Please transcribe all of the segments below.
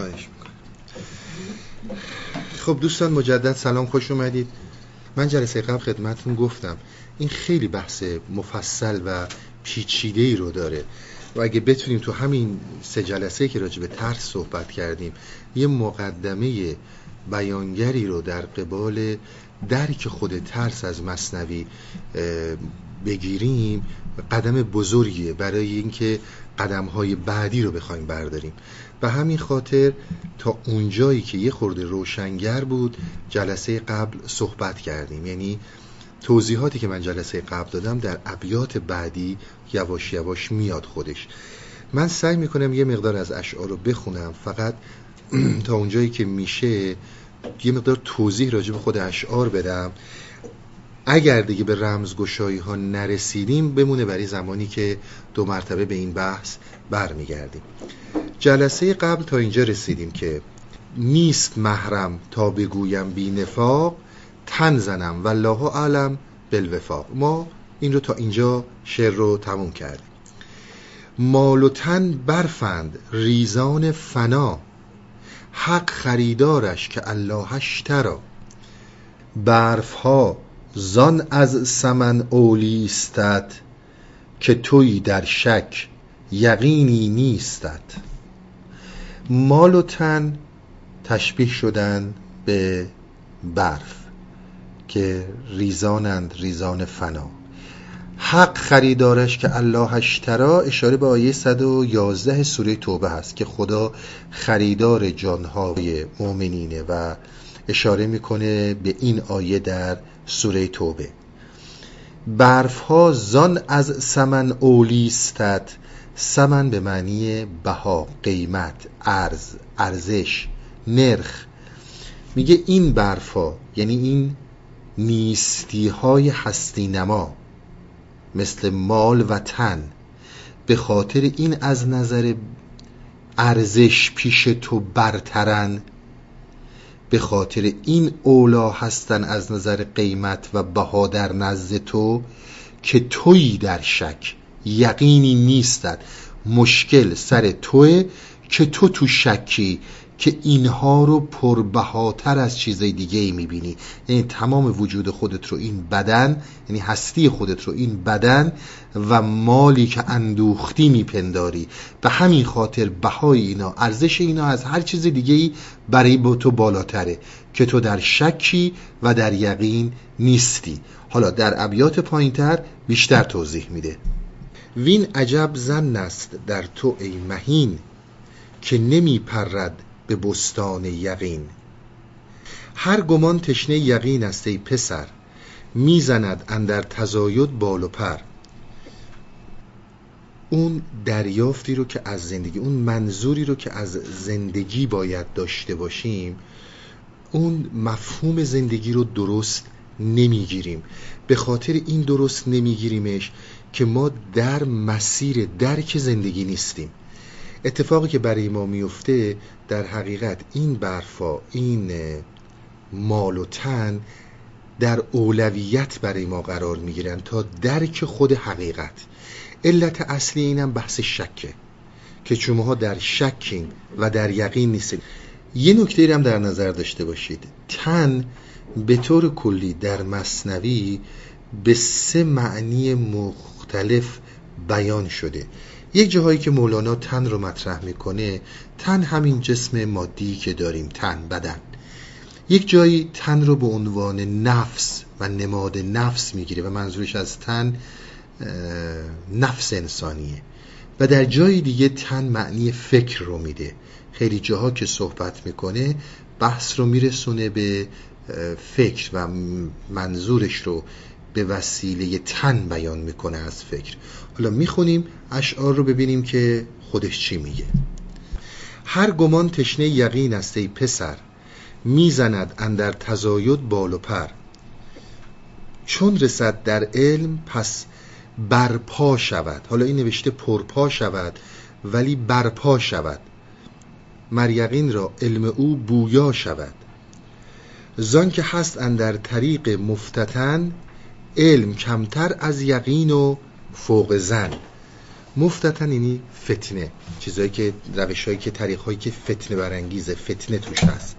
خواهش خب دوستان مجدد سلام خوش اومدید. من جلسه قبل خدمتون گفتم این خیلی بحث مفصل و پیچیده ای رو داره و اگه بتونیم تو همین سه جلسه که راجع به ترس صحبت کردیم یه مقدمه بیانگری رو در قبال درک خود ترس از مصنوی بگیریم. قدم بزرگیه برای اینکه قدم های بعدی رو بخوایم برداریم. به همین خاطر تا اونجایی که یه خورده روشنگر بود جلسه قبل صحبت کردیم. یعنی توضیحاتی که من جلسه قبل دادم در ابیات بعدی یواش یواش میاد خودش. من سعی می‌کنم یه مقدار از اشعار رو بخونم. فقط تا اونجایی که میشه یه مقدار توضیح راجع به خود اشعار بدم. اگر دیگه به رمزگشایی ها نرسیدیم بمونه برای زمانی که دو مرتبه به این بحث برمیگردیم. جلسه قبل تا اینجا رسیدیم که نیست محرم تا بگویم بی نفاق تن زنم والله اعلم بالوفاق. ما این رو تا اینجا شعر رو تموم کردیم. مال و تن برفند ریزان فنا حق خریدارش که اللهش ترا. برف ها زان از سمن اولیستد که توی در شک یقینی نیستد. مال و تن تشبیه شدن به برف که ریزانند ریزان فنا. حق خریدارش که الله اشترا اشاره به آیه 111 سوره توبه هست که خدا خریدار جانهای مؤمنینه و اشاره می‌کنه به این آیه در سوره توبه. برف ها زان از سمن اولیستد سمن به معنی بها قیمت ارز ارزش نرخ. میگه این برف ها یعنی این نیستی های هستی نما مثل مال و تن به خاطر این از نظر ارزش پیش تو برترن به خاطر این اولا هستن از نظر قیمت و بها در نزد تو که تویی در شک. یقینی نیستد مشکل سر توه که تو تو شکی که اینها رو پربهاتر از چیزای دیگه ای می‌بینی. یعنی تمام وجود خودت رو این بدن یعنی هستی خودت رو این بدن و مالی که اندوختی میپنداری. به همین خاطر بهای اینا ارزش اینا از هر چیز دیگه ای برای با تو بالاتره که تو در شکی و در یقین نیستی. حالا در ابیات پایینتر بیشتر توضیح میده. وین عجب زن است در تو ای مهین که نمی پرد به بستان یقین. هر گمان تشنه یقین است ای پسر می‌زند اندر تزاید بال و پر. اون دریافتی رو که از زندگی اون منظوری رو که از زندگی باید داشته باشیم اون مفهوم زندگی رو درست نمی‌گیریم. به خاطر این درست نمیگیریمش که ما در مسیر درک زندگی نیستیم. اتفاقی که برای ما میفته در حقیقت این برفا این مال و تن در اولویت برای ما قرار می‌گیرن تا درک خود حقیقت. علت اصلی اینم بحث شکه که شماها در شکین و در یقین نیستید. یه نکته هم در نظر داشته باشید. تن به طور کلی در مصنوی به سه معنی مختلف بیان شده. یک جاهایی که مولانا تن رو مطرح می‌کنه تن همین جسم مادی که داریم تن بدن. یک جایی تن رو به عنوان نفس و نماد نفس می‌گیره و منظورش از تن نفس انسانیه. و در جای دیگه تن معنی فکر رو میده. خیلی جاها که صحبت می‌کنه بحث رو میرسونه به فکر و منظورش رو. به وسیله تن بیان می‌کنه از فکر. حالا می‌خونیم اشعار رو ببینیم که خودش چی میگه. هر گمان تشنه یقین است ای پسر می‌زند اندر تزاید بال و پر. چون رسد در علم پس برپا شود. حالا این نوشته پرپا شود ولی برپا شود. مریقین را علم او بویا شود. زان که هست اندر طریق مفتتن علم کمتر از یقین و فوق زن مفتتن یعنی فتنه چیزایی که روشهایی که طریقهایی که فتنه برانگیزه فتنه توش هست.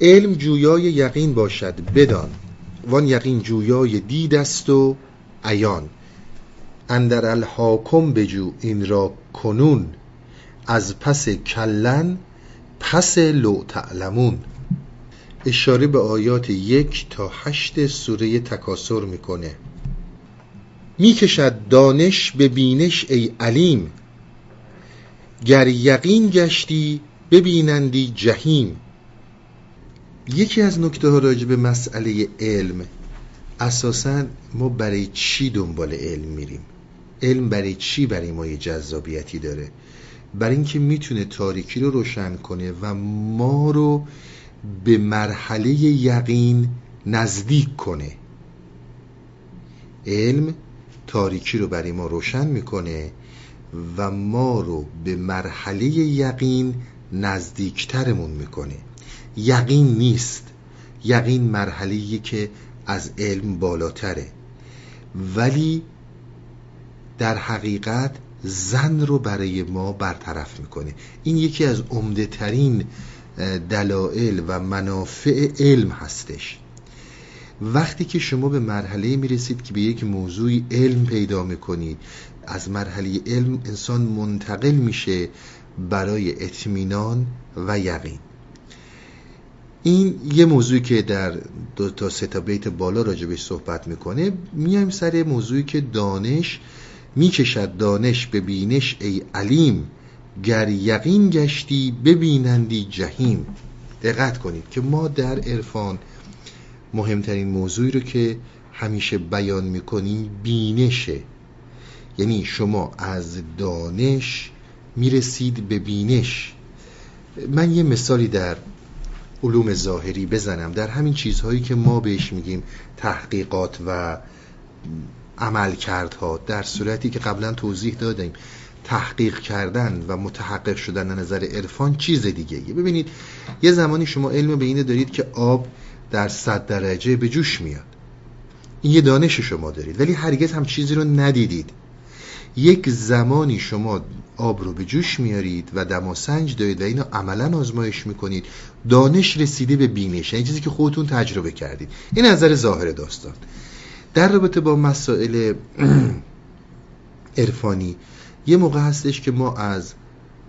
علم جویای یقین باشد بدان. وان یقین جویای دید است و عیان. اندر الحاکم بجو این را کنون. از پس کلن پس لو تعلمون. اشاره به آیات یک تا هشت سوره تکاسر می‌کنه. می‌کشد دانش به بینش ای علیم. گر یقین گشتی ببینندی جهیم یکی از نکته ها راجع به مسئله علم اساسا ما برای چی دنبال علم میریم؟ علم برای چی برای ما یه جذابیتی داره؟ برای اینکه می‌تونه تاریکی رو روشن کنه و ما رو به مرحله یقین نزدیک کنه. علم تاریکی رو برای ما روشن می‌کنه و ما رو به مرحله یقین نزدیکترمون می‌کنه. یقین نیست. یقین مرحله که از علم بالاتره. ولی در حقیقت زن رو برای ما برطرف می‌کنه. این یکی از عمده ترین دلائل و منافع علم هستش. وقتی که شما به مرحله می‌رسید که به یک موضوعی علم پیدا می‌کنید از مرحله علم انسان منتقل میشه برای اطمینان و یقین. این یه موضوعی که در دو تا سه تا بیت بالا راجبش صحبت می‌کنه. میایم سر موضوعی که دانش می‌کشد. دانش به بینش ای علیم گر یقین گشتی ببینندی جهیم. دقت کنید که ما در عرفان مهمترین موضوعی رو که همیشه بیان می‌کنیم بینشه. یعنی شما از دانش می‌رسید به بینش. من یه مثالی در علوم ظاهری بزنم. در همین چیزهایی که ما بهش میگیم تحقیقات و عمل کردها در صورتی که قبلا توضیح دادیم. تحقیق کردن و متحقق شدن نظر عرفان چیز دیگه ببینید یه زمانی شما علم به اینه دارید که آب در صد درجه به جوش میاد. این یه دانش شما دارید ولی هرگز هم چیزی رو ندیدید. یک زمانی شما آب رو به جوش میارید و دماسنج دارید و اینو عملا آزمایش می‌کنید دانش رسیده به بینش یعنی چیزی که خودتون تجربه کردید. این نظر ظاهر داستان. در رابطه با مسائل عرفانی یه موقع هستش که ما از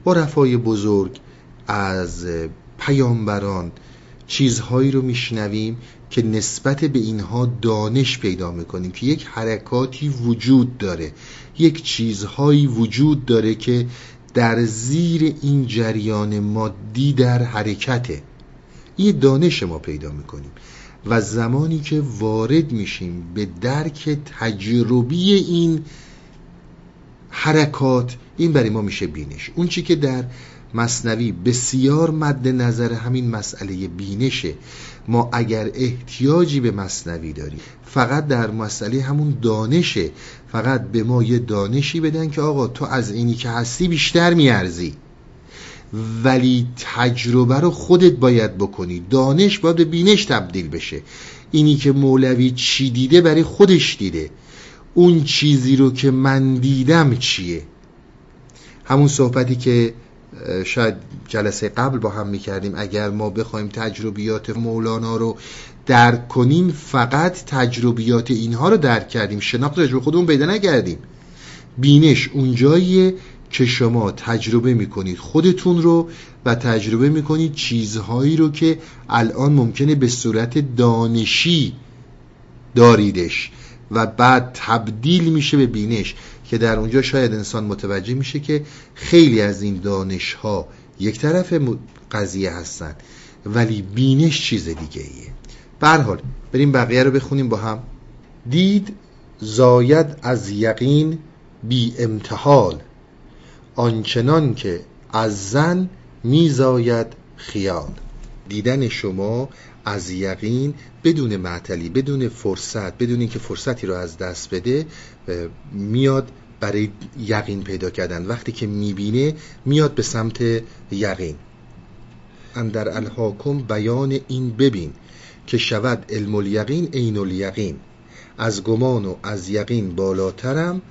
عرفای بزرگ از پیامبران چیزهایی رو میشنویم که نسبت به اینها دانش پیدا می‌کنیم که یک حرکاتی وجود داره یک چیزهایی وجود داره که در زیر این جریان مادی در حرکته. این دانش ما پیدا می‌کنیم و زمانی که وارد میشیم به درک تجربی این حرکات این برای ما میشه بینش. اون چی که در مصنوی بسیار مد نظر همین مسئله بینشه. ما اگر احتیاجی به مصنوی داریم فقط در مسئله همون دانشه فقط به ما یه دانشی بدن که آقا تو از اینی که هستی بیشتر میارزی. ولی تجربه رو خودت باید بکنی. دانش باید به بینش تبدیل بشه. اینی که مولوی چی دیده برای خودش دیده. اون چیزی رو که من دیدم چیه؟ همون صحبتی که شاید جلسه قبل با هم می‌کردیم اگر ما بخوایم تجربیات مولانا رو درک کنیم فقط تجربیات اینها رو درک کردیم. شناخت راجع خودمون پیدا نکردیم. بینش اونجاییه که شما تجربه می‌کنید خودتون رو و تجربه می‌کنید چیزهایی رو که الان ممکنه به صورت دانشی داریدش. و بعد تبدیل میشه به بینش که در اونجا شاید انسان متوجه میشه که خیلی از این دانش ها یک طرف قضیه هستن ولی بینش چیز دیگه ایه. برحال بریم بقیه رو بخونیم با هم. دید زاید از یقین بی امتحال آنچنان که از زن میزاید خیال. دیدن شما از یقین بدون معطلی بدون فرصت بدون اینکه فرصتی رو از دست بده میاد برای یقین پیدا کردن. وقتی که می‌بینه میاد به سمت یقین. اندر الحاکم بیان این ببین که شود علم الیقین عین الیقین. از گمان و از یقین بالاترم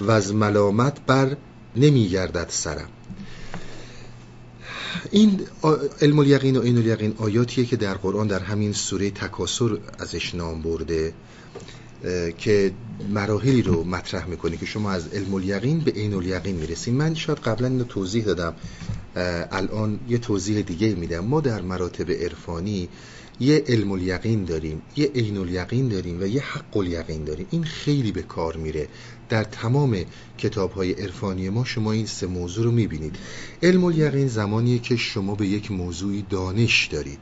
و از ملامت بر نمیگردد سرم. این علم الیقین و عین الیقین آیاتیه که در قرآن در همین سوره تکاسر ازش نام برده که مراحلی رو مطرح می‌کنه که شما از علم الیقین به عین الیقین می‌رسین. من شاید قبلا اینو توضیح دادم. الان یه توضیح دیگه میدم. ما در مراتب عرفانی یه علم الیقین داریم یه عین الیقین داریم و یه حق الیقین داریم. این خیلی به کار میره. در تمام کتاب های عرفانی ما شما این سه موضوع رو می‌بینید. علم الیقین زمانیه که شما به یک موضوعی دانش دارید.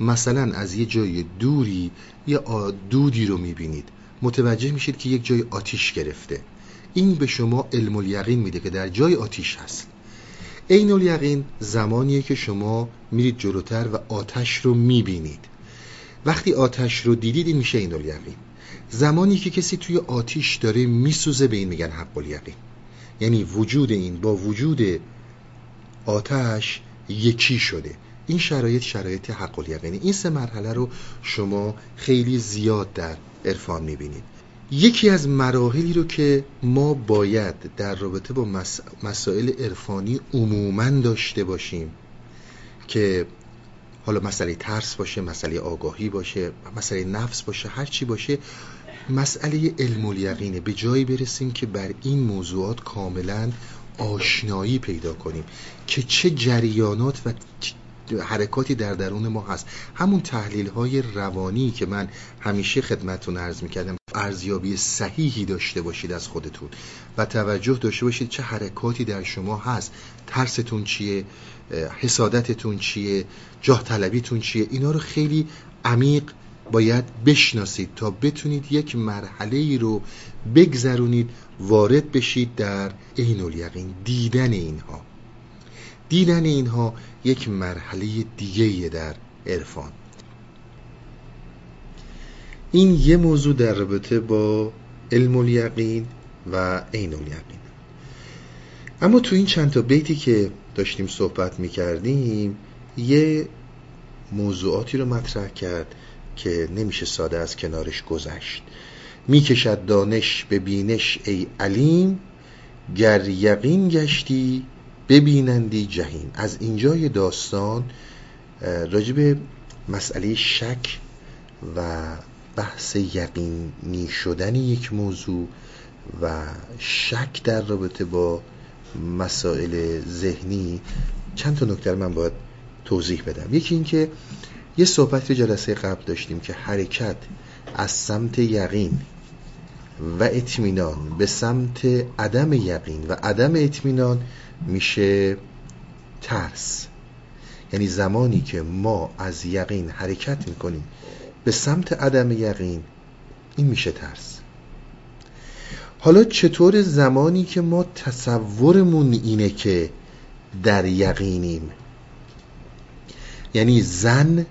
مثلا از یه جای دوری یه دودی رو می‌بینید. متوجه میشید که یک جای آتیش گرفته. این به شما علم الیقین میده که در جای آتیش هست. عین الیقین زمانیه که شما میرید جلوتر و آتش رو می‌بینید. وقتی آتش رو دیدید این میشه عین الیقین. زمانی که کسی توی آتیش داره میسوزه به این میگن حق الیقین یعنی وجود این با وجود آتش یکی شده. این شرایط شرایط حق الیقینی این سه مرحله رو شما خیلی زیاد در عرفان می‌بینید. یکی از مراحلی رو که ما باید در رابطه با مسائل عرفانی عموما داشته باشیم که حالا مسئله ترس باشه مسئله آگاهی باشه مسئله نفس باشه هر چی باشه مسئله علم الیقینه به جایی برسیم که بر این موضوعات کاملا آشنایی پیدا کنیم که چه جریانات و حرکاتی در درون ما هست. همون تحلیل های روانی که من همیشه خدمتون عرض می‌کردم ارزیابی صحیحی داشته باشید از خودتون و توجه داشته باشید چه حرکاتی در شما هست. ترستون چیه؟ حسادتتون چیه؟ جاه طلبیتون چیه؟ اینا رو خیلی عمیق باید بشناسید تا بتونید یک مرحله ای رو بگذرونید وارد بشید در عین الیقین دیدن اینها. دیدن اینها یک مرحله دیگه در عرفان. این یه موضوع در رابطه با علم الیقین و عین الیقین. اما تو این چند تا بیتی که داشتیم صحبت می‌کردیم یه موضوعاتی رو مطرح کرد که نمیشه ساده از کنارش گذشت. می‌کشد دانش به بینش ای علیم گر یقین گشتی ببینندی جهین. از اینجای داستان راجب مسئله شک و بحث یقینی شدن یک موضوع و شک در رابطه با مسائل ذهنی چند تا نکته من باید توضیح بدم. یکی اینکه یه صحبت جلسه قبل داشتیم که حرکت از سمت یقین و اطمینان به سمت عدم یقین و عدم اطمینان میشه ترس. یعنی زمانی که ما از یقین حرکت می‌کنیم به سمت عدم یقین این میشه ترس. حالا چطور زمانی که ما تصورمون اینه که در یقینیم؟ یعنی زن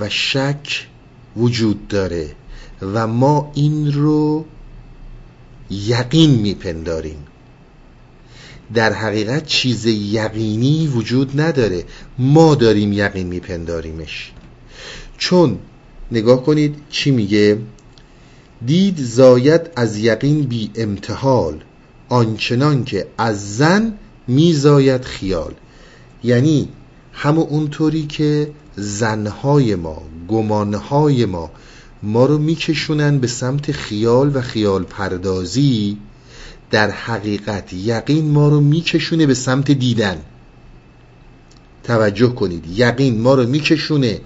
و شک وجود داره و ما این رو یقین میپنداریم. در حقیقت چیز یقینی وجود نداره. ما داریم یقین میپنداریمش. چون نگاه کنید چی میگه؟ دید زاید از یقین بی امتحال آنچنان که از زن میزاید خیال. یعنی همه اونطوری که زنهای ما گمانهای ما ما رو میکشونن به سمت خیال و خیال پردازی در حقیقت یقین ما رو میکشونه به سمت دیدن. توجه کنید یقین ما رو میکشونه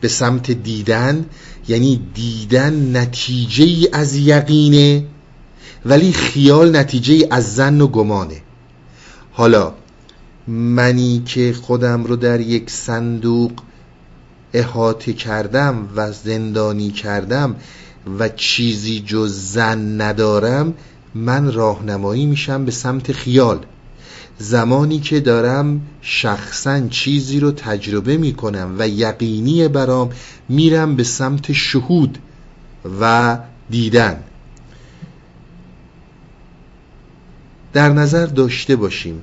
به سمت دیدن یعنی دیدن نتیجه ای از یقینه ولی خیال نتیجه ای از زن و گمانه. حالا منی که خودم رو در یک صندوق احاطه کردم و زندانی کردم و چیزی جز زن ندارم من راهنمایی میشم به سمت خیال. زمانی که دارم شخصا چیزی رو تجربه می‌کنم و یقینی برام میرم به سمت شهود و دیدن. در نظر داشته باشیم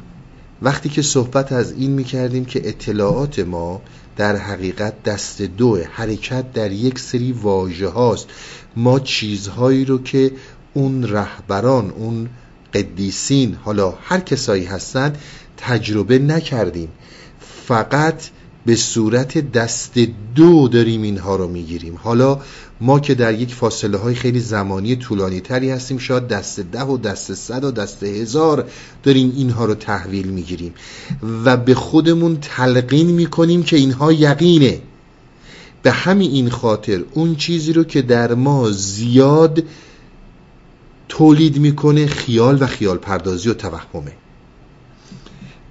وقتی که صحبت از این می‌کردیم که اطلاعات ما در حقیقت دست دو حرکت در یک سری واژه هاست. ما چیزهایی رو که اون رهبران اون قدیسین حالا هر کسایی هستن تجربه نکردیم. فقط به صورت دست دو داریم اینها رو می‌گیریم. حالا ما که در یک فاصله های خیلی زمانی طولانی تری هستیم شاید دست ده و دست صد و دست هزار داریم اینها رو تحویل می‌گیریم. و به خودمون تلقین می‌کنیم که اینها یقینه. به همین این خاطر اون چیزی رو که در ما زیاد تولید می‌کنه خیال و خیال پردازی و توهمه.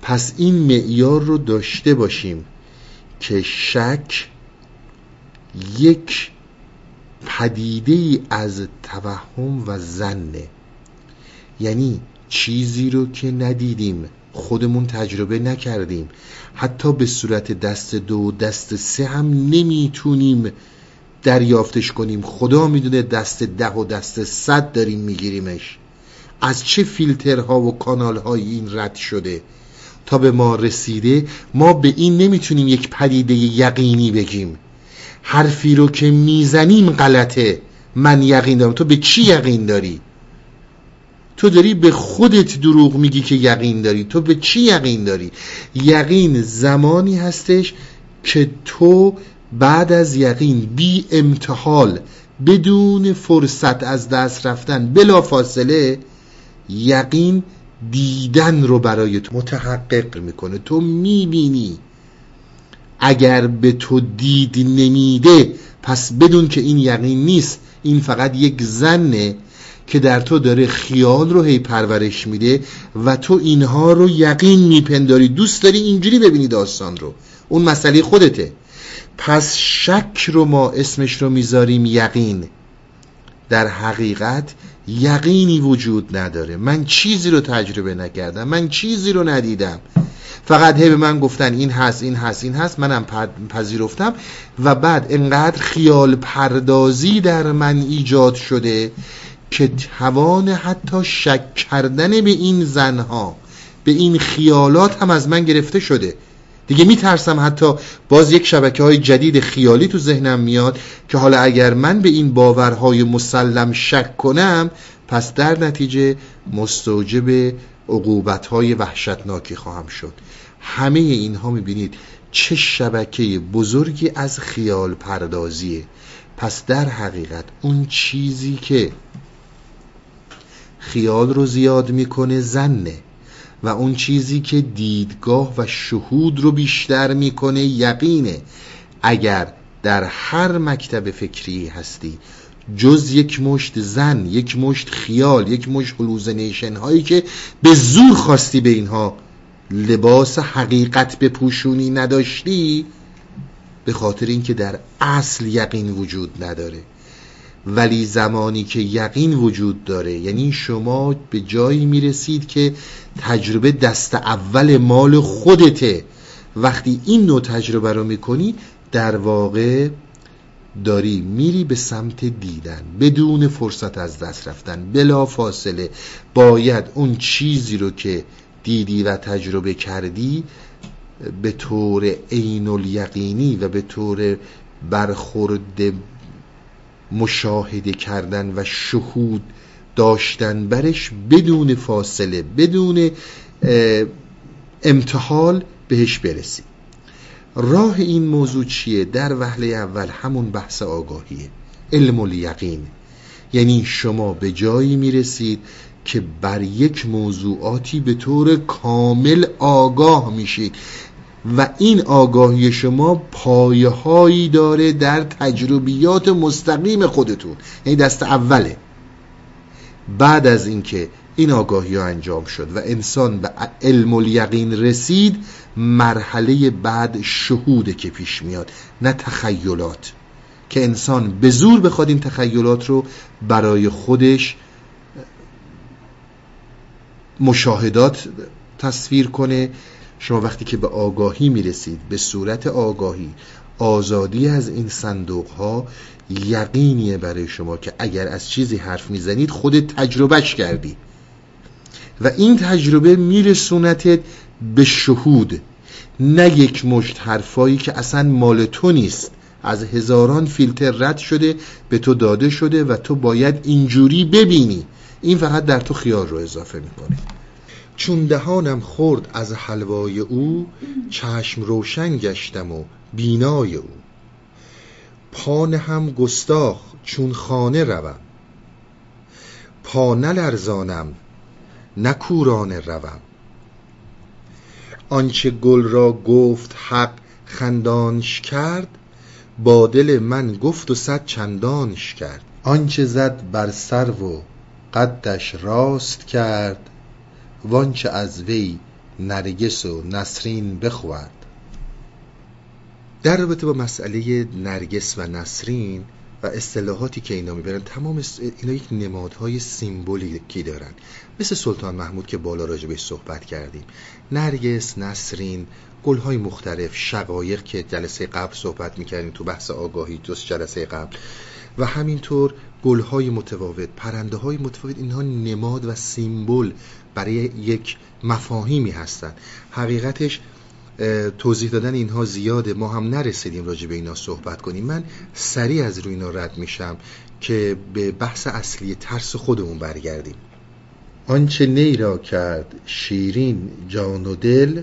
پس این معیار رو داشته باشیم. که شک یک پدیده از توهم و زنه یعنی چیزی رو که ندیدیم خودمون تجربه نکردیم. حتی به صورت دست دو دست سه هم نمی‌تونیم دریافتش کنیم. خدا می‌دونه دست ده و دست صد داریم میگیریمش. از چه فیلترها و کانالهای این رد شده؟ تا به ما رسیده ما به این نمی‌تونیم یک پدیده یقینی بگیم. حرفی رو که می‌زنیم غلطه. من یقین دارم. تو به چی یقین داری؟ تو داری به خودت دروغ میگی که یقین داری. تو به چی یقین داری؟ یقین زمانی هستش که تو بعد از یقین بی امتحال بدون فرصت از دست رفتن بلا فاصله یقین دیدن رو برای تو متحقق می‌کنه. تو می‌بینی. اگر به تو دید نمیده پس بدون که این یقین نیست این فقط یک زنه که در تو داره خیال رو هی پرورش میده و تو اینها رو یقین میپنداری. دوست داری اینجوری ببینی داستان رو. اون مسئله خودته. پس شک رو ما اسمش رو می‌ذاریم یقین. در حقیقت یقینی وجود نداره. من چیزی رو تجربه نکردم. من چیزی رو ندیدم. فقط هی به من گفتن این هست این هست این هست. منم پذیرفتم و بعد انقدر خیال پردازی در من ایجاد شده که توان حتی شک کردن به این زنها به این خیالات هم از من گرفته شده. دیگه میترسم حتی باز یک شبکه های جدید خیالی تو ذهنم میاد که حالا اگر من به این باورهای مسلم شک کنم پس در نتیجه مستوجب عقوبت های وحشتناکی خواهم شد. همه اینها می‌بینید چه شبکه بزرگی از خیال پردازیه. پس در حقیقت اون چیزی که خیال رو زیاد می‌کنه زنه. و اون چیزی که دیدگاه و شهود رو بیشتر می‌کنه یقینه. اگر در هر مکتب فکری هستی جز یک مشت زن یک مشت خیال یک مشت هلوزنیشن هایی که به زور خواستی به اینها لباس حقیقت بپوشونی نداشتی به خاطر اینکه در اصل یقین وجود نداره. ولی زمانی که یقین وجود داره یعنی شما به جایی می‌رسید که تجربه دست اول مال خودته. وقتی این نوع تجربه رو می‌کنی در واقع داری میری به سمت دیدن بدون فرصت از دست رفتن. بلا فاصله باید اون چیزی رو که دیدی و تجربه کردی به طور عین الیقینی و به طور برخورد مشاهده کردن و شهود داشتن برش بدون فاصله بدون امتحال بهش برسی. راه این موضوع چیه؟ در وهله اول همون بحث آگاهیه. علم الیقین. یعنی شما به جایی می‌رسید که بر یک موضوعاتی به طور کامل آگاه میشید. و این آگاهی شما پایه هایی داره در تجربیات مستقیم خودتون. یعنی دست اوله. بعد از اینکه این آگاهی ها انجام شد و انسان به علم و یقین رسید مرحله بعد شهوده که پیش میاد. نه تخیلات. که انسان به زور بخواد این تخیلات رو برای خودش مشاهدات تصویر کنه شما وقتی که به آگاهی می‌رسید به صورت آگاهی آزادی از این صندوق ها یقینیه برای شما که اگر از چیزی حرف می‌زنید خودت تجربهش کردی. و این تجربه میرسونتت به شهود. نه یک مشت حرفایی که اصلا مال تو نیست. از هزاران فیلتر رد شده به تو داده شده و تو باید اینجوری ببینی. این فقط در تو خیال رو اضافه می‌کنه. چون دهانم خورد از حلوای او چشم روشن گشتم و بینای او. پان هم گستاخ چون خانه روم. پا نلرزانم نکورانه روم. آنچه گل را گفت حق خندانش کرد با دل من گفت و صد چندانش کرد. آنچه زد بر سر و قدش راست کرد. وانچه از وی نرگس و نسرین بخورد در رابطه با مسئله نرگس و نسرین و اصطلاحاتی که اینا می‌برن تمام اینا یک نمادهای سیمبولیکی دارن؟ مثل سلطان محمود که بالا راجبش صحبت کردیم. نرگس، نسرین، گلهای مختلف شقایق که جلسه قبل صحبت می‌کردیم تو بحث آگاهی دوست جلسه قبل. و همینطور گلهای متفاوت پرنده های متفاوت اینها نماد و سیمبل برای یک مفاهیمی هستند حقیقتش توضیح دادن اینها زیاده. ما هم نرسیدیم راجع به اینا صحبت کنیم. من سریع از روی اینا رد میشم که به بحث اصلی ترس خودمون برگردیم. آنچه نی را کرد شیرین جان و دل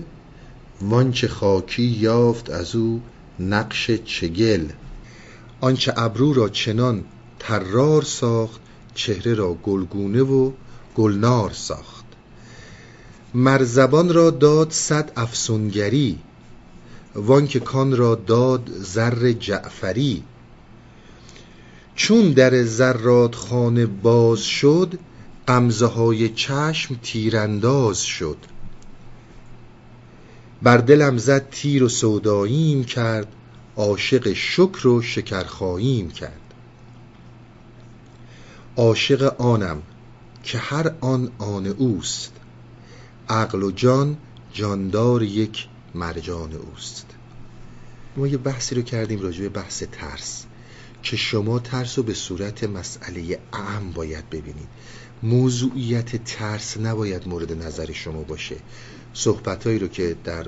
وانچه خاکی یافت از او نقش چگل. آنچه ابرو را چنان ترار ساخت چهره را گلگونه و گلنار ساخت. مرزبان را داد صد افسونگری وانکه کان را داد زر جعفری. چون در زرات خانه باز شد قمزه های چشم تیرانداز شد. بر دلم زد تیر و سوداییم کرد عاشق شکر و شکرخاییم کرد. عاشق آنم که هر آن آن اوست. عقل و جان جاندار یک مرجان اوست. ما یه بحثی رو کردیم راجع به بحث ترس که شما ترس رو به صورت مسئله اعم باید ببینید. موضوعیت ترس نباید مورد نظر شما باشه. صحبتهایی رو که در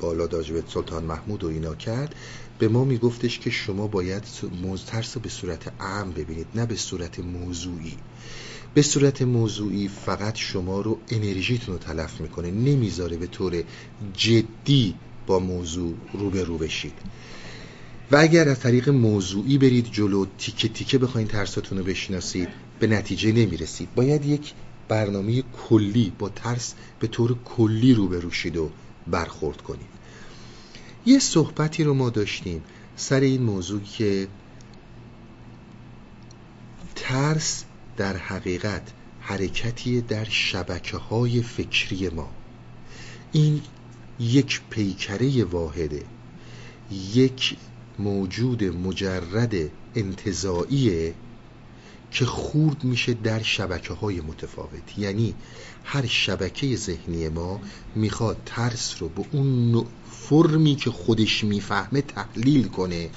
بالا داجب سلطان محمود و اینا کرد به ما میگفتش که شما باید ترس رو به صورت اعم ببینید نه به صورت موضوعی. به صورت موضوعی فقط شما رو انرژیتون رو تلف می‌کنه. نمی‌ذاره به طور جدی با موضوع روبرو بشید. و اگر از طریق موضوعی برید جلو تیکه تیکه بخواین ترساتون رو بشناسید به نتیجه نمی‌رسید. باید یک برنامه کلی با ترس به طور کلی روبرو شید و برخورد کنید. یه صحبتی رو ما داشتیم سر این موضوع که ترس در حقیقت حرکتی در شبکه های فکری ما. این یک پیکره واحده یک موجود مجرد انتظاییه که خورد میشه در شبکه های متفاوت. یعنی هر شبکه ذهنی ما می‌خواد ترس رو به اون فرمی که خودش می‌فهمه تحلیل کنه.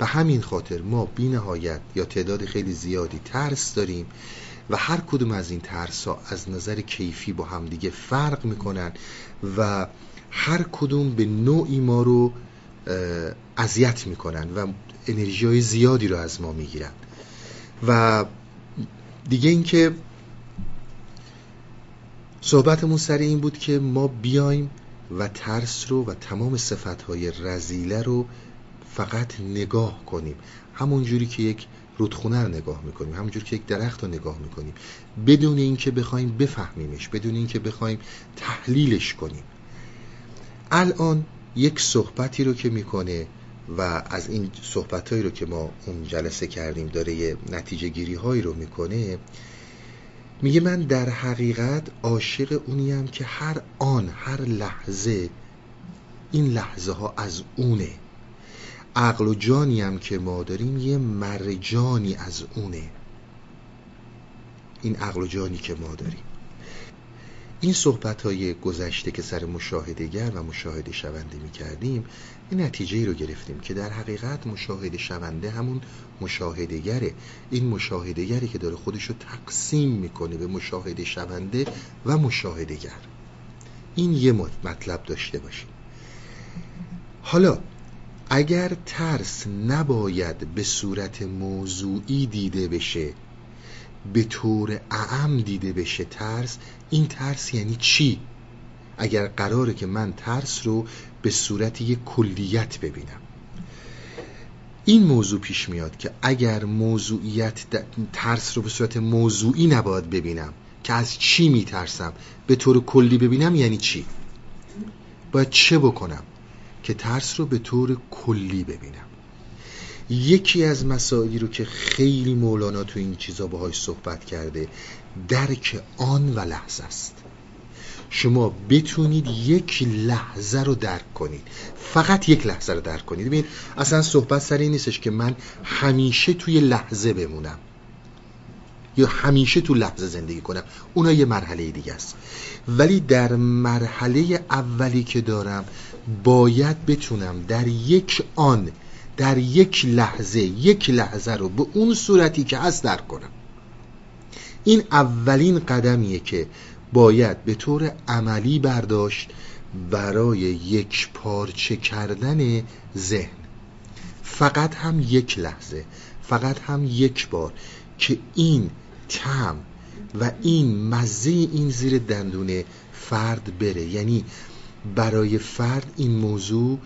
به همین خاطر ما بی نهایت یا تعداد خیلی زیادی ترس داریم و هر کدوم از این ترس ها از نظر کیفی با همدیگه فرق می‌کنن و هر کدوم به نوعی ما رو اذیت می‌کنن و انرژی های زیادی رو از ما می‌گیرن. و دیگه اینکه صحبتمون سر این بود که ما بیایم و ترس رو و تمام صفتهای رزیله رو فقط نگاه کنیم. همون جوری که یک رودخونه رو نگاه می‌کنیم همون جوری که یک درخت رو نگاه می‌کنیم. بدون اینکه بخوایم بفهمیمش بدون اینکه بخوایم تحلیلش کنیم. الان یک صحبتی رو که می‌کنه و از این صحبتهایی رو که ما اون جلسه کردیم داره یه نتیجه گیری هایی رو می‌کنه میگه من در حقیقت عاشق اونیم که هر آن هر لحظه این لحظه ها از اونه. عقل و جانی هم که ما داریم یه مرجانی از اونه. این عقل و جانی که ما داریم. این صحبت های گذشته که سر مشاهدهگر و مشاهده شونده می کردیم این نتیجه ای رو گرفتیم که در حقیقت مشاهده شونده همون مشاهدهگره. این مشاهدهگری که داره خودش رو تقسیم می‌کنه به مشاهده شونده و مشاهدهگر. این یه مطلب داشته باشیم. حالا اگر ترس نباید به صورت موضوعی دیده بشه به طور اعم دیده بشه ترس این ترس یعنی چی؟ اگر قراره که من ترس رو به صورت یک کلیت ببینم. این موضوع پیش میاد که اگر موضوعیت ترس رو به صورت موضوعی نباید ببینم که از چی میترسم به طور کلی ببینم یعنی چی؟ باید چه بکنم؟ که ترس رو به طور کلی ببینم. یکی از مسائلی رو که خیلی مولانا تو این چیزا باهاش صحبت کرده درک آن و لحظه است. شما بتونید یک لحظه رو درک کنید. فقط یک لحظه رو درک کنید. ببین اصلا صحبت سر این نیستش که من همیشه توی لحظه بمونم. یا همیشه تو لحظه زندگی کنم. اونا یه مرحله دیگه است. ولی در مرحله اولی که دارم باید بتونم در یک آن در یک لحظه یک لحظه رو به اون صورتی که هست درک کنم. این اولین قدمیه که باید به طور عملی برداشت برای یک پارچه کردن ذهن. فقط هم یک لحظه فقط هم یک بار که این تم و این مزه این زیر دندون فرد بره. یعنی برای فرد این موضوع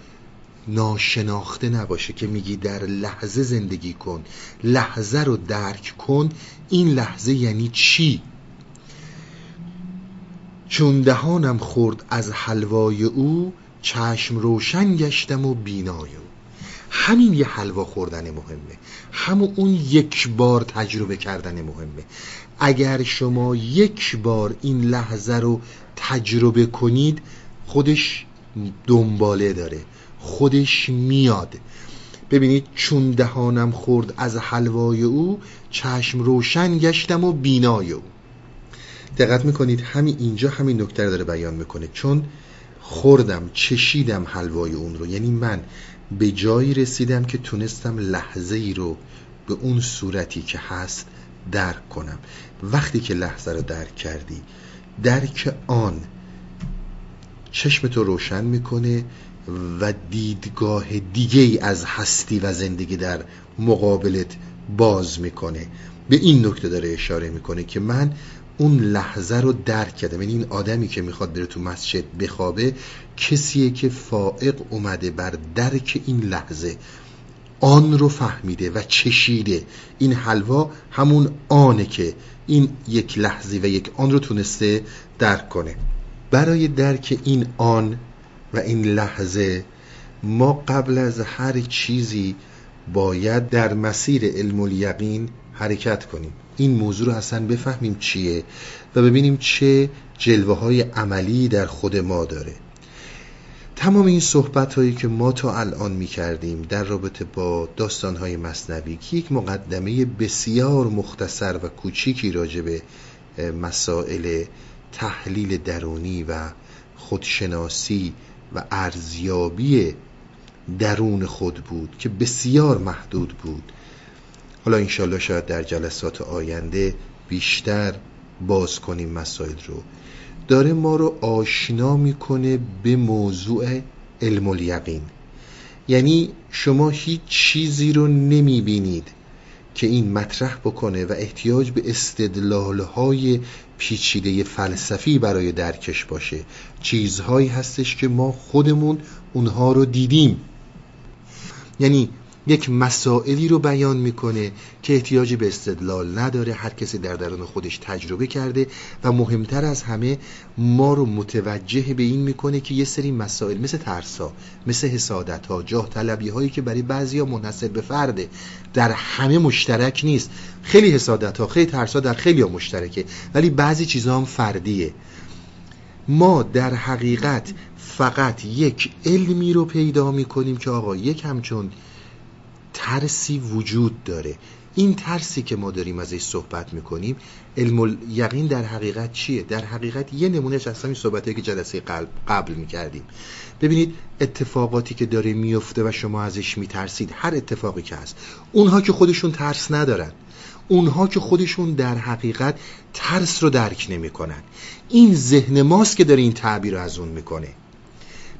ناشناخته نباشه که میگی در لحظه زندگی کن لحظه رو درک کن. این لحظه یعنی چی؟ چون دهانم خورد از حلوای او چشم روشن گشتم و بینای او. همین یه حلوا خوردن مهمه. همون اون یک بار تجربه کردن مهمه. اگر شما یک بار این لحظه رو تجربه کنید خودش دنباله داره. خودش میاد. ببینید چون دهانم خورد از حلوای او چشم روشن گشتم و بینای او. دقت می‌کنید همین اینجا همین نکته داره بیان می‌کنه. چون خوردم چشیدم حلوای اون رو. یعنی من به جایی رسیدم که تونستم لحظه ای رو به اون صورتی که هست درک کنم. وقتی که لحظه رو درک کردی درک آن چشم تو روشن می‌کنه و دیدگاه دیگه از هستی و زندگی در مقابلت باز می‌کنه. به این نکته داره اشاره می‌کنه که من اون لحظه رو درک کردم. یعنی این آدمی که می‌خواد بره تو مسجد بخوابه کسیه که فائق اومده بر درک این لحظه. آن رو فهمیده و چشیده. این حلوا همون آنه که این یک لحظه و یک آن رو تونسته درک کنه. برای درک این آن و این لحظه ما قبل از هر چیزی باید در مسیر علم الیقین حرکت کنیم. این موضوع رو اصلا بفهمیم چیه و ببینیم چه جلوه های عملی در خود ما داره. تمام این صحبت هایی که ما تا الان می کردیم در رابطه با داستان های مصنوی که یک مقدمه بسیار مختصر و کوچیکی راجع به مسائل تحلیل درونی و خودشناسی و ارزیابی درون خود بود که بسیار محدود بود. حالا انشالله شاید در جلسات آینده بیشتر باز کنیم مسائل رو. داره ما رو آشنا می‌کنه به موضوع علم الیقین. یعنی شما هیچ چیزی رو نمی‌بینید. که این مطرح بکنه و احتیاج به استدلالهای پیچیده فلسفی برای درکش باشه. چیزهایی هستش که ما خودمون اونها رو دیدیم. یعنی یک مسائلی رو بیان می‌کنه که احتیاجی به استدلال نداره هر کسی در درون خودش تجربه کرده و مهمتر از همه ما رو متوجه به این می‌کنه که یه سری مسائل مثل ترسا مثل حسادت ها جاه طلبی هایی که برای بعضی ها منحصر به فرده در همه مشترک نیست. خیلی حسادت ها خیلی ترسا در خیلی ها مشترکه ولی بعضی چیزها هم فردیه. ما در حقیقت فقط یک علمی رو پیدا می‌کنیم که آقا یک همچون ترسی وجود داره. این ترسی که ما داریم ازش صحبت می‌کنیم علم یقین در حقیقت چیه؟ در حقیقت یه نمونهش از همین صحبتی که جلسه قبل, قبل می‌کردیم. ببینید اتفاقاتی که داره میفته و شما ازش میترسید هر اتفاقی که هست اونها که خودشون ترس ندارن. اونها که خودشون در حقیقت ترس رو درک نمی‌کنن. این ذهن ماست که داره این تعبیر رو از اون می‌کنه.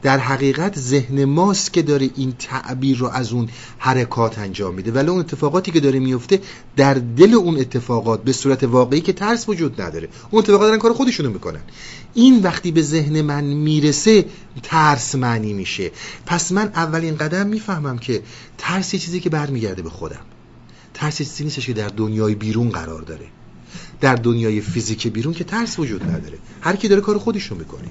در حقیقت ذهن ماست که داره این تعبیر رو از اون حرکات انجام میده. ولی اون اتفاقاتی که داره میفته در دل اون اتفاقات به صورت واقعی که ترس وجود نداره. اون اتفاقات دارن کار خودشونو می‌کنن. این وقتی به ذهن من می‌رسه ترس معنی میشه. پس من اولین قدم می‌فهمم که ترس یه چیزی که برمیگرده به خودم. ترس چیزی نیستش که در دنیای بیرون قرار داره. در دنیای فیزیک بیرون که ترس وجود نداره. هر کی داره کار خودش رو می‌کنه.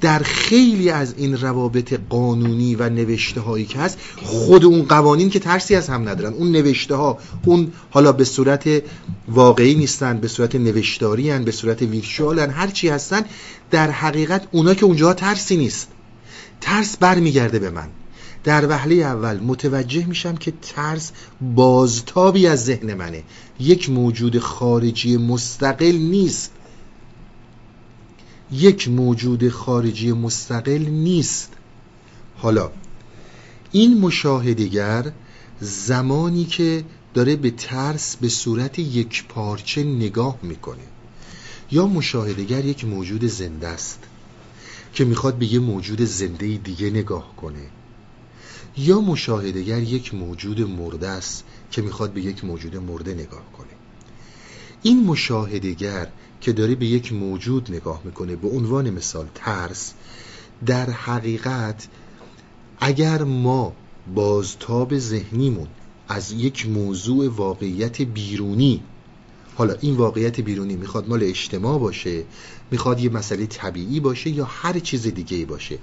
در خیلی از این روابط قانونی و نوشته هایی که هست خود اون قوانین که ترسی از هم ندارن. اون نوشته ها اون حالا به صورت واقعی نیستن به صورت نوشتاری هن، به صورت ویرچوال هر چی هستن در حقیقت اونا که اونجا ترسی نیست. ترس برمیگرده به من. در وهله اول متوجه میشم که ترس بازتابی از ذهن منه. یک موجود خارجی مستقل نیست. یک موجود خارجی مستقل نیست. حالا این مشاهدگر زمانی که داره به ترس به صورت یک پارچه نگاه می‌کنه. یا مشاهدگر یک موجود زنده است که می‌خواد به یه موجود زنده دیگه نگاه کنه. یا مشاهدگر یک موجود مرده است که می‌خواد به یک موجود مرده نگاه کنه. این مشاهدگر که داره به یک موجود نگاه می‌کنه به عنوان مثال ترس. در حقیقت اگر ما بازتاب ذهنیمون از یک موضوع واقعیت بیرونی حالا این واقعیت بیرونی می‌خواد مال اجتماع باشه می‌خواد یه مسئله طبیعی باشه یا هر چیز دیگه باشه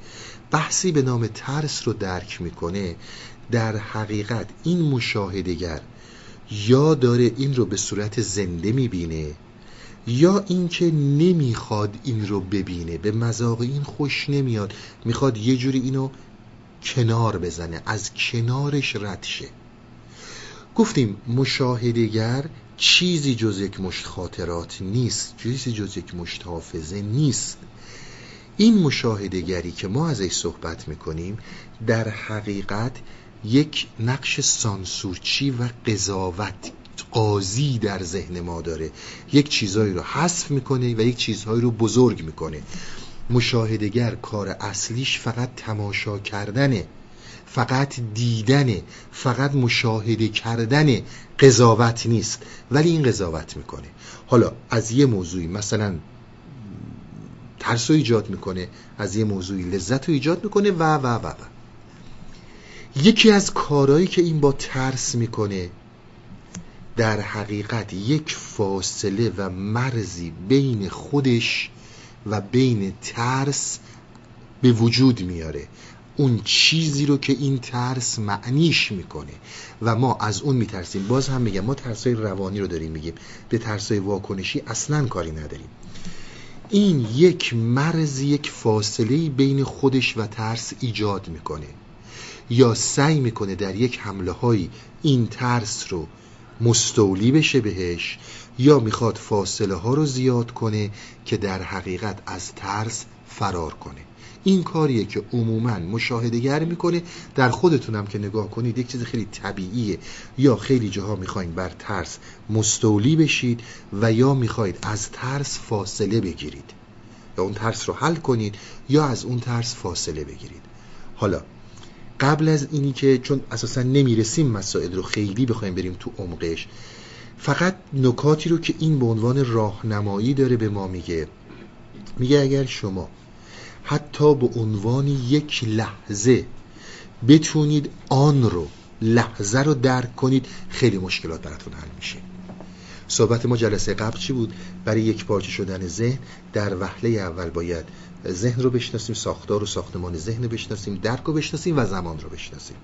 بحثی به نام ترس رو درک می‌کنه در حقیقت این مشاهدگر یا داره این رو به صورت زنده می‌بینه یا اینکه نمی‌خواد این رو ببینه به مذاق این خوش نمیاد می‌خواد یه جوری اینو کنار بزنه از کنارش رد شه. گفتیم مشاهدگر چیزی جز یک مشت خاطرات نیست چیزی جز یک مشت حافظه نیست. این مشاهدگری که ما ازش صحبت می‌کنیم در حقیقت یک نقش سانسورچی و قضاوت قاضی در ذهن ما داره. یک چیزهایی رو حذف می‌کنه و یک چیزهایی رو بزرگ می‌کنه. مشاهدگر کار اصلیش فقط تماشا کردنه فقط دیدنه فقط مشاهده کردن قضاوت نیست. ولی این قضاوت می‌کنه. حالا از یه موضوعی مثلا ترس رو ایجاد می‌کنه از یه موضوعی لذت رو ایجاد می‌کنه و و و و. یکی از کارهایی که این با ترس می‌کنه در حقیقت یک فاصله و مرزی بین خودش و بین ترس به وجود میاره. اون چیزی رو که این ترس معنیش می‌کنه. و ما از اون میترسیم. باز هم میگم ما ترسای روانی رو داریم میگیم. به ترسای واکنشی اصلا کاری نداریم. این یک مرز یک فاصله بین خودش و ترس ایجاد می‌کنه. یا سعی می‌کنه در یک حمله های این ترس رو مستولی بشه بهش یا می‌خواد فاصله ها رو زیاد کنه که در حقیقت از ترس فرار کنه. این کاریه که عموما مشاهدهگر می‌کنه. در خودتونم که نگاه کنید یک چیز خیلی طبیعیه. یا خیلی جاها می‌خواین بر ترس مستولی بشید و یا می‌خواید از ترس فاصله بگیرید. یا اون ترس رو حل کنید یا از اون ترس فاصله بگیرید. حالا قبل از اینی که چون اساسا نمی‌رسیم مسائل رو خیلی بخوایم بریم تو عمقش فقط نکاتی رو که این به عنوان راهنمایی داره به ما میگه. میگه اگر شما حتی به عنوان یک لحظه بتونید آن رو لحظه رو درک کنید خیلی مشکلات براتون حل میشه. صحبت ما جلسه قبل چی بود؟ برای یک پارچه شدن ذهن در وهله اول باید ذهن رو بشناسیم ساختار و ساختمان ذهن رو بشناسیم درک رو بشناسیم و زمان رو بشناسیم.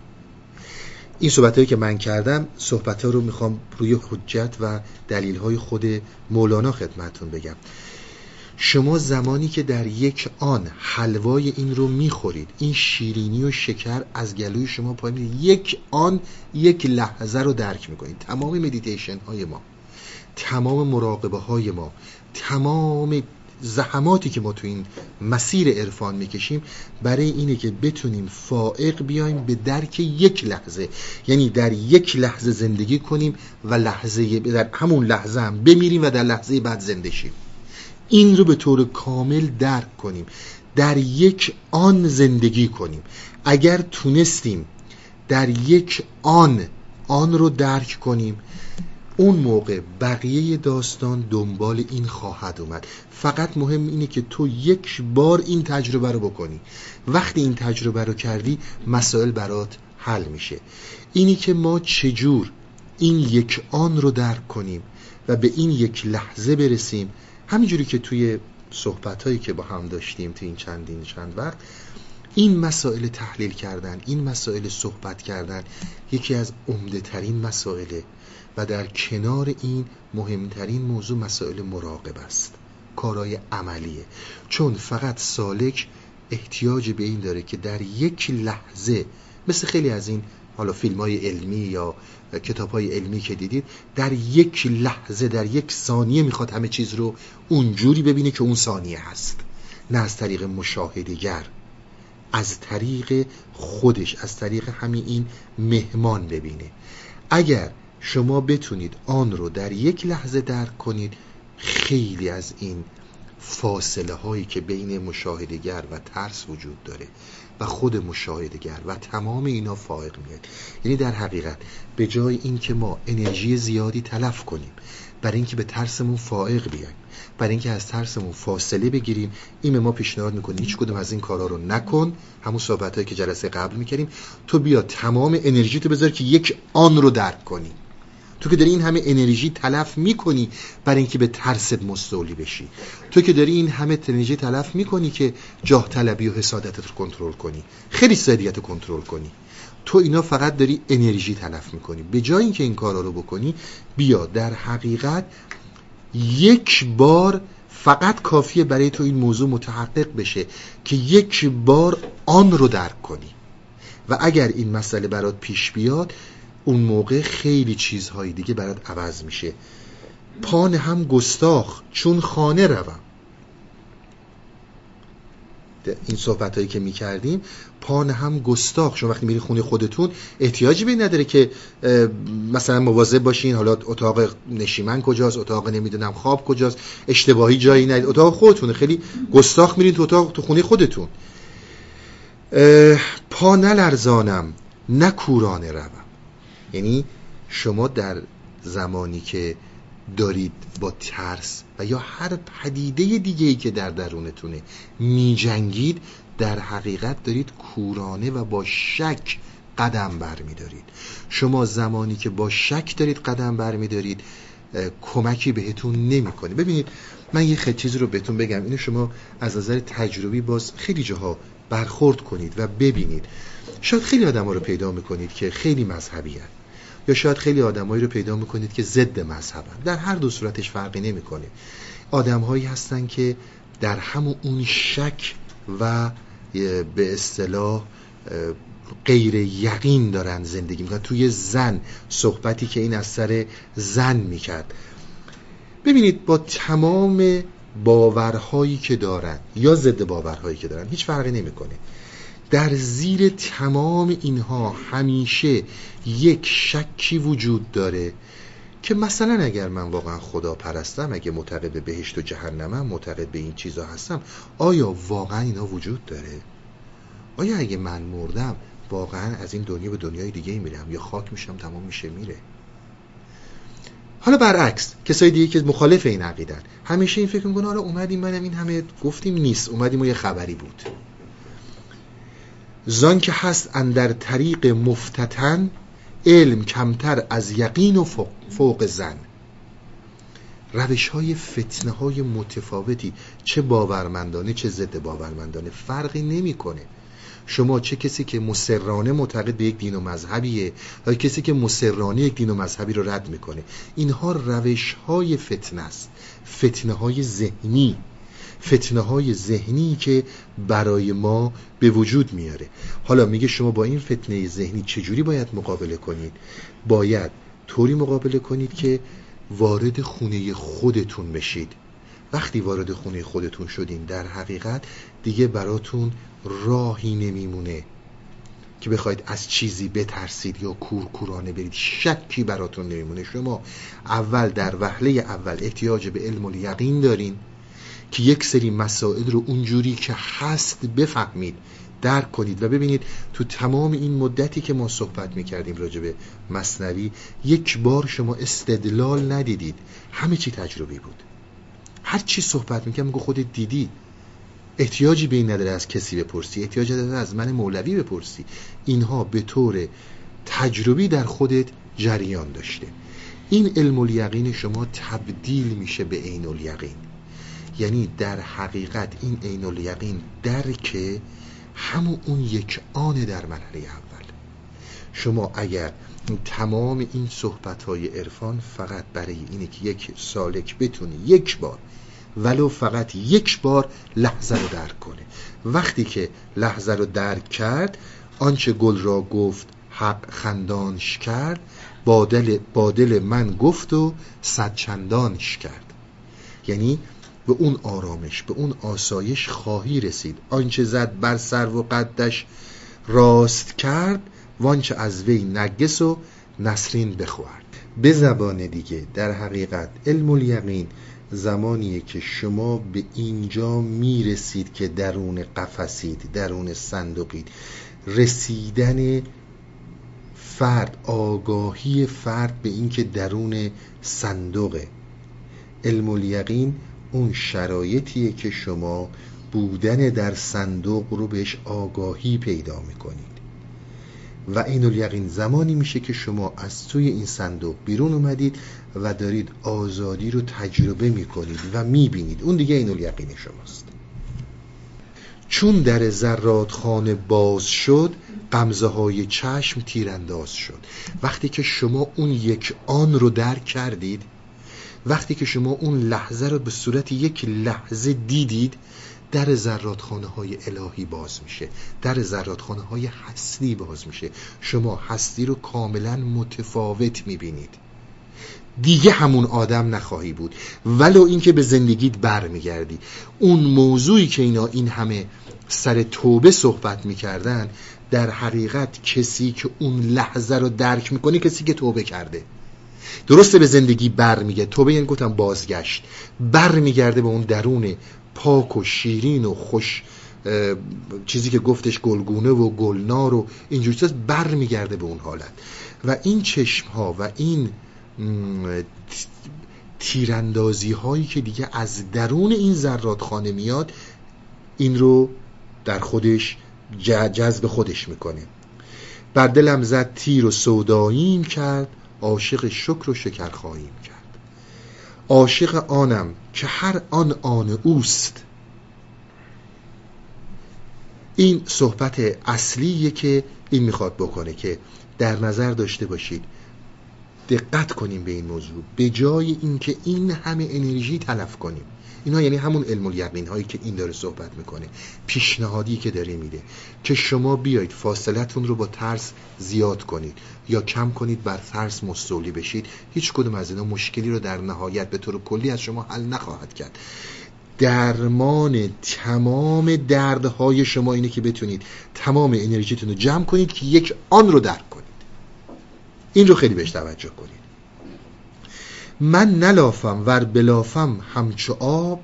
این صحبت هایی که من کردم صحبت ها رو می‌خوام روی حجت و دلیل های خود مولانا خدمتون بگم. شما زمانی که در یک آن حلوای این رو می‌خورید این شیرینی و شکر از گلوی شما پایین یک آن یک لحظه رو درک می‌کنید. تمام مدیتیشن های ما تمام مراقبه های ما تمام زحماتی که ما تو این مسیر عرفان می‌کشیم برای اینه که بتونیم فائق بیایم به درک یک لحظه. یعنی در یک لحظه زندگی کنیم و لحظه در همون لحظه هم بمیریم و در لحظه بعد زنده شیم. این رو به طور کامل درک کنیم. در یک آن زندگی کنیم. اگر تونستیم در یک آن آن رو درک کنیم. اون موقع بقیه داستان دنبال این خواهد اومد. فقط مهم اینه که تو یک بار این تجربه رو بکنی. وقتی این تجربه رو کردی مسائل برات حل میشه. اینی که ما چجور این یک آن رو درک کنیم و به این یک لحظه برسیم همینجوری که توی صحبت هایی که با هم داشتیم تو این چندین چند وقت این مسائل تحلیل کردن این مسائل صحبت کردن یکی از عمده ترین مسائله و در کنار این مهمترین موضوع مسائل مراقب است کارهای عملیه. چون فقط سالک احتیاج به این داره که در یک لحظه مثل خیلی از این حالا فیلم های علمی یا کتاب های علمی که دیدید در یک لحظه در یک ثانیه می‌خواد همه چیز رو اونجوری ببینه که اون ثانیه هست. نه از طریق مشاهدگر از طریق خودش از طریق همین این مهمان ببینه. اگر شما بتونید آن رو در یک لحظه درک کنید خیلی از این فاصله هایی که بین مشاهدگر و ترس وجود داره و خود مشاهدگر و تمام اینا فائق میاد. یعنی در حقیقت به جای اینکه ما انرژی زیادی تلف کنیم برای اینکه به ترسمون فائق بیایم برای اینکه از ترسمون فاصله بگیریم این ما پیشنهاد می‌کنه. هیچ کدوم از این کارا رو نکن. همون صحبت که جلسه قبل می‌کردیم. تو بیا تمام انرژی تو بذار که یک آن رو درک کنی. تو که داری این همه انرژی تلف می‌کنی برای اینکه به ترست مستولی بشی. تو که داری این همه انرژی تلف می‌کنی که جاه طلبی و حسادتت رو کنترل کنی. خیلی سادیت رو کنترل کنی. تو اینا فقط داری انرژی تلف می‌کنی. به جای اینکه این کارا رو بکنی بیا در حقیقت یک بار فقط کافیه برای تو این موضوع متحقق بشه که یک بار آن رو درک کنی. و اگر این مسئله برات پیش بیاد اون موقع خیلی چیزهای دیگه برات عوض میشه. پان هم گستاخ چون خانه روم. این صحبت هایی که می‌کردیم پان هم گستاخ. شما وقتی میری خونه خودتون احتیاجی به نداره که مثلا مواظب باشین. حالا اتاق نشیمن کجاست؟ اتاق نمی‌دونم خواب کجاست؟ اشتباهی جایی ندید اتاق خودتونه. خیلی گستاخ میرین تو اتاق تو خونه خودتون. پا نلرزانم نه کورانه روم. یعنی شما در زمانی که دارید با ترس و یا هر پدیده دیگه ای که در درونتونه می جنگید در حقیقت دارید کورانه و با شک قدم بر می دارید شما زمانی که با شک دارید قدم بر می دارید کمکی بهتون نمی‌کنه. ببینید من یه خیلی چیزی رو بهتون بگم. اینو شما از نظر تجربی باز خیلی جاها برخورد کنید و ببینید. شاید خیلی آدم ها رو پیدا می‌کنید که خیلی مذهبی هست یا شاید خیلی آدمایی رو پیدا می‌کنید که ضد مذهبن. در هر دو صورتش فرقی نمی‌کنه. آدمهایی هستن که در همون اون شک و به اصطلاح غیر یقین دارن زندگی می‌کنن. توی زن صحبتی که این از سر زن می‌کرد. ببینید با تمام باورهایی که دارن یا ضد باورهایی که دارن هیچ فرقی نمی‌کنه. در زیر تمام اینها همیشه یک شکی وجود داره که مثلا اگر من واقعا خدا پرستم اگه معتقد به بهشت و جهنمم معتقد به این چیزا هستم آیا واقعا اینا وجود داره؟ آیا اگه من مردم واقعا از این دنیا به دنیای دیگه میرم؟ یا خاک میشم تمام میشه میره؟ حالا برعکس کسای دیگه که مخالف این عقیدن همیشه این فکر می‌کنه حالا اومدیم منم این همه گفتیم نیست اومدیم و یه خبری بود. زان که هست اندر طریق مفتتن علم کمتر از یقین و فوق زن. روش های فتنه های متفاوتی چه باورمندانه چه ضد باورمندانه فرقی نمی‌کنه. شما چه کسی که مسررانه معتقد به یک دین و مذهبیه یا کسی که مسررانه یک دین و مذهبی رو رد می‌کنه. اینها روش های فتنه است. فتنه های ذهنی. فتنه های ذهنی که برای ما به وجود میاره. حالا میگه شما با این فتنه ذهنی چجوری باید مقابله کنید؟ باید طوری مقابله کنید که وارد خونه خودتون بشید. وقتی وارد خونه خودتون شدین در حقیقت دیگه براتون راهی نمیمونه که بخواید از چیزی بترسید یا کورکورانه برید. شکی براتون نمیمونه. شما اول در وهله اول احتیاج به علم و یقین دارین. که یک سری مسائل رو اونجوری که هست بفهمید درک کنید و ببینید تو تمام این مدتی که ما صحبت می‌کردیم راجع به مصنوی یک بار شما استدلال ندیدید. همه چی تجربی بود. هر چی صحبت می‌کنم میگو خودت دیدی. احتیاجی به این نداره از کسی بپرسی احتیاج نداره از من مولوی بپرسی. اینها به طور تجربی در خودت جریان داشته. این علم الیقین شما تبدیل میشه به عین الیقین. یعنی در حقیقت این عین الیقین درک همون اون یک آن در مرحله اول. شما اگر تمام این صحبت های عرفان فقط برای اینه که یک سالک بتونه یک بار ولو فقط یک بار لحظه رو درک کنه. وقتی که لحظه رو درک کرد آنچه گل را گفت حق خندانش کرد با دل, من گفت و صد چندانش کرد. یعنی به اون آرامش به اون آسایش خواهی رسید. آنچه زد بر سر و قدش راست کرد وانچه از وی نگس و نسرین بخورد. به زبان دیگه در حقیقت علم الیقین زمانیه که شما به اینجا می‌رسید که درون قفسید درون صندوقید. رسیدن فرد آگاهی فرد به اینکه درون صندوقه. علم الیقین اون شرایطیه که شما بودن در صندوق رو بهش آگاهی پیدا می‌کنید. و این الیقین زمانی میشه که شما از توی این صندوق بیرون اومدید و دارید آزادی رو تجربه می‌کنید و می‌بینید. اون دیگه این الیقین شماست. چون در زراد خانه باز شد قمزه های چشم تیرانداز شد. وقتی که شما اون یک آن رو درک کردید وقتی که شما اون لحظه رو به صورت یک لحظه دیدید در زرادخانه های الهی باز میشه در زرادخانه های هستی باز میشه. شما هستی رو کاملا متفاوت می‌بینید. دیگه همون آدم نخواهی بود. ولو اینکه به زندگیت برمیگردی. اون موضوعی که اینا این همه سر توبه صحبت می‌کردن در حقیقت کسی که اون لحظه رو درک می‌کنه کسی که توبه کرده. درسته به زندگی برمیگه توبه یعنی گفتم بازگشت. برمیگرده به اون درون پاک و شیرین و خوش چیزی که گفتش گلگونه و گلنار و اینجور چیز برمیگرده به اون حالت. و این چشم ها و این تیراندازی هایی که دیگه از درون این زرادخانه میاد این رو در خودش جذب خودش می‌کنه. بر دلم زد تیر و سوداییم کرد. عاشق شکر و شکر خواهیم کرد. عاشق آنم که هر آن آن اوست. این صحبت اصلیه که این می‌خواد بکنه که در نظر داشته باشید. دقت کنیم به این موضوع. به جای اینکه این همه انرژی تلف کنیم. اینا یعنی همون علم الیقین هایی که این داره صحبت می‌کنه پیشنهادی که داره میده که شما بیایید فاصلتون رو با ترس زیاد کنید یا کم کنید بر ترس مستولی بشید. هیچ کدوم از اینا مشکلی رو در نهایت به طور کلی از شما حل نخواهد کرد. درمان تمام دردهای شما اینه که بتونید تمام انرژیتون رو جمع کنید که یک آن رو درک کنید. این رو خیلی بهش توجه کنید. من نلافم ور بلافم همچو آب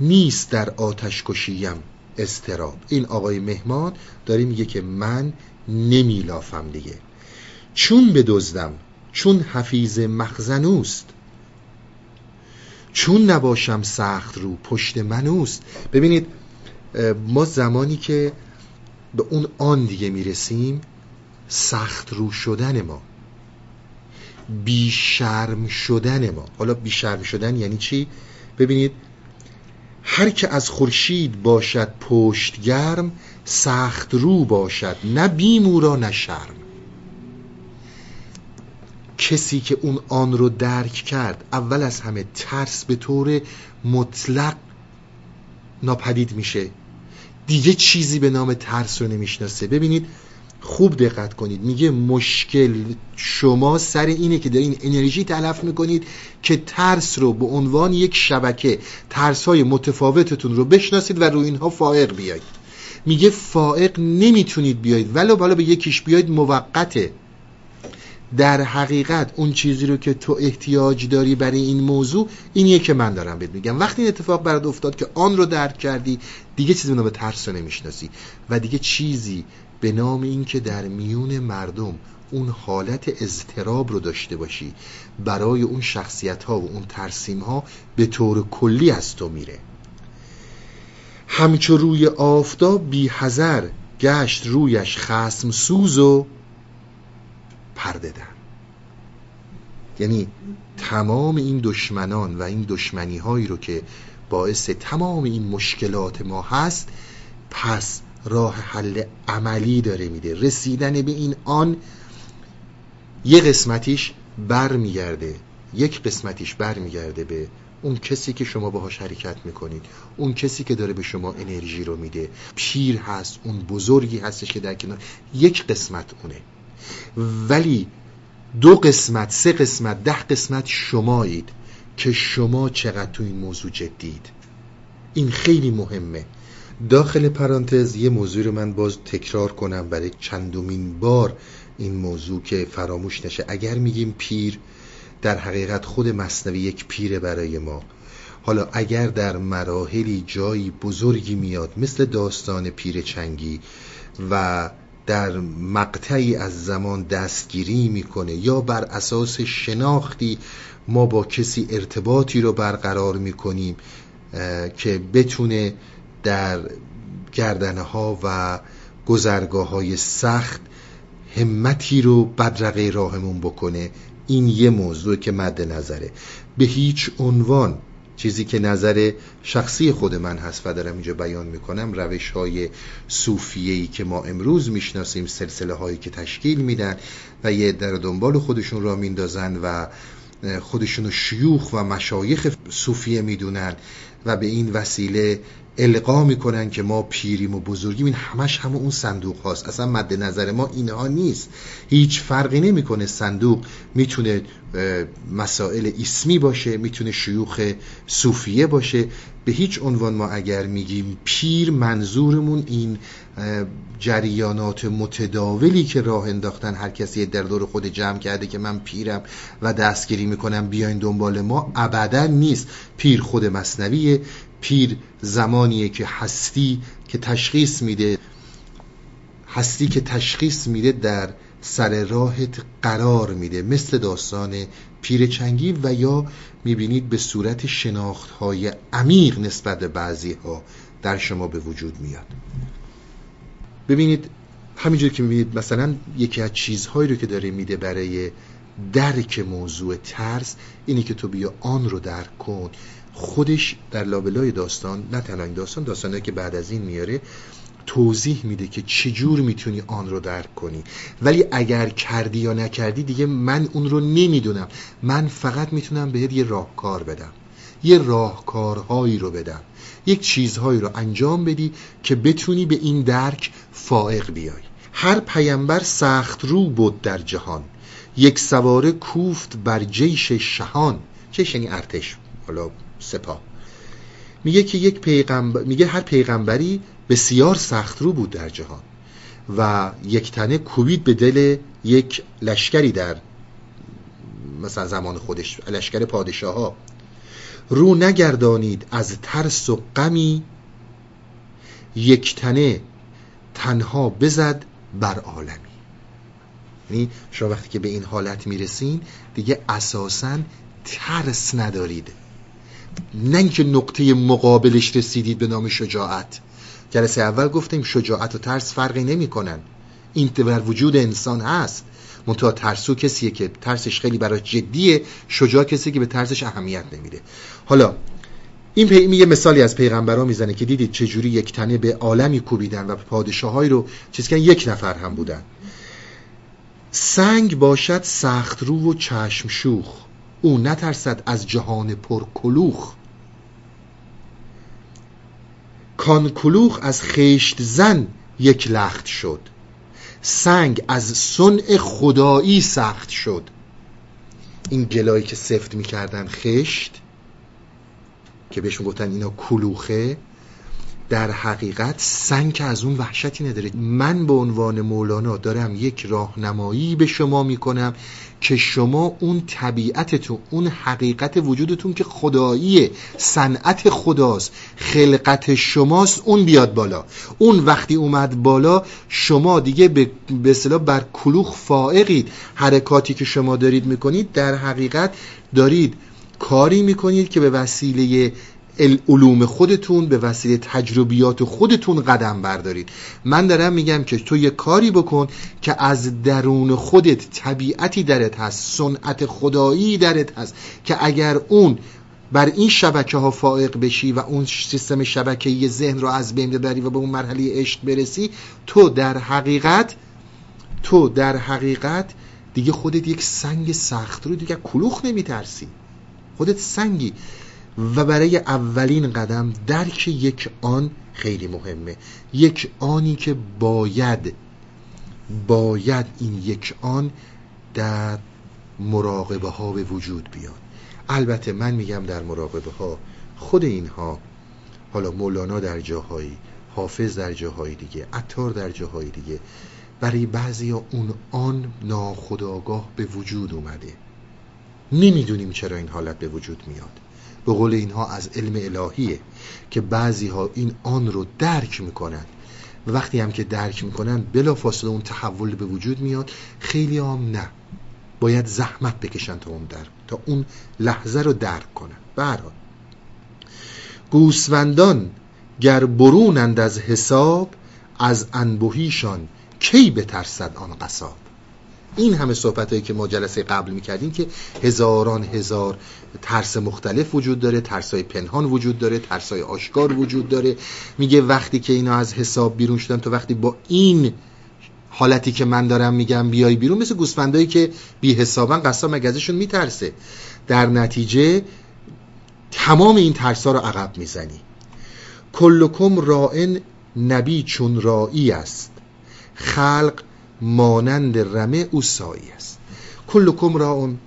نیست در آتش کشیم استراب این آقای مهمان داره میگه که من نمیلافم دیگه. چون بدزدم چون حفیظ مخزنوست چون نباشم سخت رو پشت منوست. ببینید ما زمانی که به اون آن دیگه می‌رسیم سخت رو شدن ما. بیشرم شدن ما. حالا بیشرم شدن یعنی چی؟ ببینید هر که از خورشید باشد پشت گرم سخت رو باشد نه بیمورا نه شرم. کسی که اون آن رو درک کرد اول از همه ترس به طور مطلق ناپدید میشه. دیگه چیزی به نام ترس رو نمی‌شناسه. ببینید خوب دقت کنید. میگه مشکل شما سر اینه که دارین انرژی تلف می‌کنید که ترس رو به عنوان یک شبکه ترس های متفاوتتون رو بشناسید و رو اینها فائق بیاید میگه فائق نمی‌تونید بیاید ولو بالا به یکیش بیاید موقته. در حقیقت اون چیزی رو که تو احتیاج داری برای این موضوع اینیه که من دارم بهت میگم. وقتی این اتفاق برات افتاد که آن رو درک کردی دیگه چیزی به نام ترس رو نمی‌شناسی. و دیگه چیزی به نام این که در میون مردم اون حالت اضطراب رو داشته باشی برای اون شخصیت ها و اون ترسیم ها به طور کلی از تو میره. همچو روی آفتاب بی حذر گشت رویش خسم سوز و پرده یعنی تمام این دشمنان و این دشمنی هایی رو که باعث تمام این مشکلات ما هست پس راه حل عملی داره میده. رسیدن به این آن یه قسمتیش بر میگرده یک قسمتیش بر میگرده به اون کسی که شما باهاش حرکت می‌کنید. اون کسی که داره به شما انرژی رو میده. پیر هست اون بزرگی هستش که در کنار. یک قسمت اونه. ولی دو قسمت سه قسمت ده قسمت شمایید که شما چقدر تو این موضوع جدید. این خیلی مهمه. داخل پرانتز یه موضوع رو من باز تکرار کنم برای چندمین بار این موضوع که فراموش نشه. اگر میگیم پیر در حقیقت خود مصنوی یک پیره برای ما. حالا اگر در مراحلی جایی بزرگی میاد مثل داستان پیر چنگی و در مقطعی از زمان دستگیری می‌کنه یا بر اساس شناختی ما با کسی ارتباطی رو برقرار می‌کنیم که بتونه در گردنه ها و گذرگاه های سخت همتی رو بدرقه راهمون بکنه. این یه موضوع که مد نظره. به هیچ عنوان چیزی که نظر شخصی خود من هست و دارم اینجا بیان می‌کنم روش های صوفیهی که ما امروز می‌شناسیم سلسله هایی که تشکیل میدن و یه در دنبال خودشون را میندازن و خودشون شیوخ و مشایخ صوفیه می‌دونن و به این وسیله القا می‌کنن که ما پیریم و بزرگیم. این همش همه اون صندوق هاست. اصلا مد نظر ما اینها نیست. هیچ فرقی نمی‌کنه. صندوق می‌تونه مسائل اسمی باشه می‌تونه شیوخ صوفیه باشه. به هیچ عنوان ما اگر میگیم پیر منظورمون این جریانات متداولی که راه انداختن هر کسی در دور خود جمع کرده که من پیرم و دستگیری می‌کنم بیاین دنبال ما ابدا نیست. پیر خود مصنویه. پیر زمانیه که هستی که تشخیص میده هستی که تشخیص میده در سر راهت قرار میده. مثل داستان پیرچنگی و یا می‌بینید به صورت شناخت های عمیق نسبت به بعضی ها در شما به وجود میاد. ببینید همینجور که می‌بینید مثلا یکی از چیزهایی رو که داره میده برای درک موضوع ترس اینی که تو بیا آن رو درک کن. خودش در لابلای داستان نه تنها داستان داستانی که بعد از این میاره توضیح میده که چجور می‌تونی آن رو درک کنی. ولی اگر کردی یا نکردی دیگه من اون رو نمی‌دونم. من فقط می‌تونم بهت یه راهکار بدم. یه راهکارهایی رو بدم. یک چیزهایی رو انجام بدی که بتونی به این درک فائق بیای. هر پیامبر سخت رو بود در جهان. یک سواره کوفت بر جیش شهان. چه یعنی ارتش. حالا سپاه. میگه که یک پیغمبر میگه هر پیغمبری بسیار سخت رو بود در جهان و یک تنه کوبید به دل یک لشکری در مثلا زمان خودش لشکر پادشاه ها رو نگردانید از ترس و غمی یک تنه تنها بزد بر عالمی. یعنی شما وقتی که به این حالت می‌رسین دیگه اساسا ترس ندارید. نه اینکه نقطه مقابلش رسیدید به نام شجاعت. جلسه اول گفتیم شجاعت و ترس فرقی نمی‌کنن. این در وجود انسان هست. منتها ترسو کسیه که ترسش خیلی برای جدیه. شجاع کسی که به ترسش اهمیت نمیده. حالا این پی... یه مثالی از پیغمبران می‌زنه که دیدید چجوری یک تنه به عالمی کوبیدن و پادشاهایی رو چیز که یک نفر هم بودن. سنگ باشد سخت رو و چشم شوخ. او نترسد از جهان پرکلوخ. کان کلوخ از خشت زن یک لخت شد. سنگ از صنع خدایی سخت شد. این گلایی که سفت می‌کردن خشت که بهشون گفتن اینا کلوخه در حقیقت سنگ از اون وحشتی نداره. من به عنوان مولانا دارم یک راهنمایی به شما می‌کنم که شما اون طبیعتتون اون حقیقت وجودتون که خداییه صنعت خداست خلقت شماست اون بیاد بالا. اون وقتی اومد بالا شما دیگه به اصطلاح بر کلوخ فائقید. حرکاتی که شما دارید می‌کنید در حقیقت دارید کاری می‌کنید که به وسیله علوم خودتون به وسیله تجربیات خودتون قدم بردارید. من دارم میگم که تو یه کاری بکن که از درون خودت طبیعتی درت هست صنعت خدایی درت هست که اگر اون بر این شبکه ها فائق بشی و اون سیستم شبکه‌ای ذهن رو از بین ببری و به اون مرحله عشق برسی تو در حقیقت تو در حقیقت دیگه خودت یک سنگ سخت رو دیگه کلوخ نمیترسی. خودت سنگی. و برای اولین قدم درک یک آن خیلی مهمه. یک آنی که باید باید این یک آن در مراقبه ها به وجود بیاد. البته من میگم در مراقبه ها خود اینها حالا مولانا در جاهایی حافظ در جاهای دیگه عطار در جاهای دیگه برای بعضی اون آن ناخداگاه به وجود اومده. نمی‌دونیم چرا این حالت به وجود میاد. به قول اینها از علم الهیه که بعضی ها این آن رو درک می‌کنن. و وقتی هم که درک می‌کنن بلا فاصله اون تحول به وجود میاد. خیلی هم نه. باید زحمت بکشن تا اون در تا اون لحظه رو درک کنن. برحال گوسفندان گر برونند از حساب از انبوهیشان کی بترسد آن قصاب؟ این همه صحبت هایی که ما جلسه قبل می‌کردیم که هزاران هزار ترس مختلف وجود داره ترس های پنهان وجود داره ترس های آشکار وجود داره. میگه وقتی که اینا از حساب بیرون شدن تو وقتی با این حالتی که من دارم میگم بیای بیرون مثل گوسفندایی که بی حسابن قصاب مگزشون میترسه. در نتیجه تمام این ترس ها رو عقب می‌زنی. کلکم رائن نبی چون رائی است. خلق مانند رمه او سایی است. کلکم راون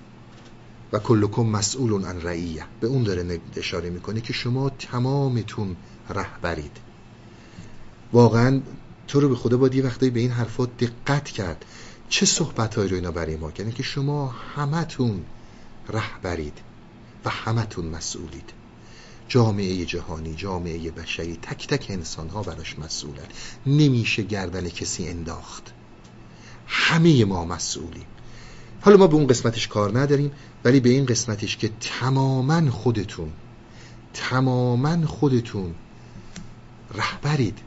و کلکم مسئول عن رعیه. به اون داره اشاره می‌کنه که شما تمامتون رهبرید. واقعا تو رو به خدا باید یه وقتایی به این حرفات دقت کرد. چه صحبت رو اینا برای ما؟ کنه که شما همتون رهبرید و همتون مسئولید. جامعه جهانی جامعه بشری تک تک انسان ها براش مسئولن. نمیشه گردن کسی انداخت. همه ما مسئولیم. حالا ما به اون قسمتش کار نداریم ولی به این قسمتش که تماما خودتون تماما خودتون رهبرید.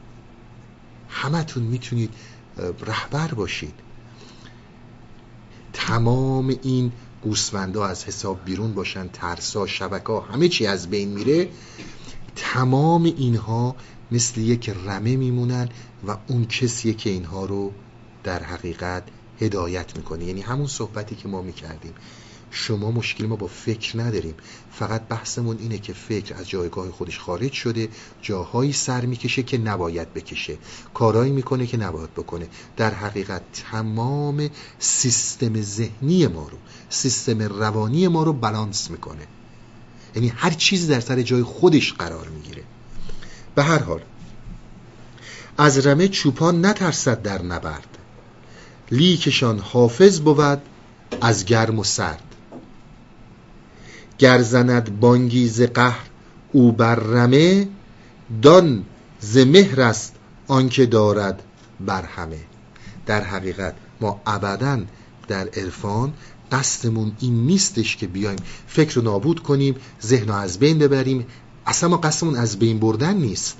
همتون می‌تونید رهبر باشید. تمام این گوسفندا از حساب بیرون باشن ترسا شبکا همه چی از بین میره. تمام اینها مثل یک رمه میمونن و اون کسیه که اینها رو در حقیقت هدایت می‌کنه یعنی همون صحبتی که ما می‌کردیم. شما مشکل ما با فکر نداریم. فقط بحثمون اینه که فکر از جایگاه خودش خارج شده جاهایی سر می‌کشه که نباید بکشه. کارهایی می‌کنه که نباید بکنه. در حقیقت تمام سیستم ذهنی ما رو سیستم روانی ما رو بالانس می‌کنه. یعنی هر چیزی در سر جای خودش قرار می‌گیره. به هر حال از رمه چوپان نترسد در نبرد. لیکشان حافظ بود از گرم و سرد. گر زند بانگی ز قهر او بر رمه دان ز مهر است آنکه دارد بر همه. در حقیقت ما ابدا در عرفان قصدمون این نیستش که بیایم فکر رو نابود کنیم ذهن رو از بین ببریم. اصلا ما قصدمون از بین بردن نیست.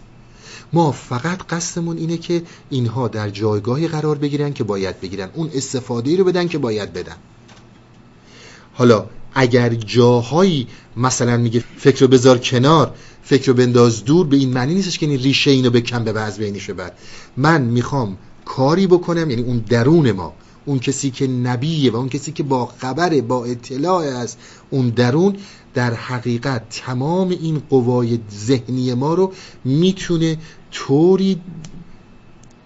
ما فقط قصدمون اینه که اینها در جایگاهی قرار بگیرن که باید بگیرن. اون استفاده رو بدن که باید بدن. حالا اگر جاهایی مثلا میگه فکر رو بذار کنار فکر رو بنداز دور به این معنی نیستش که این ریشه اینو بکن به از بینش بر من می‌خوام کاری بکنم یعنی اون درون ما اون کسی که نبیه و اون کسی که با خبره با اطلاع از اون درون در حقیقت تمام این قوای ذهنی ما رو می‌تونه طوری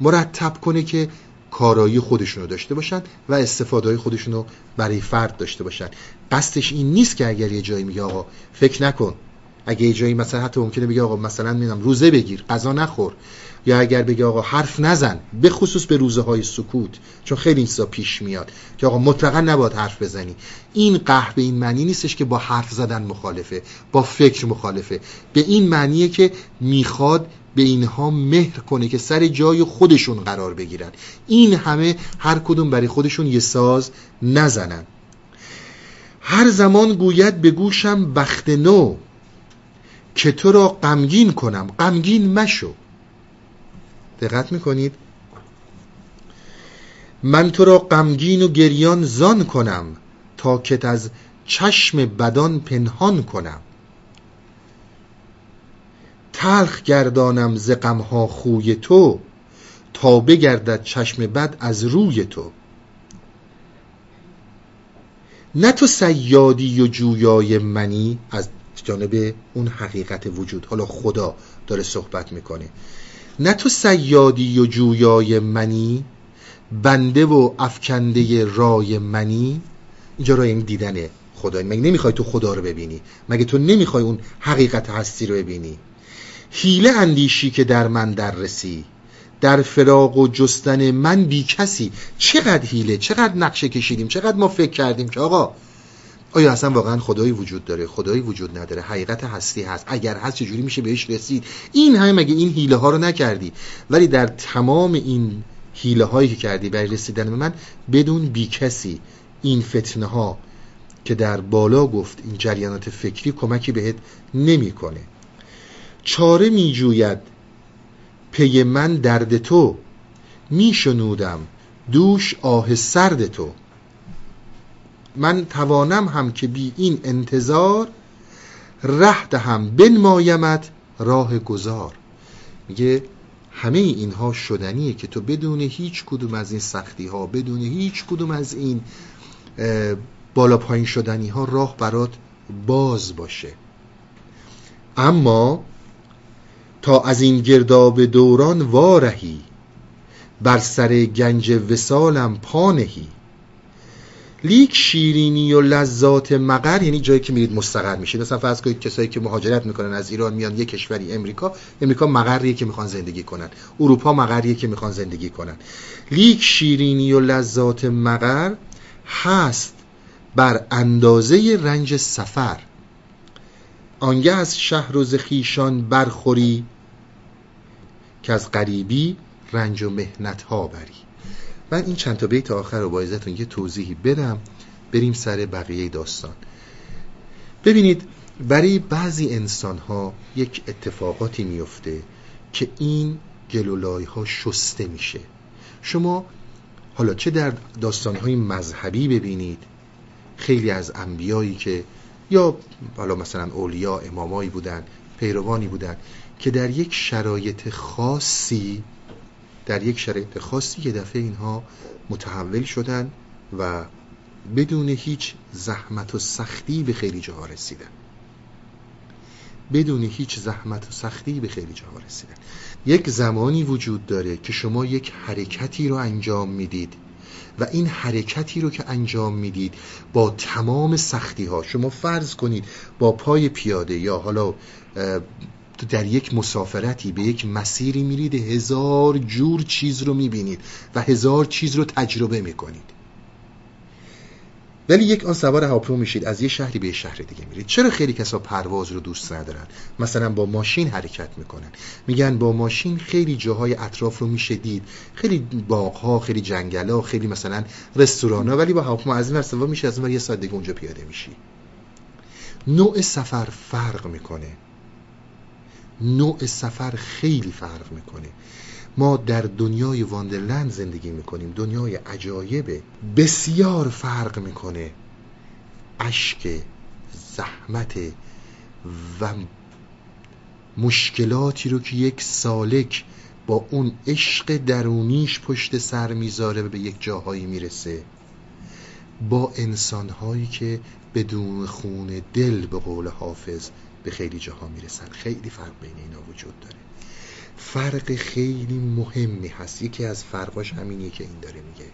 مرتب کنه که کارایی خودشونو داشته باشن و استفاده خودشون رو برای فرد داشته باشن. قصدش این نیست که اگر یه جایی میگه آقا فکر نکن. اگه یه جایی مثلا حتی ممکنه بگه آقا مثلا می‌دونم روزه بگیر غذا نخور. یا اگر بگه آقا حرف نزن به خصوص به روزه های سکوت چون خیلی این پیش میاد که آقا مطلقا نباید حرف بزنی. این قهر به این معنی نیستش که با حرف زدن مخالفه با فکر مخالفه. به این معنیه که می‌خواد به اینها مهر کنه که سر جای خودشون قرار بگیرن. این همه هر کدوم برای خودشون یه ساز نزنن. هر زمان گوید به گوشم بخت نو که تو را غمگین کنم. غمگین مشو. دقت می‌کنید. من تو را غمگین و گریان زان کنم تا که از چشم بدان پنهان کنم. تلخ گردانم ز غمها خوی تو تا بگردد چشم بد از روی تو. نه تو سیادی و جویای منی از جانب اون حقیقت وجود. حالا خدا داره صحبت می‌کنه. نه تو سیادی و جویای منی بنده و افکنده رای منی. اینجا را این دیدن خدا مگه نمی‌خوای تو خدا رو ببینی؟ مگه تو نمی‌خوای اون حقیقت هستی رو ببینی؟ حیله اندیشی که در من در رسی در فراق و جستن من بی کسی. چقدر حیله چقدر نقشه کشیدیم چقدر ما فکر کردیم که آقا آیا اصلا واقعا خدایی وجود داره؟ خدایی وجود نداره. حقیقت هستی هست. اگر هست چجوری میشه بهش رسید؟ این همه مگه این حیله ها رو نکردی؟ ولی در تمام این حیله هایی که کردی برای رسیدن به من بدون بی کسی این فتنه ها که در بالا گفت این جریانات فکری کمکی بهت نمی‌کنه. چاره می جوید پی من درد تو. می شنودم دوش آه سرد تو. من توانم هم که بی این انتظار ره دهم بنمایمت راه گذار. میگه همه اینها شدنیه که تو بدون هیچ کدوم از این سختی ها بدون هیچ کدوم از این بالا پایین شدنی ها راه برات باز باشه. اما تا از این گرداب دوران وارهی بر سر گنج وسالم پانهی لیک شیرینی و لذات مقر یعنی جایی که میرید مستقر میشید. مثلا فرض کنید کسایی که مهاجرت می‌کنن از ایران میان یه کشوری امریکا. امریکا مقریه که می‌خوان زندگی کنن. اروپا مقریه که می‌خوان زندگی کنن. لیک شیرینی و لذات مقر هست بر اندازه رنج سفر. آنگه از شهر و زخیشان برخوری که از غریبی رنج و مهنت ها بری. من این چند تا بیت آخر رو با ازتون یه توضیحی بدم. بریم سر بقیه داستان. ببینید برای بعضی انسان ها یک اتفاقاتی میفته که این گلولای ها شسته میشه. شما حالا چه در داستان های مذهبی ببینید؟ خیلی از انبیایی که یا حالا مثلا اولیا امامایی بودن پیروانی بودن که در یک شرایط خاصی در یک شرایط خاصی یه دفعه اینها متحول شدن و بدون هیچ زحمت و سختی به خیلی جاها رسیدن. بدون هیچ زحمت و سختی به خیلی جاها رسیدن. یک زمانی وجود داره که شما یک حرکتی رو انجام می‌دید و این حرکتی رو که انجام می‌دید با تمام سختی ها شما فرض کنید با پای پیاده یا حالا در یک مسافرتی به یک مسیری میرید هزار جور چیز رو می‌بینید و هزار چیز رو تجربه می‌کنید. ولی یک آن سوار هواپیما میشید از یه شهری به یه شهر دیگه میرید. چرا خیلی کسا پرواز رو دوست ندارن؟ مثلا با ماشین حرکت می‌کنن. میگن با ماشین خیلی جاهای اطراف رو میشه دید. خیلی باغها خیلی جنگلا خیلی مثلا رستوران ها ولی با هواپیما از این ور میشه از این یه ساعت دیگه اونجا پیاده میشی. نوع سفر فرق می‌کنه. نوع سفر خیلی فرق می‌کنه. ما در دنیای واندرلند زندگی می‌کنیم. دنیای عجایبه بسیار فرق می‌کنه. اشک زحمت و مشکلاتی رو که یک سالک با اون عشق درونیش پشت سر می‌ذاره و به یک جاهایی می‌رسه. با انسانهایی که بدون خون دل به قول حافظ به خیلی جاها می‌رسن. خیلی فرق بین اینا وجود داره. فرق خیلی مهمی هست. یکی از فرقاش همینیه که این داره میگه.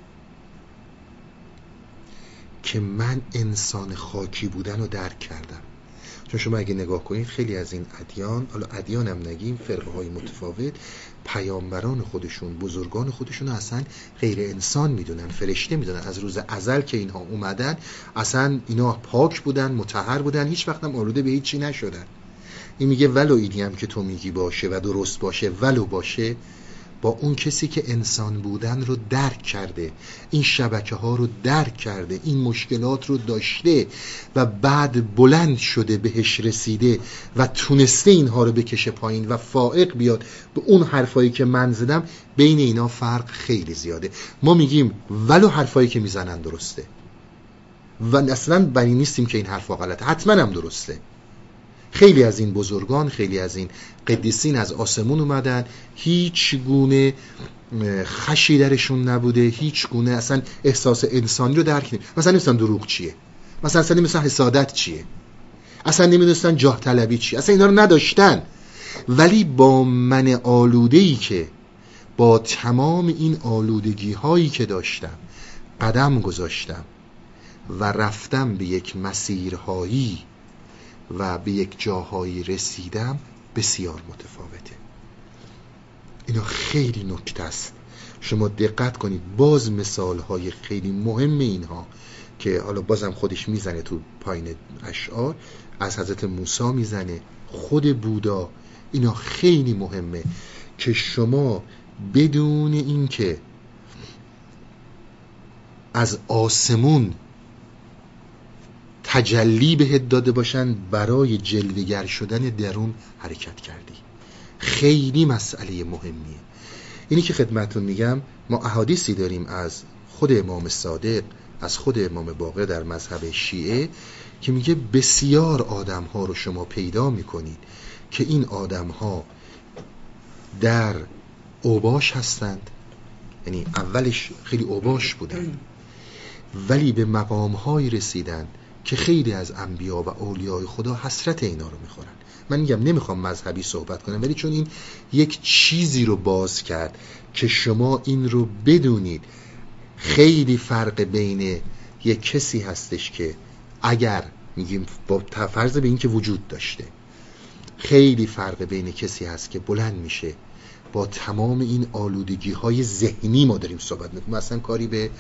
که من انسان خاکی بودن رو درک کردم. چون شما اگه نگاه کنید خیلی از این ادیان حالا ادیان هم نگیم فرقه های متفاوت. پیامبران خودشون بزرگان خودشون اصلا غیر انسان می‌دونن فرشته می‌دونن. از روز ازل که اینها اومدن اصلا اینا پاک بودن متحر بودن هیچ وقت هم آلوده به هیچی نشدن. این میگه ولو اینی هم که تو میگی باشه و درست باشه ولو باشه. با اون کسی که انسان بودن رو درک کرده این شبکه ها رو درک کرده این مشکلات رو داشته و بعد بلند شده بهش رسیده و تونسته اینها رو بکشه پایین و فائق بیاد. به اون حرفایی که من زدم بین اینا فرق خیلی زیاده. ما میگیم ولو حرفایی که می‌زنن درسته. و اصلا بنی نیستیم که این حرفا غلطه. حتما هم درسته. خیلی از این بزرگان خیلی از این قدیسین از آسمون اومدن. هیچ گونه خشی درشون نبوده. هیچ گونه اصلا احساس انسانی رو درک نمی مثلا نمیستن دروغ چیه. مثلا اصلا نمیستن حسادت چیه. اصلا نمی‌دونستن جاه طلبی چیه. اصلا اینا رو نداشتن. ولی با من آلوده ای که با تمام این آلودگی هایی که داشتم قدم گذاشتم و رفتم به یک مسیرهایی و به یک جاهایی رسیدم بسیار متفاوته. اینا خیلی نکته است. شما دقت کنید باز مثال های خیلی مهم اینها که حالا بازم خودش می‌زنه تو پایین اشعار از حضرت موسی می‌زنه خود بودا اینا خیلی مهمه که شما بدون اینکه از آسمون تجلی بهت داده باشن برای جلوگر شدن درون حرکت کردی. خیلی مسئله مهمیه. اینی که خدمتون میگم ما احادیثی داریم از خود امام صادق از خود امام باقر در مذهب شیعه که میگه بسیار آدم ها رو شما پیدا می‌کنید که این آدم ها در اوباش هستند. یعنی اولش خیلی اوباش بودن. ولی به مقام های رسیدند که خیلی از انبیا و اولیای خدا حسرت اینا رو می‌خورن. من میگم نمی‌خوام مذهبی صحبت کنم ولی چون این یک چیزی رو باز کرد که شما این رو بدونید خیلی فرق بین یک کسی هستش که اگر میگیم با فرض به این که وجود داشته خیلی فرق بین کسی هست که بلند میشه با تمام این آلودگی های ذهنی ما داریم صحبت می‌کنیم. مثلا کاری به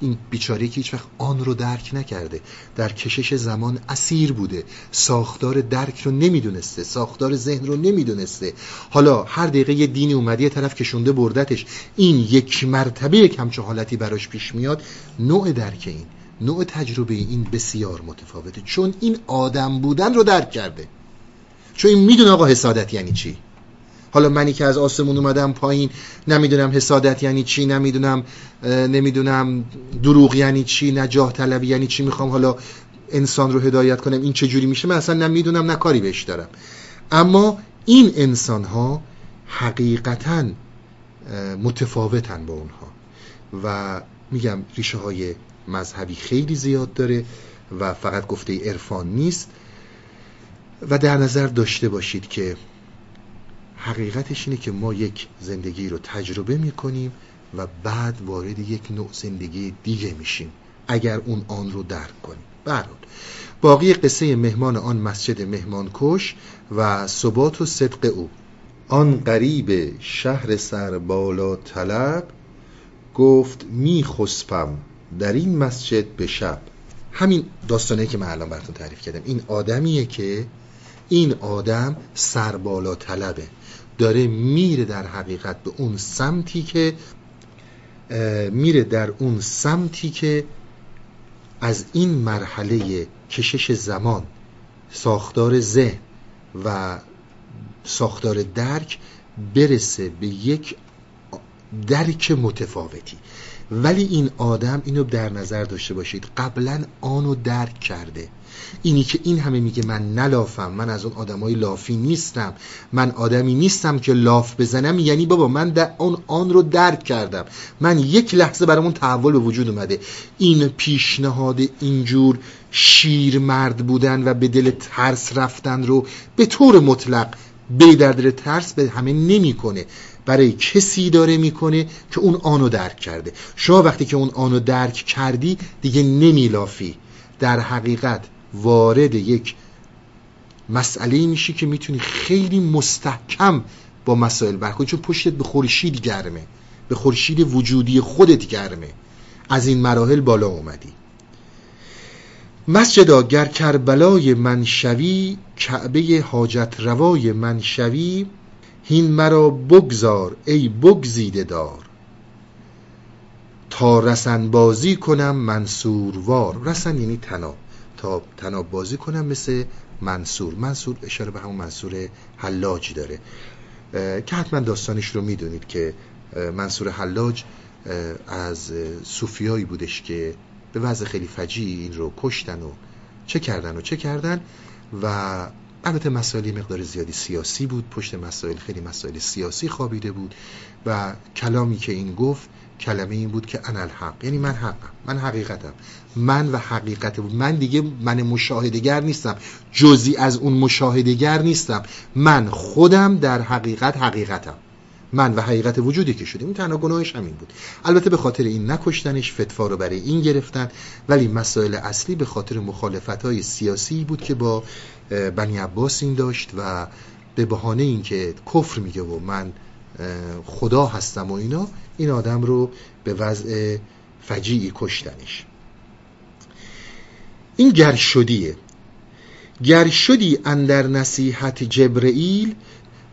این بیچاره که هیچ وقت آن رو درک نکرده. در کشش زمان اسیر بوده. ساختار درک رو نمی‌دونسته. ساختار ذهن رو نمی‌دونسته. حالا هر دقیقه یه دینی اومده یه طرف کشونده بردتش این یک مرتبه یک همچه حالتی براش پیش میاد نوع درک این نوع تجربه این بسیار متفاوته. چون این آدم بودن رو درک کرده. چون این می‌دونه آقا حسادت یعنی چی؟ حالا منی که از آسمون اومدم پایین نمی‌دونم حسادت یعنی چی نمی‌دونم نمی‌دونم دروغ یعنی چی نجاه طلبی یعنی چی می‌خوام حالا انسان رو هدایت کنم این چه جوری میشه؟ من اصلا نمی‌دونم نه کاری بهش دارم. اما این انسان ها حقیقتا متفاوتن با اونها. و میگم ریشه های مذهبی خیلی زیاد داره و فقط گفته عرفان نیست. و در نظر داشته باشید که حقیقتش اینه که ما یک زندگی رو تجربه می‌کنیم و بعد وارد یک نوع زندگی دیگه میشیم. اگر اون آن رو درک کنیم. برحال. باقی قصه مهمان آن مسجد مهمان کش و ثبات و صدق او. آن قریب شهر سر بالا طلب گفت می خسپم در این مسجد به شب. همین داستانه که من الان براتون تعریف کردم. این آدمیه که این آدم سربالا طلبه. داره میره در حقیقت به اون سمتی که میره در اون سمتی که از این مرحله کشش زمان ساختار ذهن و ساختار درک برسه به یک درک متفاوتی. ولی این آدم اینو در نظر داشته باشید قبلا آنو درک کرده. اینی که این همه میگه من نلافم من از اون آدمای لافی نیستم. من آدمی نیستم که لاف بزنم یعنی بابا من در اون آن رو درک کردم. من یک لحظه برامون تحول به وجود اومده. این پیشنهاد اینجور شیر مرد بودن و به دل ترس رفتن رو به طور مطلق به در ترس به همه نمی‌کنه. برای کسی داره می‌کنه که اون آنو درک کرده. شما وقتی که اون آنو درک کردی دیگه نمیلافی. در حقیقت وارد یک مسئله میشی که می‌تونی خیلی مستحکم با مسائل برخوری چون پشتت به خورشید گرمه. به خورشید وجودی خودت گرمه. از این مراحل بالا اومدی. مسجدا گر کربلای من شوی کعبه حاجت روای من شوی هین مرا بگذار ای بگزیده دار. تا رسن بازی کنم منصوروار. رسن یعنی تناب. تا تناب بازی کنم مثل منصور. منصور اشاره به همون منصور حلاج داره. که حتما داستانش رو می‌دونید که منصور حلاج از صوفیایی بودش که به وضع خیلی فجی این رو کشتن و چه کردن و چه کردن و البته مسائل مقدار زیادی سیاسی بود. پشت مسائل خیلی مسائل سیاسی خوابیده بود و کلامی که این گفت کلمه این بود که انا الحق. یعنی من حقم من حقیقتم. من و حقیقت من دیگه من مشاهدگر نیستم. جزی از اون مشاهدگر نیستم. من خودم در حقیقت حقیقتم. من و حقیقت وجودی که شدیم. این تنها گناهش همین بود. البته به خاطر این نکشتنش فتفا رو برای این گرفتن. ولی مسائل اصلی به خاطر مخالفت های سیاسی بود که با بنی عباس این داشت و به بهانه اینکه کفر میگه و من خدا هستم و اینا این آدم رو به وضع فجیعی کشتنش. این گر شدیه. گر شدی اندر نصیحت جبرئیل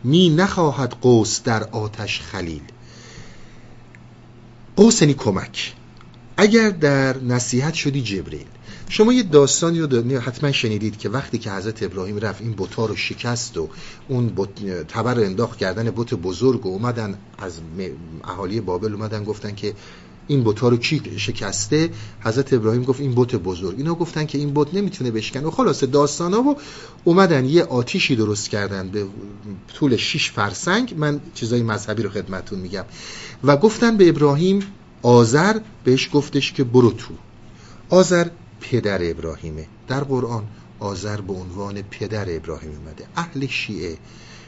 می نخواهد قوس در آتش خلیل. قوس یعنی کمک. اگر در نصیحت شدی جبرئیل. شما یه داستانی رو حتما شنیدید که وقتی که حضرت ابراهیم رفت این بوتا رو شکست و اون تبر انداخت کردن بت بزرگ و اومدن از اهالی بابل اومدن گفتن که این بوتا رو کی شکسته؟ حضرت ابراهیم گفت این بت بزرگ. اینا گفتن که این بت نمی‌تونه بشکنه و خلاصه داستانا و اومدن یه آتیشی درست کردن به طول 6 فرسنگ. من چیزای مذهبی رو خدمتون میگم. و گفتن به ابراهیم آذر بهش گفتش که برو تو. آذر پدر ابراهیمه. در قرآن آذر به عنوان پدر ابراهیم اومده. اهل شیعه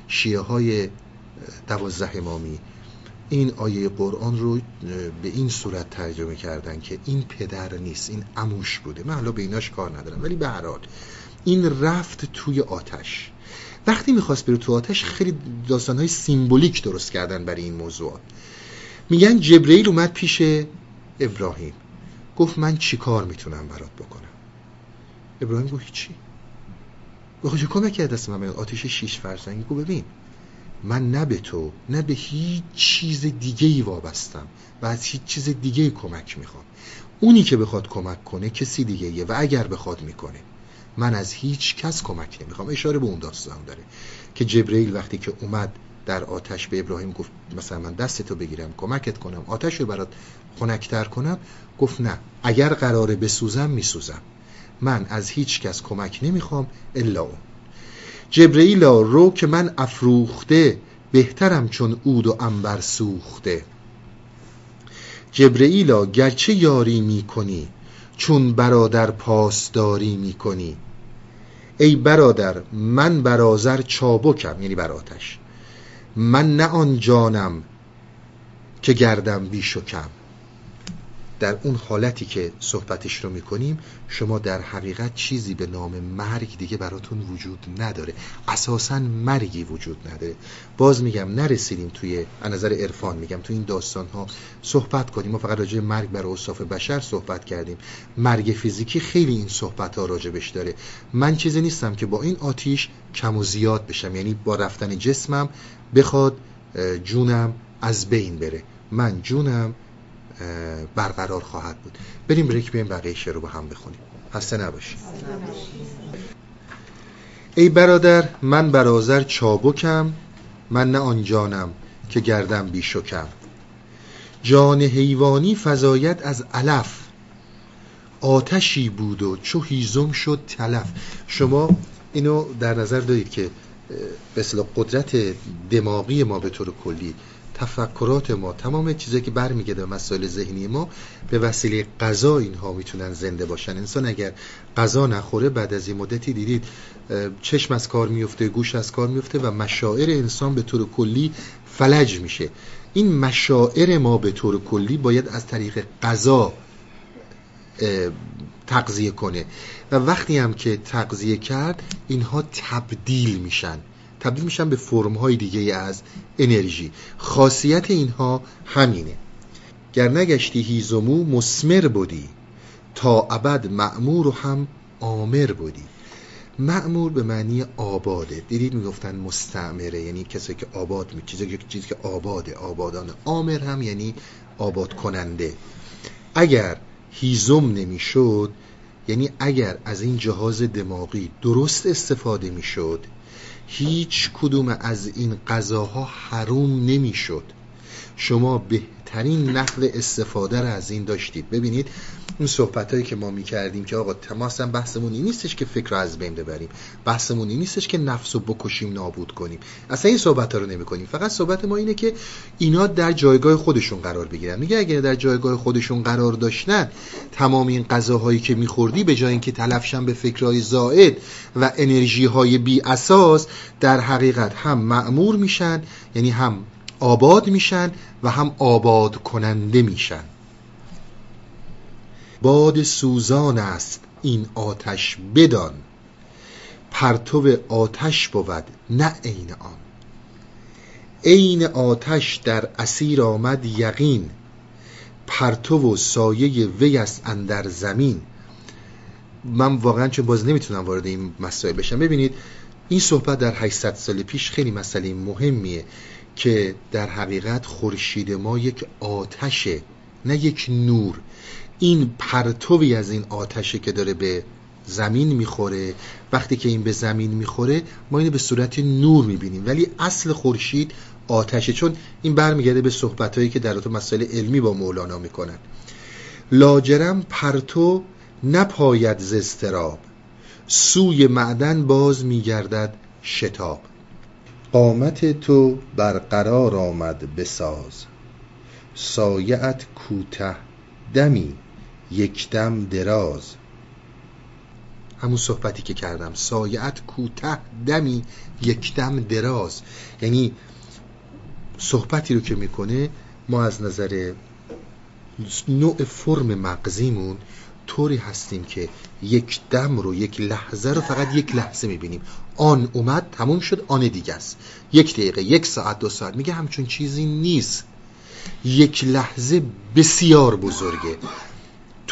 شیعه های دوازده امامی. این آیه قرآن رو به این صورت ترجمه کردن که این پدر نیست این اموش بوده. من حالا به ایناش کار ندارم ولی به هر این رفت توی آتش. وقتی می‌خواست بره تو آتش خیلی داستانهای سیمبولیک درست کردن برای این موضوعات. میگن جبرئیل اومد پیش ابراهیم. گفت من چی کار می‌تونم برات بکنم؟ ابراهیم گفت هیچی. گفت کمک کرد دست من آتش شیش فرسنگی گفت ببین من نه به تو نه به هیچ چیز دیگه ای وابستم و از هیچ چیز دیگه ای کمک می‌خوام. اونی که بخواد کمک کنه کسی دیگه ایه و اگر بخواد می‌کنه. من از هیچ کس کمک نمی‌خوام. اشاره به اون داستان داره که جبرئیل وقتی که اومد در آتش به ابراهیم گفت مثلا من دستتو بگیرم کمکت کنم آتش رو برات خنکتر کنم گفت نه اگر قراره بسوزم میسوزم. من از هیچ کس کمک نمی‌خوام الا اون جبرئیلا رو که من افروخته بهترم چون عود و انبر سوخته. جبرئیلا گرچه یاری می‌کنی چون برادر پاسداری می‌کنی. ای برادر من برازر چابکم یعنی بر آتش. من نه آن جانم که گردم بیش و در اون حالتی که صحبتش رو می‌کنیم شما در حقیقت چیزی به نام مرگ دیگه براتون وجود نداره. اساسا مرگی وجود نداره. باز میگم نرسیدیم توی نظر عرفان میگم توی این داستان ها صحبت کنیم. ما فقط راجع مرگ بر اوصاف بشر صحبت کردیم. مرگ فیزیکی خیلی این صحبت ها راجبش داره. من چیزی نیستم که با این آتیش کم و زیاد بشم. یعنی با رفتن جسمم بخواد جونم از بین بره. من جونم برقرار خواهد بود. بریم بریک بیایم بقیه شعر رو با هم بخونیم. خسته نباشید. ای برادر من برازر چابکم من نه آن جانم که گردم بیشکم. جان حیوانی فضایت از علف آتشی بود و چو هیزم شد تلف. شما اینو در نظر دارید که به قدرت دماغی ما به طور کلی تفکرات ما تمام چیزایی که برمیگرده به مسائل ذهنی ما به وسیله غذا اینها می‌تونن زنده باشن. انسان اگر غذا نخوره بعد از این مدتی دیدید چشم از کار میفته گوش از کار میفته و مشاعر انسان به طور کلی فلج میشه. این مشاعر ما به طور کلی باید از طریق غذا تغذیه کنه. و وقتی هم که تغذیه کرد اینها تبدیل میشن. تبدیل میشن به فرم های دیگه از انرژی. خاصیت اینها همینه. گر نگشتی هیزمو مسمر بودی. تا ابد معمور و هم آمر بودی. معمور به معنی آباده. دیدید می‌گفتن مستعمره یعنی کسی که آباد می چیزی, چیزی که آباده آبادانه. آمر هم یعنی آباد کننده. اگر هیزم نمی‌شد یعنی اگر از این جهاز دماغی درست استفاده می‌شد هیچ کدوم از این غذاها حروم نمی‌شد. شما بهترین نقل استفاده را از این داشتید. ببینید اون صحبت هایی که ما می کردیم که آقا تماس هم بحثمون نیستش که فکر رو از بین ببریم. بحثمون نیستش که نفس رو بکشیم نابود کنیم. اصلا این صحبت ها رو نمی کنیم فقط صحبت ما اینه که اینا در جایگاه خودشون قرار بگیرن. میگه اگر در جایگاه خودشون قرار داشتن تمام این غذاهایی که میخوردی به جای اینکه تلفشن به فکرهای زائد و انرژی های بی اساس در حقیقت هم معمور میشن یعنی هم آباد میشن و هم آباد کننده میشن. باد سوزان است این آتش بدان. پرتو آتش بود نه عین آن. عین آتش در اسیر آمد یقین. پرتو و سایه وی است اندر زمین. من واقعا چون باز نمی‌تونم وارد این مسائل بشم ببینید این صحبت در 800 سال پیش خیلی مسئله مهمیه که در حقیقت خورشید ما یک آتشه نه یک نور. این پرتوی از این آتشه که داره به زمین می‌خوره وقتی که این به زمین می‌خوره ما اینو به صورت نور می‌بینیم. ولی اصل خورشید آتشه چون این برمیگرده به صحبتهایی که در تو مسائل علمی با مولانا می‌کنن. لاجرم پرتو نپاید زستراب سوی معدن باز میگردد شتاب. قامت تو برقرار آمد بساز سایعت کوته دمی یک دم دراز. همون صحبتی که کردم سایعت کوته دمی یک دم دراز. یعنی صحبتی رو که می‌کنه ما از نظر نوع فرم مغزیمون طوری هستیم که یک دم رو یک لحظه رو فقط یک لحظه می‌بینیم. آن اومد تموم شد آن دیگه است. یک دقیقه یک ساعت دو ساعت. میگه همچون چیزی نیست. یک لحظه بسیار بزرگه.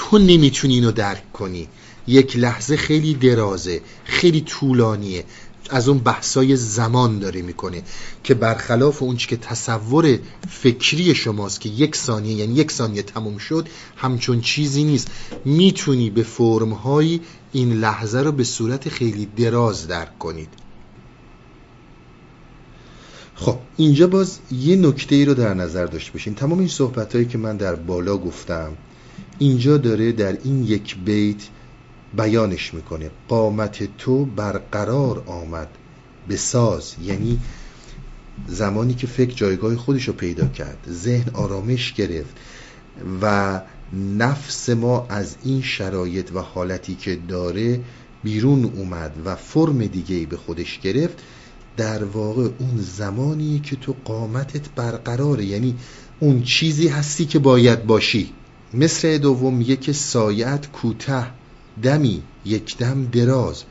تو نمی‌تونی اینو درک کنی. یک لحظه خیلی درازه خیلی طولانیه. از اون بحثای زمان داره می‌کنه که برخلاف اون که تصور فکری شماست که یک ثانیه یعنی یک ثانیه تموم شد همچون چیزی نیست. می‌تونی به فرمهایی این لحظه رو به صورت خیلی دراز درک کنید. خب اینجا باز یه نکته ای رو در نظر داشته باشین. تمام این صحبت هایی که من در بالا گفتم اینجا داره در این یک بیت بیانش می‌کنه. قامت تو برقرار آمد. به ساز یعنی زمانی که فکر جایگاه خودش رو پیدا کرد. ذهن آرامش گرفت. و نفس ما از این شرایط و حالتی که داره بیرون اومد و فرم دیگه به خودش گرفت در واقع اون زمانی که تو قامتت برقراره. یعنی اون چیزی هستی که باید باشی. مصر دوم میگه که سایت کوته دمی یک دم دراز.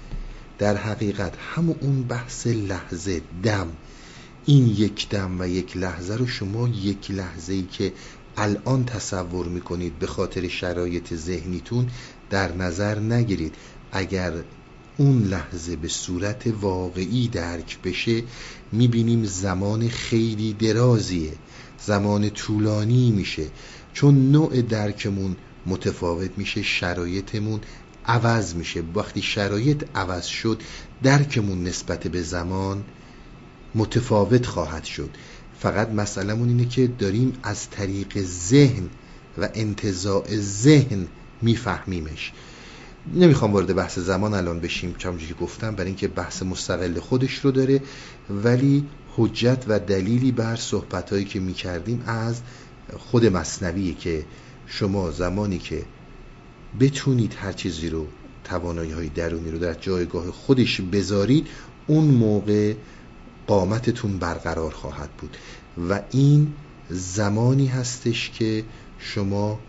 در حقیقت همون اون بحث لحظه دم. این یک دم و یک لحظه رو شما یک لحظه ای که الان تصور می‌کنید به خاطر شرایط ذهنیتون در نظر نگیرید. اگر اون لحظه به صورت واقعی درک بشه می‌بینیم زمان خیلی درازیه. زمان طولانی میشه. چون نوع درکمون متفاوت میشه شرایطمون عوض میشه. وقتی شرایط عوض شد درکمون نسبت به زمان متفاوت خواهد شد. فقط مسئلهمون اینه که داریم از طریق ذهن و انتظاع ذهن میفهمیمش. نمی‌خوام وارد بحث زمان الان بشیم چون که گفتم برای اینکه بحث مستقل خودش رو داره. ولی حجت و دلیلی بر صحبتهایی که می‌کردیم از خود مصنویه که شما زمانی که بتونید هر چیزی رو توانایی های درونی رو در جایگاه خودش بذارید اون موقع قامتتون برقرار خواهد بود. و این زمانی هستش که شما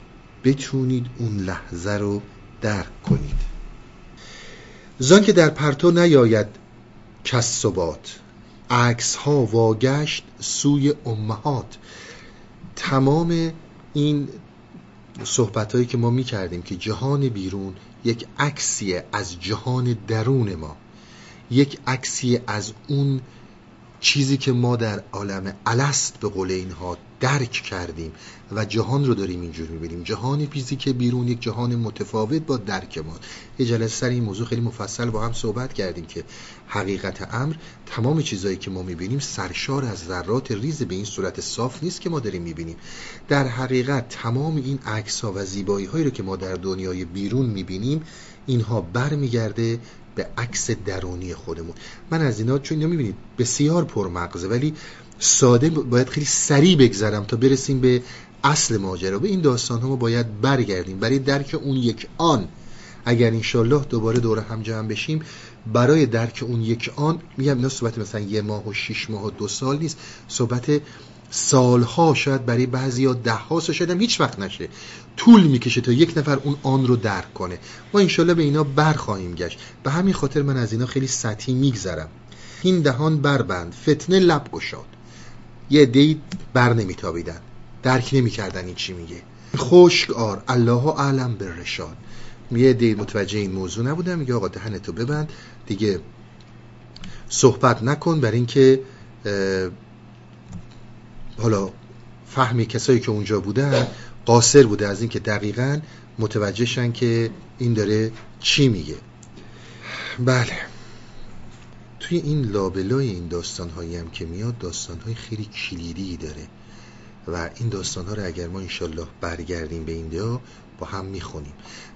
بتونید اون لحظه رو درک کنید. زان که در پرتو نیاید کس ثبات عکس ها واگشت سوی امهات. تمام این صحبت هایی که ما می کردیم که جهان بیرون یک عکسیه از جهان درون ما یک عکسی از اون چیزی که ما در عالم الست به قول اینها درک کردیم و جهان رو داریم اینجور می‌بینیم. جهان پیزی که بیرون یک جهان متفاوت با درک ما. یه جلسه سر این موضوع خیلی مفصل با هم صحبت کردیم که حقیقت امر تمام چیزهایی که ما می‌بینیم سرشار از ذرات ریز به این صورت صاف نیست که ما داریم می‌بینیم. در حقیقت تمام این عکس و زیبایی هایی رو که ما در دنیای بیرون می‌بینیم اینها برمیگرده به عکس درونی خودمون. من از اینا چون اینا می‌بینید بسیار پرمغزه ولی ساده باید خیلی سریع بگذرم تا برسیم به اصل ماجرا. به این داستان ها ما باید برگردیم. برای درک اون یک آن اگر انشالله دوباره دوره هم جمع بشیم برای درک اون یک آن میگم اینا صحبت مثلا یه ماه و شیش ماه و دو سال نیست. صحبت سالها شاید برای بعضی ها ده ها شاید هیچ وقت نشه. طول می‌کشه تا یک نفر اون آن رو درک کنه. ما انشالله به اینا برخواهیم گشت. به همین خاطر من از اینا خیلی سطحی میگذرم. این دهان بربند فتنه لب گشاد. یه دی بر نمیتابیدن. درک نمی‌کردن این چی میگه. خشک آر. الله اعلم به رشاد یه دی متوجه این موضوع نبودم میگه آقا دهنتو ببند. دیگه صحبت نکن بر اینکه حالا فهمی کسایی که اونجا بودن قاصر بوده. از اینکه دقیقا متوجهشن که این داره چی میگه. بله. توی این لابلای این داستان هایی هم که میاد داستان های خیلی کلیدی داره. و این داستان ها رو اگر ما انشالله برگردیم به این دیا با هم می‌خونیم.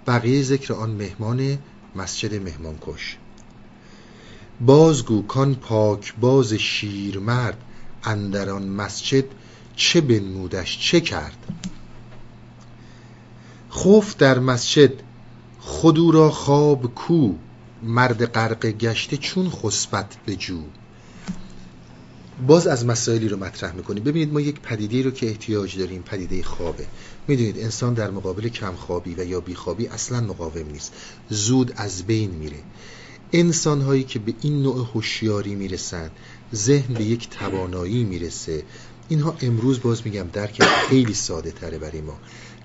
بقیه ذکر آن مهمان مسجد مهمانکش. بازگو کان پاک باز شیرمرد اندر آن مسجد چه بنمودش چه کرد؟ خوف در مسجد خودو را خواب کو مرد غرق گشته چون خسبت به جو. باز از مسائلی رو مطرح می‌کنیم. ببینید ما یک پدیده رو که احتیاج داریم پدیده خوابه. می‌دونید انسان در مقابل کمخوابی و یا بیخوابی اصلا مقاوم نیست. زود از بین میره. انسان هایی که به این نوع هوشیاری می‌رسن ذهن به یک توانایی می‌رسه. اینها امروز باز میگم درک خیلی ساده تره برای ما.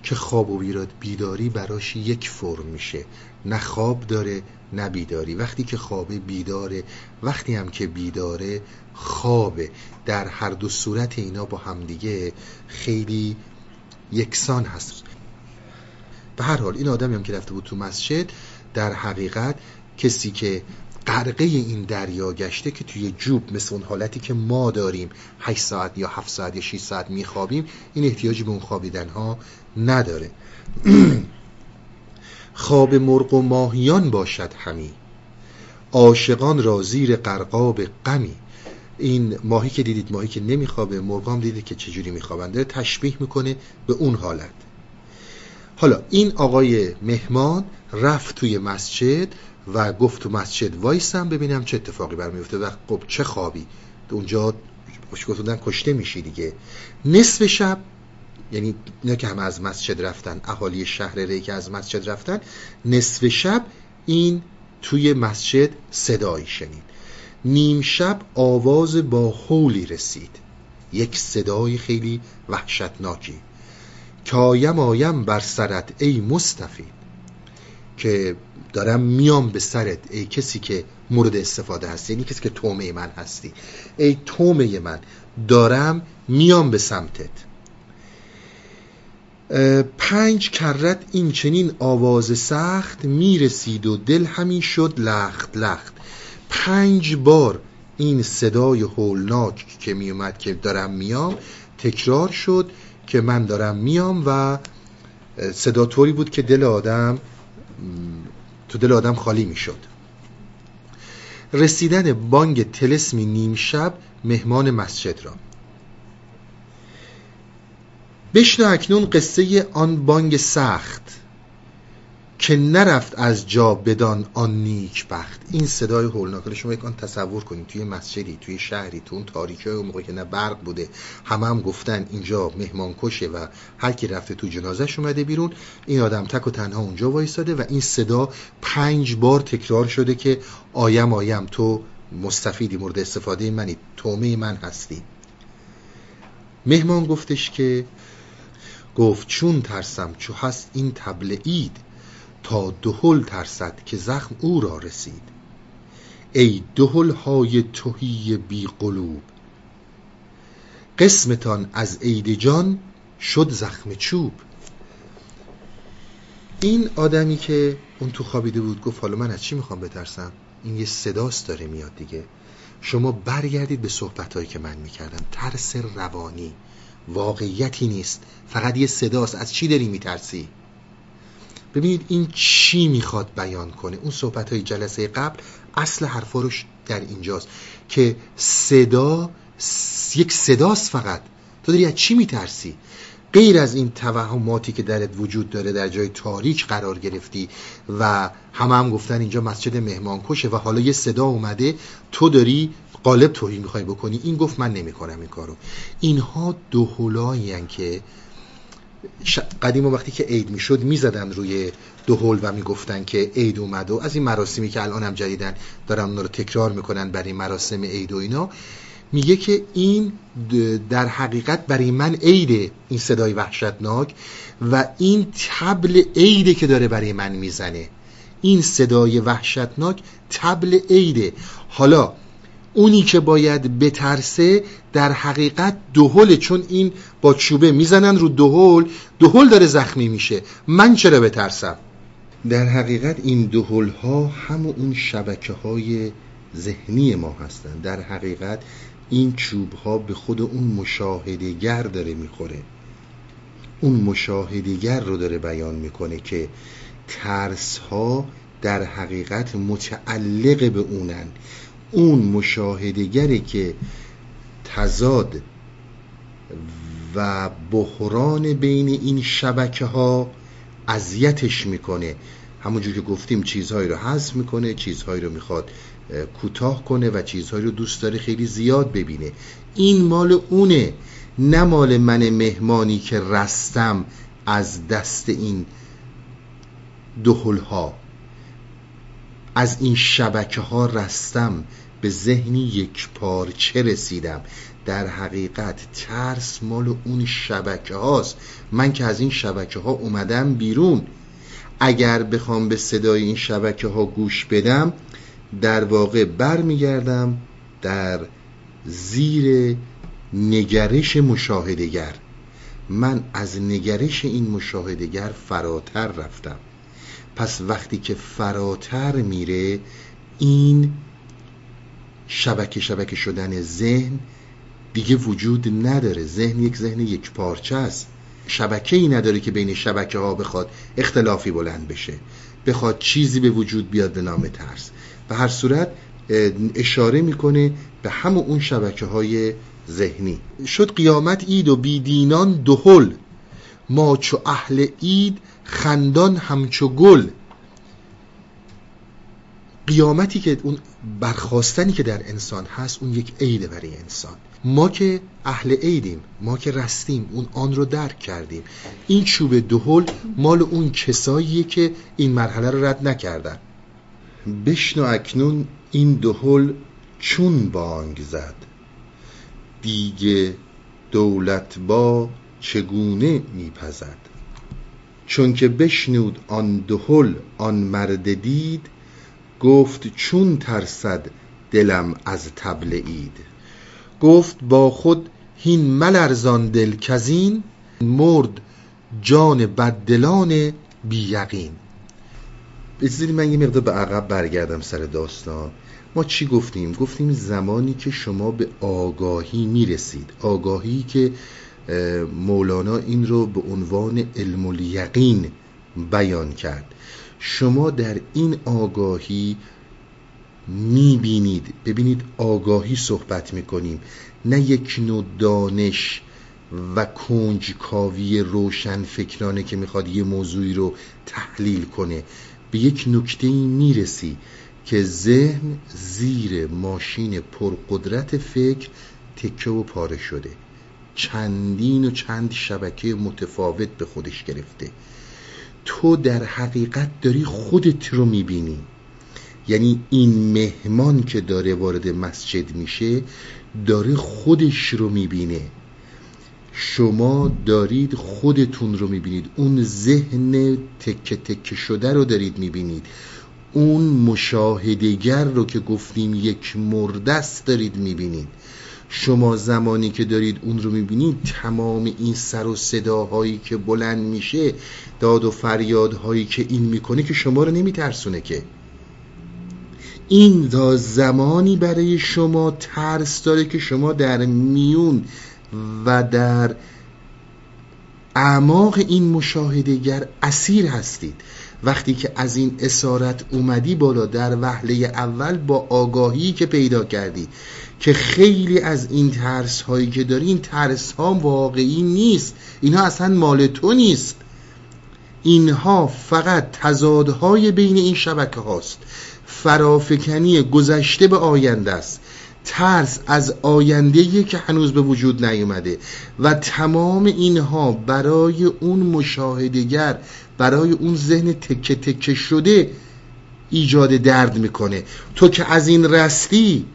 که خواب و بیراد بیداری براش یک فرم میشه. نه خواب داره نه بیداری. وقتی که خوابه بیداره وقتی هم که بیداره خوابه. در هر دو صورت اینا با همدیگه خیلی یکسان هست. به هر حال این آدمی هم که رفته بود تو مسجد در حقیقت کسی که غرقه این دریا گشته که توی جوب مثل اون حالتی که ما داریم 8 ساعت یا 7 ساعت یا 6 ساعت میخوابیم این احتیاجی به اون خوابیدن ها نداره. خواب مرغ و ماهیان باشد همی. عاشقان را زیر قرقاب غمی. این ماهی که دیدید ماهی که نمیخوابه مرغام دیدید که چجوری میخوابن داره تشبیه می‌کنه به اون حالت. حالا این آقای مهمان رفت توی مسجد و گفت تو مسجد وایسم ببینم چه اتفاقی برمیفته و خب چه خوابی. اونجا گفتن کشته میشی دیگه. نصف شب یعنی اینا که همه از مسجد رفتن اهالی شهر ری که از مسجد رفتن نصف شب این توی مسجد صدایی شنید. نیم شب آواز با حولی رسید. یک صدای خیلی وحشتناکی. کایم آیم بر سرت ای مستفید که دارم میام به سرت ای کسی که مورد استفاده هستی یعنی کسی که تومه من هستی. ای تومه من دارم میام به سمتت. پنج کرت این چنین آواز سخت می‌رسید و دل همین شد لخت لخت. پنج بار این صدای هولناک که میومد که دارم میام تکرار شد که من دارم میام و صدا طوری بود که دل آدم تو دل آدم خالی می‌شد. رسیدن بانگ تلسمی نیم شب مهمان مسجد را. بشنو اکنون قصه آن بانگ سخت که نرفت از جا بدان آن نیک بخت. این صدای هولناک شما یک آن تصور کنید. توی مسجدی توی شهری تو اون تاریکی های موقع که نه برق بوده همه هم گفتن اینجا مهمان کشه و هر کی رفته تو جنازش اومده بیرون. این آدم تک و تنها اونجا وایستاده و این صدا پنج بار تکرار شده که آیم آیم تو مستفیدی مورد استفاده منی تومه من هستی. مهمان گفتش که گفت چون ترسم چو هست این تبل اید تا دهل ترسد که زخم او را رسید. ای دهل های توهی بی قلوب. قسمتان از عید جان شد زخم چوب. این آدمی که اون تو خوابیده بود گفت حالا من از چی می‌خوام بترسم؟ این یه صداست داره میاد دیگه. شما برگردید به صحبتهایی که من می‌کردم. ترس روانی. واقعیتی نیست. فقط یه صداست از چی داری میترسی؟ ببینید این چی می‌خواد بیان کنه. اون صحبت های جلسه قبل اصل حرفا روش در اینجاست که صدا یک صداست فقط. تو داری از چی میترسی؟ غیر از این توهماتی که درت وجود داره در جای تاریک قرار گرفتی و همه هم گفتن اینجا مسجد مهمان کشه و حالا یه صدا اومده تو داری قالب توهین می‌خوای بکنی. این گفت من نمی‌کنم این کارو. اینها دو که قدیم وقتی که عید می‌شد می‌زدن روی دو هول و می‌گفتن که عید اومد و از این مراسمی که الان هم جدیدن دارن اون رو تکرار می‌کنن برای مراسم عید و اینا میگه که این در حقیقت برای من عیده این صدای وحشتناک و این تبل عیده که داره برای من می‌زنه. این صدای وحشتناک تبل عیده. حالا اونی که باید بترسه در حقیقت دهل چون این با چوبه می‌زنن رو دهل دهل داره زخمی میشه. من چرا بترسم؟ در حقیقت این دهل ها همون اون شبکه های ذهنی ما هستن. در حقیقت این چوب ها به خود اون مشاهدگر داره می‌خوره. اون مشاهدگر رو داره بیان می‌کنه که ترس ها در حقیقت متعلق به اونن. اون مشاهدگری که تزاد و بحران بین این شبکه ها اذیتش می‌کنه. همونجور که گفتیم چیزهایی رو حذف می‌کنه چیزهایی رو می‌خواد کوتاه کنه و چیزهایی رو دوست داره خیلی زیاد ببینه. این مال اونه نه مال من مهمانی که رستم از دست این دهل ها از این شبکه ها رستم به ذهنی یک پارچه رسیدم. در حقیقت ترس مال اون شبکه هاست. من که از این شبکه ها اومدم بیرون. اگر بخوام به صدای این شبکه ها گوش بدم در واقع برمیگردم در زیر نگرش مشاهدگر. من از نگرش این مشاهدگر فراتر رفتم. پس وقتی که فراتر میره این شبکه شبکه شدن ذهن دیگه وجود نداره. ذهن یک ذهن یک پارچه است. شبکه ای نداره که بین شبکه ها بخواد اختلافی بلند بشه بخواد چیزی به وجود بیاد به نام ترس. به هر صورت اشاره می‌کنه به همون اون شبکه های ذهنی. شد قیامت اید و بیدینان دهل. ما چو اهل اید خندان همچو گل. قیامتی که اون برخواستنی که در انسان هست اون یک عیده برای انسان. ما که اهل عیدیم ما که رستیم اون آن رو درک کردیم. این چوب دهل مال اون کساییه که این مرحله رو رد نکردن. بشنو اکنون این دهل چون بانگ زد. دیگه دولت با چگونه میپزد؟ چون که بشنود آن دهل آن مرد دید گفت چون ترسد دلم از تبل اید گفت با خود هین ملرزان دل کزین مرد جان بددلان بی یقین. بذارید من یه مقدار به عقب برگردم سر داستان. ما چی گفتیم؟ گفتیم زمانی که شما به آگاهی می‌رسید. آگاهی که مولانا این رو به عنوان علم الیقین بیان کرد. شما در این آگاهی می‌بینید. ببینید آگاهی صحبت می‌کنیم. نه یک نوع دانش و کنجکاوی روشن فکرانه که می‌خواد یه موضوعی رو تحلیل کنه. به یک نکته می‌رسی که ذهن زیر ماشین پرقدرت فکر تکه و پاره شده. چندین و چند شبکه متفاوت به خودش گرفته. تو در حقیقت داری خودت رو می‌بینی. یعنی این مهمان که داره وارد مسجد میشه داره خودش رو می‌بینه. شما دارید خودتون رو می‌بینید. اون ذهن تکه تکه شده رو دارید می‌بینید. اون مشاهدگر رو که گفتیم یک مردست دارید می‌بینید. شما زمانی که دارید اون رو می‌بینید تمام این سر و صداهایی که بلند میشه داد و فریادهایی که این می‌کنه که شما رو نمیترسونه که. این تا زمانی برای شما ترس داره که شما در میون و در اعماق این مشاهدهگر اسیر هستید. وقتی که از این اسارت اومدی بالا در وهله اول با آگاهی که پیدا کردی. که خیلی از این ترس هایی که داری این ترس ها واقعی نیست. اینها اصلا مال تو نیست. اینها فقط تضادهای بین این شبکه هاست. فرافکنی گذشته به آینده است. ترس از آینده که هنوز به وجود نیومده و تمام اینها برای اون مشاهدگر برای اون ذهن تکه تکه شده ایجاد درد می‌کنه. تو که از این رستی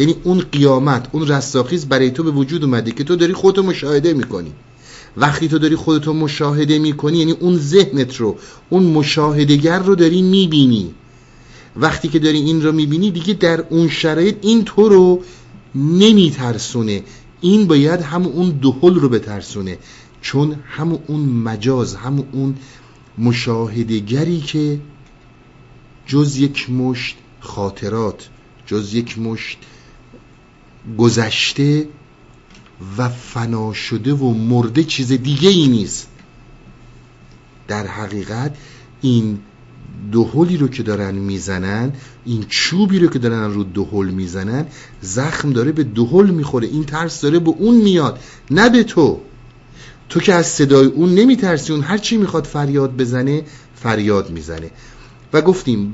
یعنی اون قیامت اون رستاخیز برای تو به وجود اومده که تو داری خودتو مشاهده می‌کنی. وقتی تو داری خودتو مشاهده می‌کنی یعنی اون ذهنت رو اون مشاهدگر رو داری می‌بینی. وقتی که داری این رو می‌بینی دیگه در اون شرایط این تو رو نمیترسونه. این باید هم اون دهل رو بترسونه. چون هم اون مجاز هم اون مشاهدگری که جز یک مشت خاطرات جز یک مشت گذشته و فنا شده و مرده چیز دیگه ای نیست. در حقیقت این دهلی رو که دارن می‌زنن این چوبی رو که دارن رو دهل می‌زنن زخم داره به دهل می‌خوره این ترس داره به اون میاد نه به تو. تو که از صدای اون نمیترسی اون هر چی می‌خواد فریاد بزنه فریاد می‌زنه. و گفتیم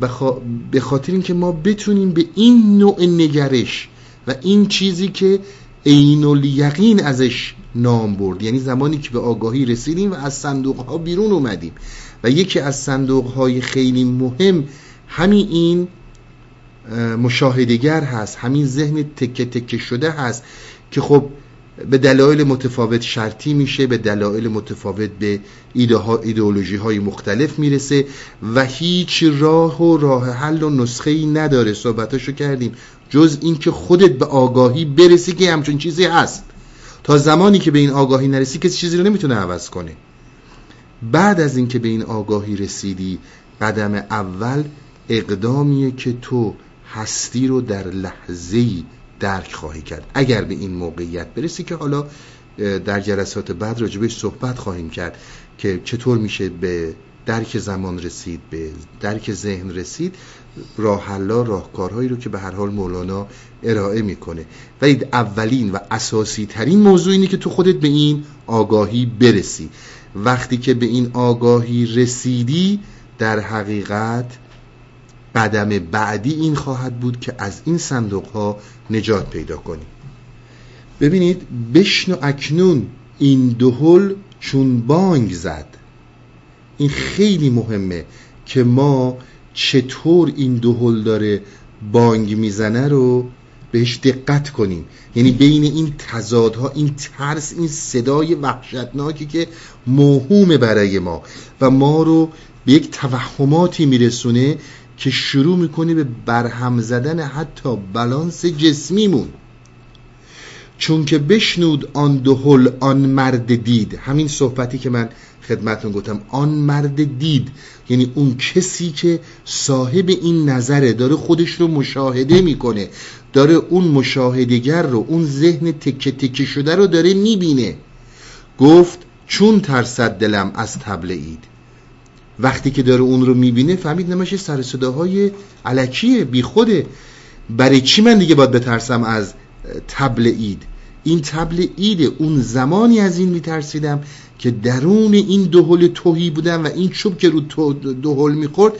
به خاطر اینکه ما بتونیم به این نوع نگرش و این چیزی که عین الیقین ازش نام برد. یعنی زمانی که به آگاهی رسیدیم و از صندوق ها بیرون اومدیم. و یکی از صندوق های خیلی مهم همین این مشاهدگر هست. همین ذهن تکه تکه شده هست که خب به دلایل متفاوت شرطی میشه به دلایل متفاوت به ایده ها ایدئولوژی های مختلف می‌رسه و هیچ راه و راه حل و نسخه ای نداره. صحبتاشو کردیم. جز اینکه خودت به آگاهی برسی که همچون چیزی هست. تا زمانی که به این آگاهی نرسی کسی چیزی رو نمی‌تونه عوض کنه. بعد از اینکه به این آگاهی رسیدی قدم اول اقدامیه که تو هستی رو در لحظه درک خواهی کرد. اگر به این موقعیت برسی که حالا در جلسات بعد راجبش صحبت خواهیم کرد که چطور میشه به درک زمان رسید به درک ذهن رسید راه حلا راهکارهایی رو که به هر حال مولانا ارائه می‌کنه. ولی اولین و اساسی ترین موضوع اینه که تو خودت به این آگاهی برسی. وقتی که به این آگاهی رسیدی در حقیقت قدم بعدی این خواهد بود که از این صندوق ها نجات پیدا کنی. ببینید بشنو اکنون این دهل چون بانگ زد. این خیلی مهمه که ما چطور این دهل داره بانگ می‌زنه رو بهش دقت کنیم. یعنی بین این تضادها این ترس این صدای وحشتناکی که موهوم برای ما و ما رو به یک توهماتی میرسونه که شروع می‌کنه به برهم زدن حتی بالانس جسمیمون. چون که بشنود آن دهل آن مرد دید. همین صحبتی که من خدمتون گفتم آن مرد دید یعنی اون کسی که صاحب این نظره داره خودش رو مشاهده می‌کنه داره اون مشاهدگر رو اون ذهن تکه تکه شده رو داره می‌بینه. گفت چون ترسد دلم از تبل اید وقتی که داره اون رو می‌بینه فهمید نمشه سر صداهای علکیه بی خوده برای چی من دیگه باید بترسم از تبل اید این تبل اون زمانی از این میترسیدم که درون این دهل توهی بودم و این چوب که رو دهل می‌خورد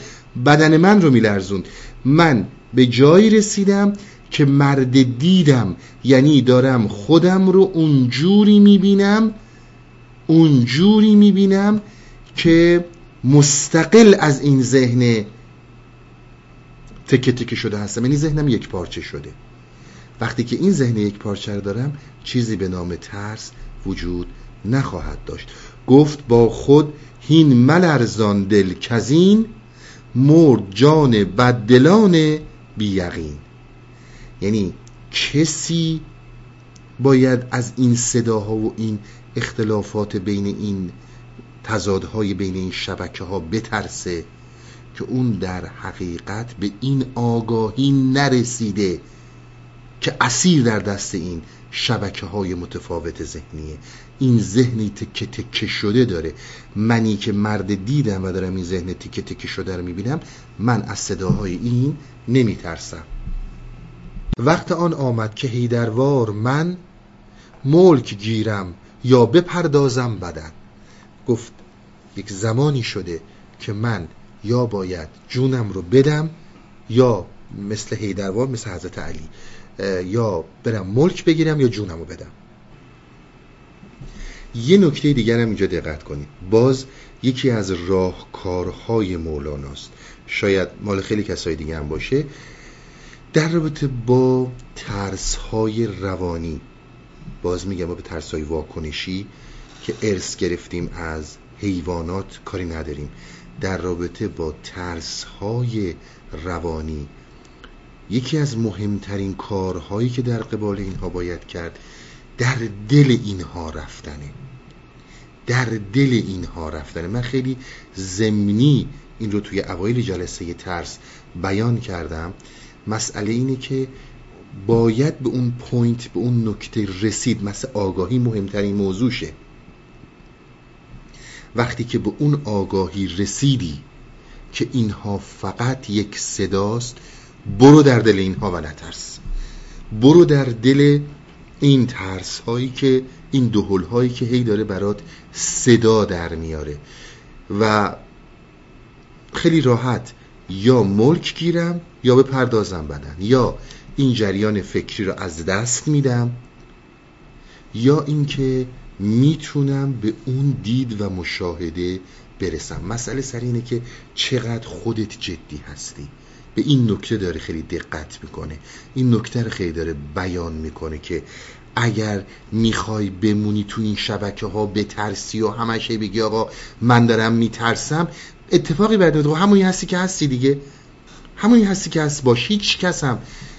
بدن من رو میلرزوند. من به جایی رسیدم که مرد دیدم یعنی دارم خودم رو اونجوری می‌بینم اونجوری می‌بینم که مستقل از این ذهن تکه تکه شده هستم. یعنی ذهنم یک پارچه شده. وقتی که این ذهن یک پارچه دارم چیزی به نام ترس وجود نخواهد داشت. گفت با خود هین ملرزان دل کزین مرد جان بددلان بیقین یعنی کسی باید از این صداها و این اختلافات بین این تضادهای بین این شبکه ها بترسه که اون در حقیقت به این آگاهی نرسیده. که اسیر در دست این شبکه های متفاوت ذهنیه. این ذهنی تکه تکه شده داره. منی که مرد دیدم و دارم این ذهن تکه تکه شده رو می‌بینم من از صداهای این نمیترسم. وقت آن آمد که هیدروار من ملک گیرم یا بپردازم بدن. گفت یک زمانی شده که من یا باید جونم رو بدم یا مثل هیدروار مثل حضرت علی. یا برم ملک بگیرم یا جونم رو بدم. یه نکته دیگر هم اینجا دقت کنید. باز یکی از راهکارهای مولاناست. شاید مال خیلی کسای دیگه هم باشه. در رابطه با ترس های روانی باز میگم با به ترس های واکنشی که ارث گرفتیم از حیوانات کاری نداریم. در رابطه با ترس های روانی یکی از مهمترین کارهایی که در قبال اینها باید کرد در دل اینها رفتنه. در دل اینها رفتنه. من خیلی زمینی این رو توی اوایل جلسه ترس بیان کردم. مسئله اینه که باید به اون پوینت به اون نکته رسید. مثل آگاهی مهمترین موضوعشه. وقتی که به اون آگاهی رسیدی که اینها فقط یک صداست برو در دل اینها و نترس. برو در دل این ترس هایی که این دهل هایی که هی داره برات صدا در میاره. و خیلی راحت یا ملک گیرم یا به پردازم بدن. یا این جریان فکری رو از دست میدم یا اینکه می‌تونم به اون دید و مشاهده برسم. مسئله سر اینه که چقدر خودت جدی هستی. به این نکته داره خیلی دقت می‌کنه. این نکته رو خیلی داره بیان می‌کنه که اگر می‌خوای بمونی تو این شبکه ها بترسی و همش بگی آقا من دارم میترسم اتفاقی بعد همونی هستی که هستی دیگه. همونی هستی که هست باش. هیچ کس هم.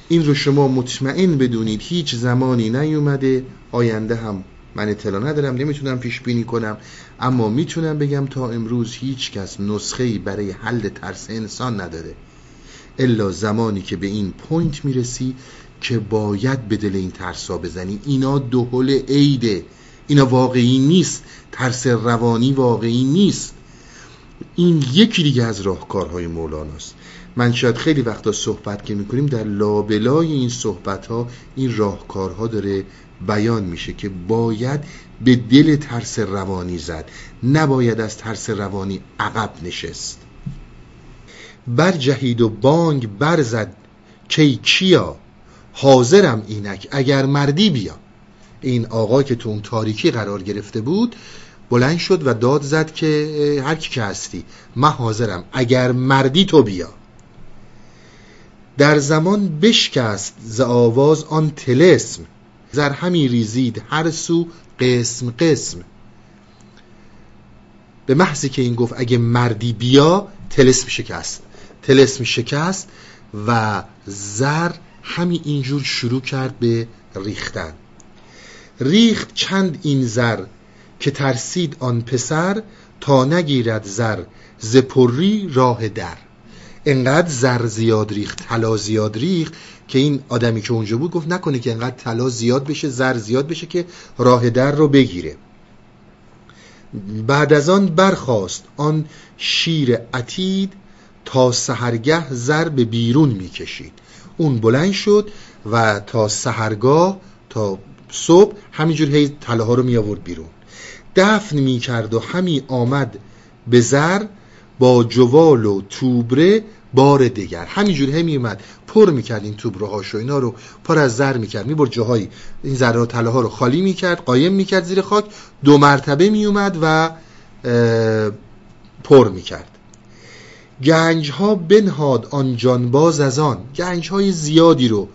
این رو شما مطمئن بدونید. هیچ زمانی نیومده. آینده هم من اطلاع ندارم. نمی‌تونم پیش بینی کنم. اما می‌تونم بگم تا امروز هیچ کس نسخه برای حل ترس انسان نداره. الا زمانی که به این point می‌رسی که باید به دل این ترسا بزنی. اینا دهل عیده. اینا واقعی نیست. ترس روانی واقعی نیست. این یکی دیگه از راهکارهای مولاناست. من شاید خیلی وقتا صحبت که می‌کنیم در لابلای این صحبت ها این راهکارها داره بیان میشه که باید به دل ترس روانی زد. نباید از ترس روانی عقب نشست. بر جهید و بانگ برزد. کی کیا حاضرم اینک اگر مردی بیا. این آقا که تو اون تاریکی قرار گرفته بود بلند شد و داد زد که هر کی که هستی من حاضرم اگر مردی تو بیا. در زمان بشکست ز آواز آن تلسم زر همی ریزید هر سو قسم قسم. به محضی که این گفت اگه مردی بیا تلسم شکست. تلسم شکست و زر همین اینجور شروع کرد به ریختن. ریخت چند این زر که ترسید آن پسر تا نگیرد زر زپری راه در. انقدر زر زیاد ریخت طلا زیاد ریخت که این آدمی که اونجا بود گفت نکنه که انقدر طلا زیاد بشه زر زیاد بشه که راه در رو بگیره. بعد از آن برخواست آن شیر عتید تا سهرگه زر به بیرون می‌کشید. اون بلند شد و تا سهرگاه تا صبح همینجور هی طلا ها رو می آورد بیرون. دفن می کرد و همی آمد به زر با جوال و توبره بار دیگر. همینجور همی اومد پر می‌کرد این توبره هاش و اینا رو. پر از زر می‌کرد. می‌برد جاهایی. این ذره و طلا ها رو خالی می‌کرد قایم می‌کرد زیر خاک. دو مرتبه میومد و پر می‌کرد. گنج ها بنهاد آن جانباز از آن. گنج های زیادی رو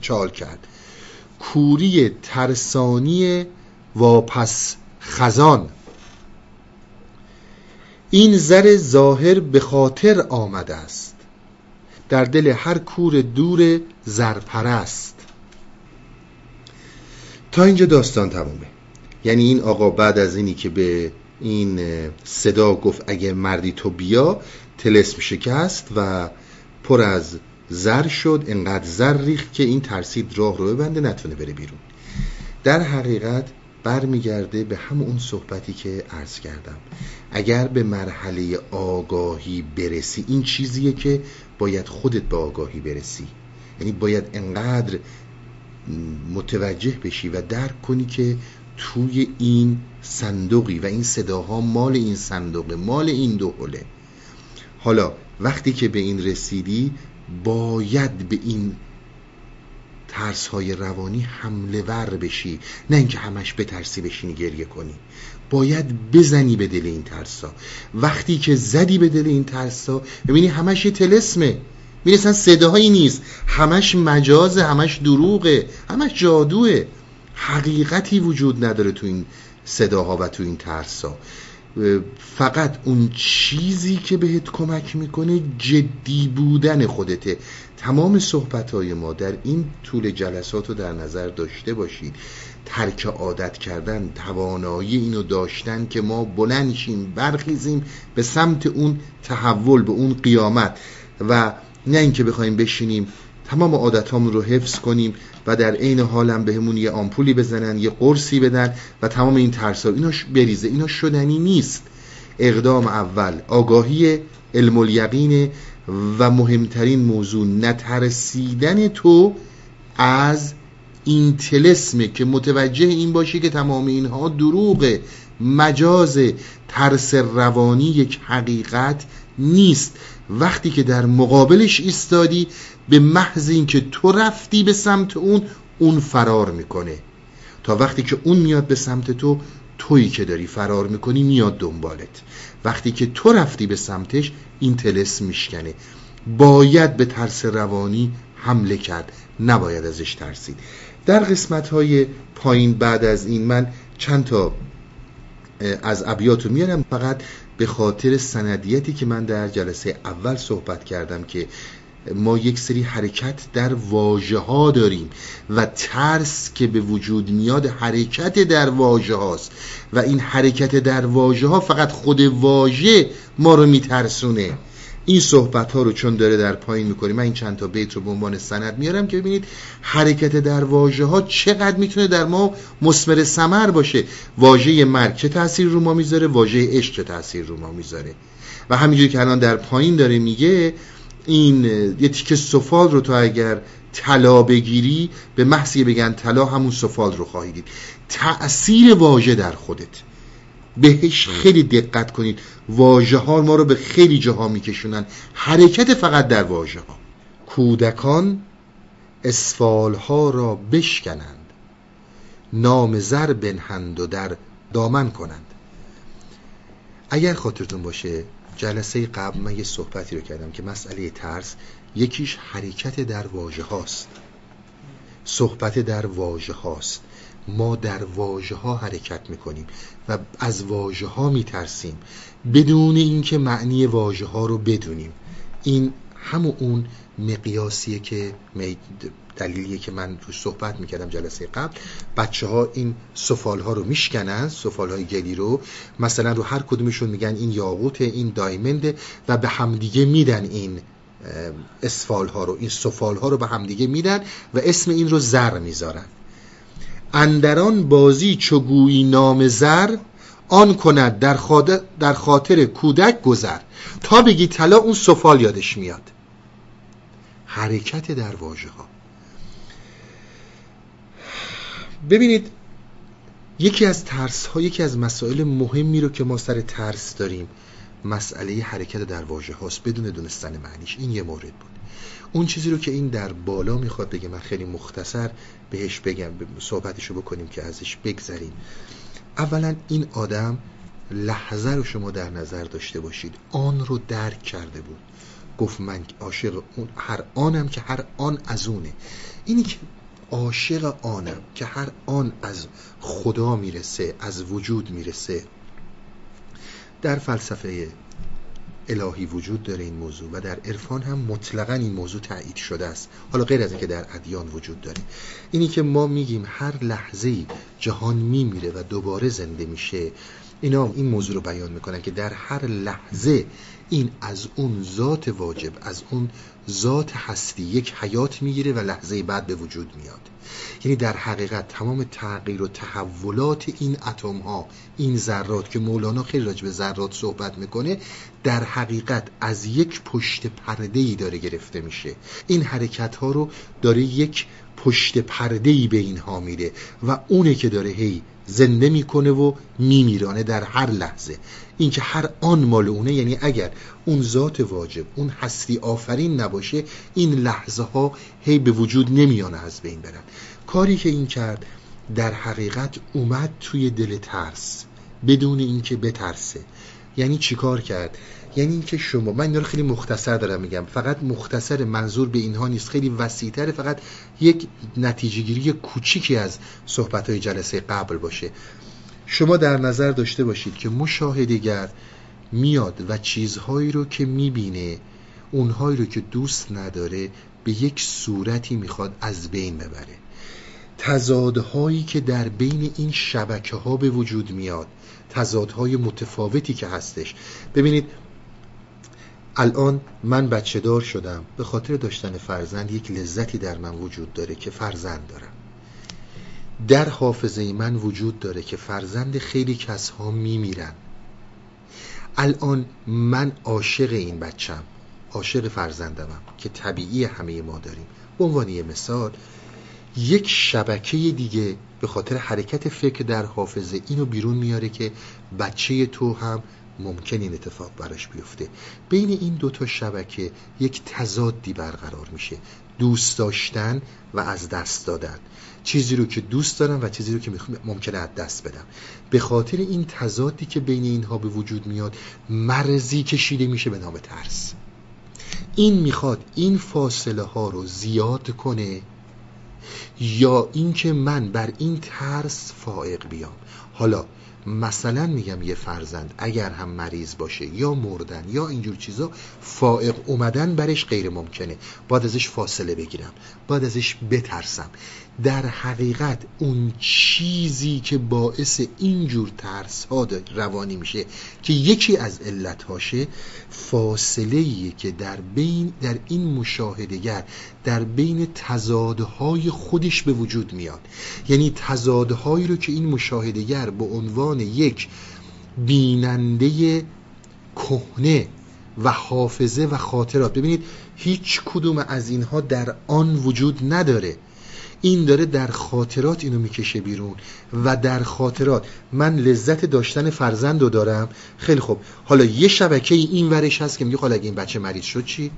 چال کرد. کوری ترسانی واپس خزان. این زر ظاهر به خاطر آمده است. در دل هر کور دور زرپرست. تا اینجا داستان تمومه. یعنی این آقا بعد از اینی که به این صدا گفت اگه مردی تو بیا تلسم شکست و پر از زر شد انقدر زر ریخت که این ترسید راه رو ببنده نتونه بره بیرون. در حقیقت برمیگرده به همون صحبتی که عرض کردم. اگر به مرحله آگاهی برسی این چیزیه که باید خودت به آگاهی برسی. یعنی باید انقدر متوجه بشی و درک کنی که توی این صندوقی و این صداها مال این صندوقه مال این دو حله حالا وقتی که به این رسیدی باید به این ترس های روانی حمله ور بشی. نه اینکه همش بترسی بشینی گریه کنی. باید بزنی به دل این ترسا وقتی که زدی به دل این ترسا ببینی همش یه تلسمه. می‌رسن صداهایی نیست. همش مجازه همش دروغه همش جادوه. حقیقتی وجود نداره تو این صداها و تو این ترسا. فقط اون چیزی که بهت کمک می‌کنه جدی بودن خودته. تمام صحبت های ما در این طول جلسات رو در نظر داشته باشید. ترک عادت کردن توانایی اینو داشتن که ما بلنشیم برخیزیم به سمت اون تحول به اون قیامت. و نه اینکه بخوایم بشینیم تمام عادتامون رو حفظ کنیم. و در عین حالم بهمون یه آمپولی بزنن یه قرصی بدن و تمام این ترسا اینا بریزه اینا شدنی نیست. اقدام اول آگاهی علم الیقین و مهمترین موضوع نترسیدن تو از این تلسمه که متوجه این باشی که تمام اینها دروغه. مجاز ترس روانی یک حقیقت نیست. وقتی که در مقابلش ایستادی به محض اینکه تو رفتی به سمت اون اون فرار می‌کنه. تا وقتی که اون میاد به سمت تو تویی که داری فرار می‌کنی میاد دنبالت. وقتی که تو رفتی به سمتش این تلس میشکنه. باید به ترس روانی حمله کرد. نباید ازش ترسید. در قسمت های پایین بعد از این من چند تا از ابیاتو میارم. فقط به خاطر سندیتی که من در جلسه اول صحبت کردم که ما یک سری حرکت در واژه ها داریم و ترس که به وجود میاد حرکت در واژه هاست. و این حرکت در واژه ها فقط خود واژه ما رو میترسونه. این صحبت ها رو چون داره در پایین می‌کنیم من این چند تا بیت رو به عنوان سند میارم که ببینید حرکت در واژه ها چقدر می‌تونه در ما مسمر سمر باشه. واژه مرگ چه تاثیر رو ما می‌ذاره؟ واژه عشق چه تاثیر رو ما می‌ذاره؟ و همینجوری که الان در پایین داره میگه این یه تیکه سفال رو تو اگر طلا بگیری به محضی بگن طلا همون سفال رو خواهی دید. تأثیر واژه در خودت. بهش خیلی دقت کنید. واژه ها ما رو به خیلی جاها میکشونن. حرکت فقط در واژه ها کودکان اسفال ها را بشکنند. نام زر بنهند و در دامن کنند. اگر خاطرتون باشه جلسه قبل من یه صحبتی رو کردم که مسئله ترس یکیش حرکت در واژه هاست. صحبت در واژه هاست. ما در واژه ها حرکت می‌کنیم و از واژه ها میترسیم. بدون اینکه معنی واژه ها رو بدونیم. این همون اون مقیاسیه که دلیلیه که من روش صحبت می‌کردم جلسه قبل. بچه ها این سفال ها رو میشکنن سفال های گلی رو. مثلا رو هر کدومشون میگن این یاقوت این دایمنده و به همدیگه میدن این اسفال ها رو. این سفال ها رو به همدیگه میدن و اسم این رو زر می‌ذارن. اندران بازی چگویی نام زر؟ آن کند در در خاطر کودک گذر. تا بگی طلا اون سفال یادش میاد. حرکت در واژه ها ببینید یکی از ترس ها یکی از مسائل مهمی رو که ما سر ترس داریم مسئله حرکت در واژه هاست بدون دونستن معنیش. این یه مورد بود. اون چیزی رو که این در بالا می‌خواد بگه من خیلی مختصر بهش بگم صحبتشو بکنیم که ازش بگذریم. اولا این آدم لحظه رو شما در نظر داشته باشید. آن رو درک کرده بود. گفت من عاشق اون هر آنم که هر آن از اونه. اینی که عاشق آنم که هر آن از خدا می‌رسه از وجود می‌رسه. در فلسفه الهی وجود داره این موضوع و در عرفان هم مطلقا این موضوع تایید شده است. حالا غیر از اینکه در ادیان وجود داره. اینی که ما میگیم هر لحظه جهان میمیره و دوباره زنده میشه اینا این موضوع رو بیان می‌کنن که در هر لحظه این از اون ذات واجب از اون ذات هستی یک حیات می‌گیره و لحظه بعد به وجود میاد. یعنی در حقیقت تمام تغییر و تحولات این اتم ها این ذرات که مولانا خیلی راجع به ذرات صحبت می‌کنه در حقیقت از یک پشت پرده ای داره گرفته میشه. این حرکت ها رو داره یک پشت پرده ای به اینها میره و اونه که داره هی زنده می‌کنه و میمیرانه در هر لحظه. اینکه هر آن مال اونه یعنی اگر اون ذات واجب اون هستی آفرین نباشه این لحظه ها هی به وجود نمیانه از بین برن. کاری که این کرد در حقیقت اومد توی دل ترس بدون اینکه بترسه. یعنی چیکار کرد؟ یعنی اینکه شما من این رو خیلی مختصر دارم میگم. فقط مختصر منظور به اینها نیست. خیلی وسیعتر فقط یک نتیجه گیری کوچیکی از صحبت های جلسه قبل باشه. شما در نظر داشته باشید که مشاهدگر میاد و چیزهایی رو که می‌بینه اونهایی رو که دوست نداره به یک صورتی می‌خواد از بین ببره. تضادهایی که در بین این شبکه ها به وجود میاد تضادهای متفاوتی که هستش. ببینید الان من بچه دار شدم. به خاطر داشتن فرزند یک لذتی در من وجود داره که فرزند دارم. در حافظه من وجود داره که فرزند خیلی کسها میمیرن. الان من عاشق این بچم عاشق فرزندمم که طبیعی همه ما داریم. به عنوان یه مثال یک شبکه دیگه به خاطر حرکت فکر در حافظه اینو بیرون میاره که بچه تو هم ممکن این اتفاق براش بیفته. بین این دوتا شبکه یک تضادی برقرار میشه دوست داشتن و از دست دادن. چیزی رو که دوست دارم و چیزی رو که ممکنه از دست بدم. به خاطر این تضادی که بین اینها به وجود میاد مرزی کشیده میشه به نام ترس. این می‌خواد این فاصله ها رو زیاد کنه یا اینکه من بر این ترس فائق بیام. حالا مثلا میگم یه فرزند اگر هم مریض باشه یا مردن یا اینجور چیزا فائق اومدن برش غیر ممکنه. باید ازش فاصله بگیرم. باید ازش بترسم. در حقیقت اون چیزی که باعث اینجور ترس ها روانی میشه که یکی از علت هاشه فاصله که در بین در این مشاهدگر در بین تضادهای خودش به وجود میاد. یعنی تضادهایی رو که این مشاهدگر به عنوان یک بیننده کهنه و حافظه و خاطرات. ببینید هیچ کدوم از اینها در آن وجود نداره. این داره در خاطرات اینو می‌کشه بیرون و در خاطرات. من لذت داشتن فرزند رو دارم. خیلی خوب. حالا یه شبکه این ورش هست که میگه حالا اگه این بچه مریض شد چی؟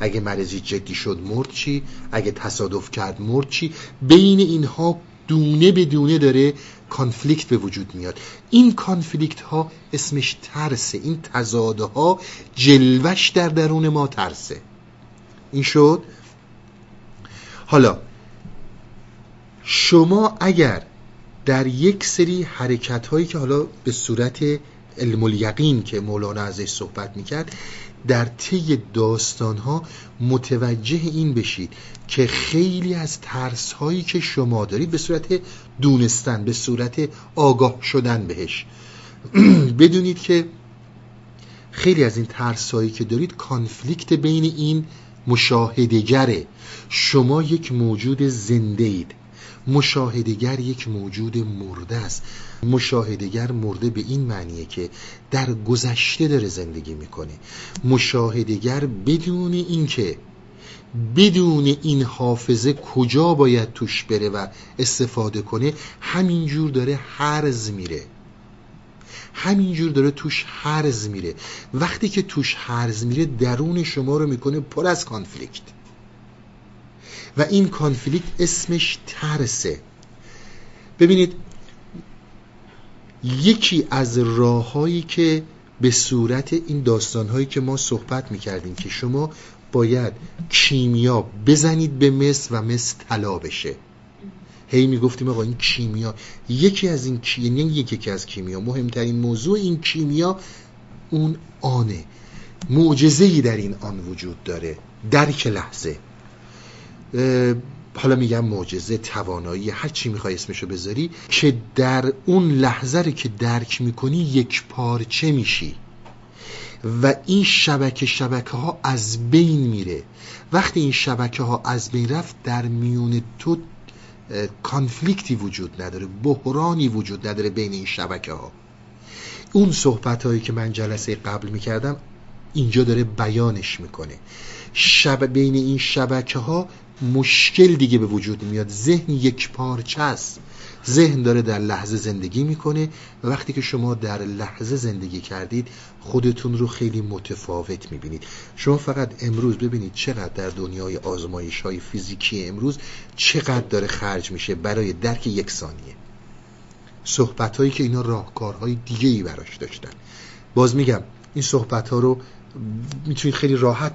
اگه مریضی جدی شد مرد چی؟ اگه تصادف کرد مرد چی؟ بین اینها دونه به دونه داره کانفلیکت به وجود میاد. این کانفلیکت ها اسمش ترسه. این تزاده ها جلوش در درون ما ترسه. این شد؟ حالا شما اگر در یک سری حرکت هایی که حالا به صورت علم الیقین که مولانا ازش صحبت می‌کرد در طی داستان ها متوجه این بشید که خیلی از ترس هایی که شما دارید به صورت دونستن به صورت آگاه شدن بهش. بدونید که خیلی از این ترس هایی که دارید کانفلیکت بین این مشاهدگره شما یک موجود زنده اید. مشاهدگر یک موجود مرده است. مشاهدگر مرده به این معنیه که در گذشته داره زندگی می‌کنه. مشاهدگر بدون اینکه بدون این حافظه کجا باید توش بره و استفاده کنه همینجور داره هرز میره. همینجور داره توش هرز میره. وقتی که توش هرز میره درون شما رو می‌کنه پر از کانفلیکت. و این کانفلیکت اسمش ترسه. ببینید یکی از راههایی که به صورت این داستانهایی که ما صحبت می‌کردیم که شما باید کیمیا بزنید به مس و مس طلا بشه. هی می‌گفتیم آقا این کیمیا یکی از این کی... یعنی یکی از کیمیا مهمترین موضوع این کیمیا اون آنه. معجزه‌ای در این آن وجود داره. درک لحظه. حالا میگم معجزه توانایی هر چی می‌خوای اسمشو بذاری که در اون لحظه رو که درک می‌کنی یک پارچه میشی. و این شبکه شبکه ها از بین میره. وقتی این شبکه ها از بین رفت در میون تو کانفلیکتی وجود نداره بحرانی وجود نداره بین این شبکه ها اون صحبت هایی که من جلسه قبل می‌کردم اینجا داره بیانش می‌کنه. شب بین این شبکه ها مشکل دیگه به وجود میاد. ذهن یک پارچه است. ذهن داره در لحظه زندگی می‌کنه. و وقتی که شما در لحظه زندگی کردید خودتون رو خیلی متفاوت می‌بینید. شما فقط امروز ببینید چقدر در دنیای آزمایش های فیزیکی امروز چقدر داره خرج میشه برای درک یک ثانیه. صحبت هایی که اینا راهکارهای دیگه ای براش داشتن. باز میگم این صحبت ها رو می‌تونید خیلی راحت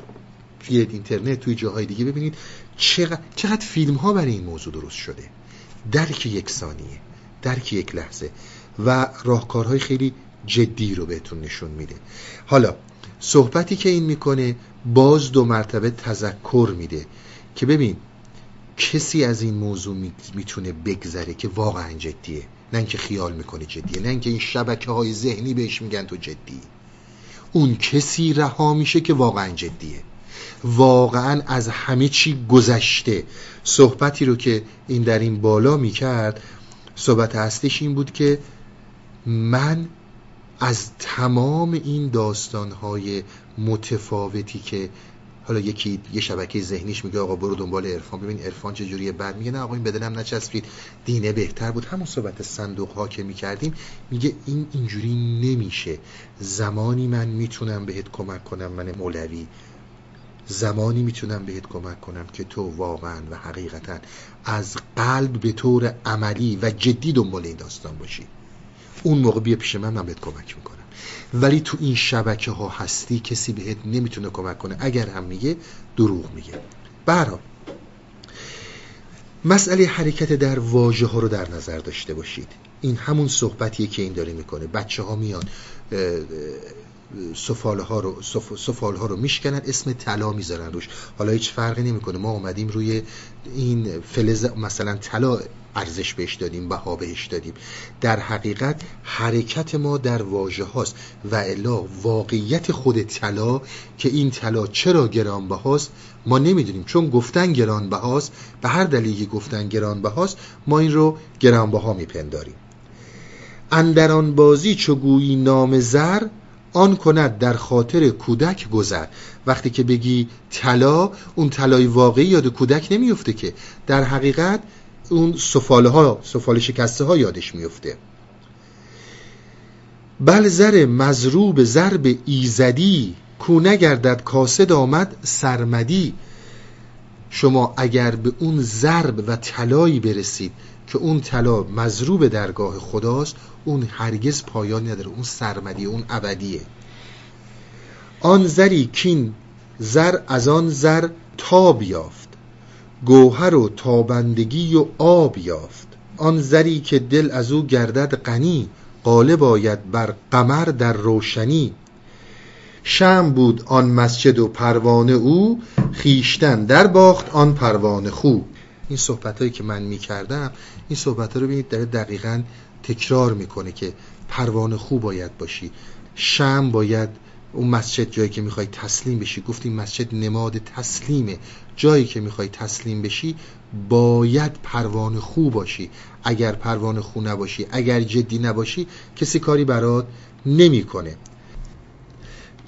توی اینترنت توی جاهای دیگه ببینید. چقدر, چقدر فیلم ها برای این موضوع درست شده. درک یک ثانیه درک یک لحظه. و راهکارهای خیلی جدی رو بهتون نشون میده. حالا صحبتی که این می‌کنه باز دو مرتبه تذکر میده که ببین کسی از این موضوع می‌تونه بگذره که واقعا جدیه. نه اینکه خیال می‌کنه جدیه نه اینکه این شبکه های ذهنی بهش میگن تو جدی. اون کسی رها میشه که واقعا جدیه. واقعا از همه چی گذشته. صحبتی رو که این در این بالا می‌کرد صحبت هستش این بود که من از تمام این داستانهای متفاوتی که حالا یکی یه شبکه ذهنیش میگه آقا برو دنبال عرفان ببین عرفان چجوریه بعد میگه نه آقا این بدنم نچسبید دینه بهتر بود. همون صحبت صندوق ها که می‌کردیم میگه این اینجوری نمیشه. زمانی من می‌تونم بهت کمک کنم من مولوی. زمانی می‌تونم بهت کمک کنم که تو واقعا و حقیقتا از قلب به طور عملی و جدی دنبال این داستان باشی. اون موقع بیا پیش من من بهت کمک می‌کنم. ولی تو این شبکه ها هستی کسی بهت نمی‌تونه کمک کنه. اگر هم میگه دروغ میگه. برحال مسئله حرکت در واژه ها رو در نظر داشته باشید. این همون صحبتیه که این داره می‌کنه. بچه ها میان سفال ها رو سفال ها رو میشکنن اسم طلا می‌ذارن روش. حالا هیچ فرقی نمی‌کنه. ما اومدیم روی این فلز مثلا طلا ارزش بهش دادیم بها بهش دادیم. در حقیقت حرکت ما در واژه هاست. و الا واقعیت خود طلا که این طلا چرا گرانبهاست ما نمی‌دونیم. چون گفتن گرانبهاست به هر دلیلی گفتن گرانبهاست ما این رو گرانبها میپنداریم. اندران بازی چو گویی نام زر؟ آن کند در خاطر کودک گذر. وقتی که بگی طلا اون طلای واقعی یاد کودک نمیفته که. در حقیقت اون سفاله ها سفال شکسته ها یادش میفته بل زر مزروب ضرب ایزدی کو نگردد کاسد آمد سرمدی. شما اگر به اون ضرب و طلایی برسید که اون طلا مضروب درگاه خداست اون هرگز پایان نداره اون سرمدی اون ابدیه. آن زری کین زر از آن زر تاب یافت گوهر و تابندگی و آب یافت. آن زری که دل از او گردد غنی غالب آید بر قمر در روشنی. شم بود آن مسجد و پروانه او خیشتن در باخت آن پروانه خو. این صحبت هایی که من می کردم این صحبت ها رو ببینید داره دقیقا تکرار می‌کنه که پروانه خوب باید باشی. شم باید اون مسجد جایی که می‌خوای تسلیم بشی. گفتیم مسجد نماد تسلیمه. جایی که می‌خوای تسلیم بشی باید پروانه خوب باشی. اگر پروانه خوب نباشی اگر جدی نباشی کسی کاری برات نمی‌کنه.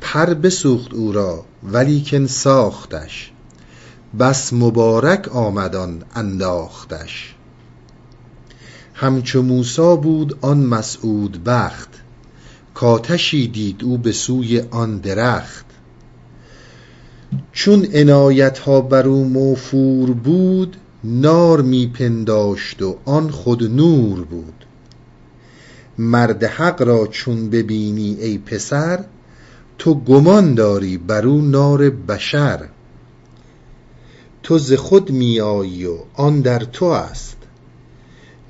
پر بسوخت او را ولیکن ساختش. بس مبارک آمدان انداختش. همچو موسا بود آن مسعود بخت. کاتشی دید او به سوی آن درخت. چون عنایت ها بر او موفور بود نار میپنداشت و آن خود نور بود. مرد حق را چون ببینی ای پسر تو گمان داری بر او نار بشر. تو ز خود می آیی و آن در تو است.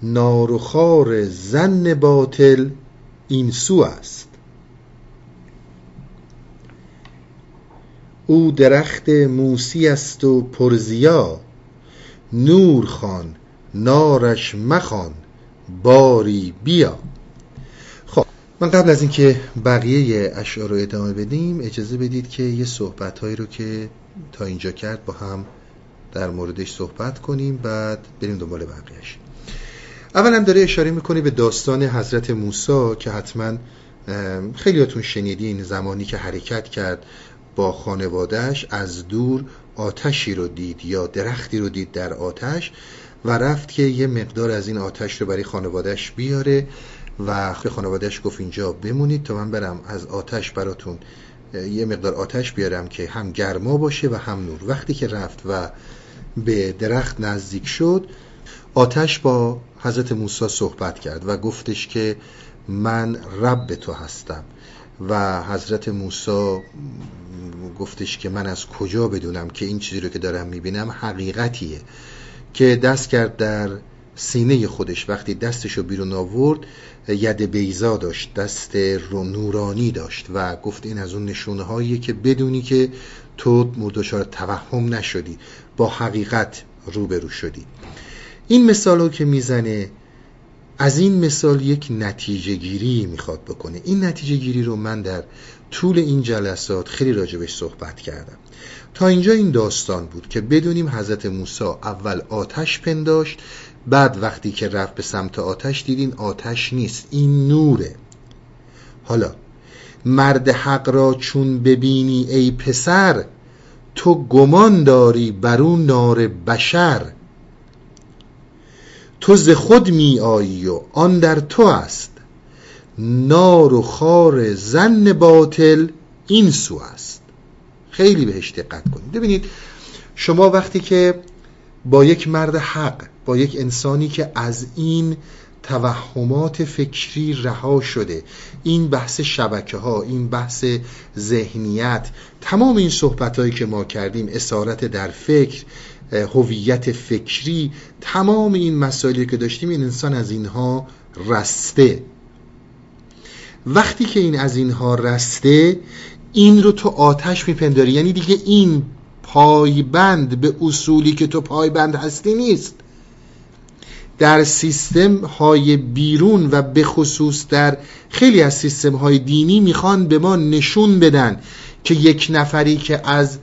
نار و خار ظن باطل این سو است. او درخت موسی است و پرزیا نور خوان نارش مخوان باری بیا. خب من قبل از اینکه بقیه اشعار رو ادامه بدیم اجازه بدید که یه صحبت رو که تا اینجا کرد با هم در موردش صحبت کنیم بعد بریم دنبال بقیهش اولا داره اشاره می‌کنه به داستان حضرت موسی که حتما خیلیاتون شنیدین زمانی که حرکت کرد با خانوادهش از دور آتشی رو دید یا درختی رو دید در آتش و رفت که یه مقدار از این آتش رو برای خانوادهش بیاره و خانوادهش گفت اینجا بمونید تا من برم از آتش براتون یه مقدار آتش بیارم که هم گرما باشه و هم نور. وقتی که رفت و به درخت نزدیک شد آتش با حضرت موسی صحبت کرد و گفتش که من رب تو هستم. و حضرت موسی گفتش که من از کجا بدونم که این چیزی رو که دارم می‌بینم حقیقتیه. که دست کرد در سینه خودش. وقتی دستش رو بیرون آورد ید بیزا داشت دست رو نورانی داشت و گفت این از اون نشونه هاییه که بدونی که تو مردشار توهم نشدی با حقیقت روبرو شدی. این مثال که می‌زنه از این مثال یک نتیجه گیری می‌خواد بکنه. این نتیجه گیری رو من در طول این جلسات خیلی راجبش صحبت کردم. تا اینجا این داستان بود که بدونیم حضرت موسی اول آتش پنداشت بعد وقتی که رفت به سمت آتش دیدین آتش نیست این نوره. حالا مرد حق را چون ببینی ای پسر تو گمان داری بر اون نار بشر. تو ز خود می آیی و آن در تو است. نار و خار زن باطل این سو است. خیلی بهش دقت کنید. ببینید شما وقتی که با یک مرد حق با یک انسانی که از این توهمات فکری رها شده این بحث شبکه ها این بحث ذهنیت تمام این صحبت هایی که ما کردیم اسارت در فکر هویت فکری تمام این مسائلی که داشتیم این انسان از اینها رسته. وقتی که این از اینها رسته این رو تو آتش میپنداری. یعنی دیگه این پایبند به اصولی که تو پایبند هستی نیست. در سیستم های بیرون و به خصوص در خیلی از سیستم های دینی می‌خوان به ما نشون بدن که یک نفری که از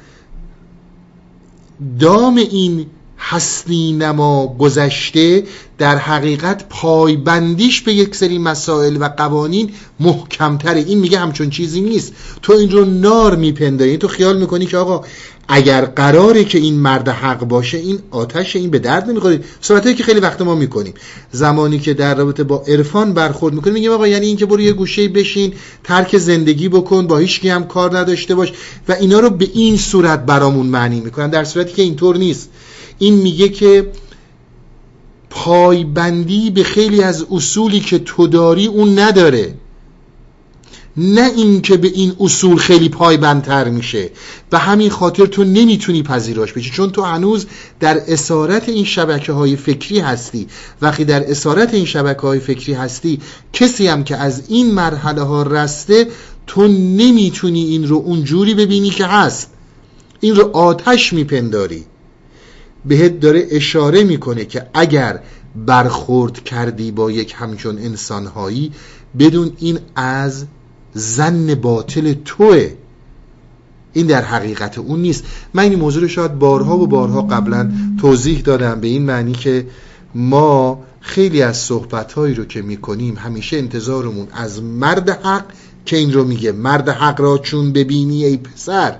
دام این هستی نما گذشته در حقیقت پایبندیش به یک سری مسائل و قوانین محکمتره. این میگه همچون چیزی نیست. تو این رو نار میپنداری. تو خیال می‌کنی که آقا اگر قراره که این مرد حق باشه این آتش این به درد نمی‌خوره. صحبتایی که خیلی وقت ما می‌کنیم. زمانی که در رابطه با عرفان برخورد می‌کنیم میگیم آقا یعنی اینکه برو یه گوشه بشین ترک زندگی بکن با هیچ هم کار نداشته باش. و اینا رو به این صورت برامون معنی می‌کنن در صورتی که اینطور نیست. این میگه که پایبندی به خیلی از اصولی که تو داری اون نداره. نه اینکه به این اصول خیلی پایبندتر میشه. به همین خاطر تو نمی‌تونی پذیراش بشی. چون تو هنوز در اسارت این شبکه های فکری هستی. وقتی در اسارت این شبکه های فکری هستی کسی هم که از این مرحله ها رسته تو نمی‌تونی این رو اونجوری ببینی که هست. این رو آتش میپنداری. بهت داره اشاره می‌کنه که اگر برخورد کردی با یک همچون انسانهایی بدون این از زن باطل توه. این در حقیقت اون نیست. من این موضوع رو شاید بارها و بارها قبلا توضیح دادم به این معنی که ما خیلی از صحبتهایی رو که می‌کنیم همیشه انتظارمون از مرد حق که این رو میگه مرد حق را چون ببینی ای پسر.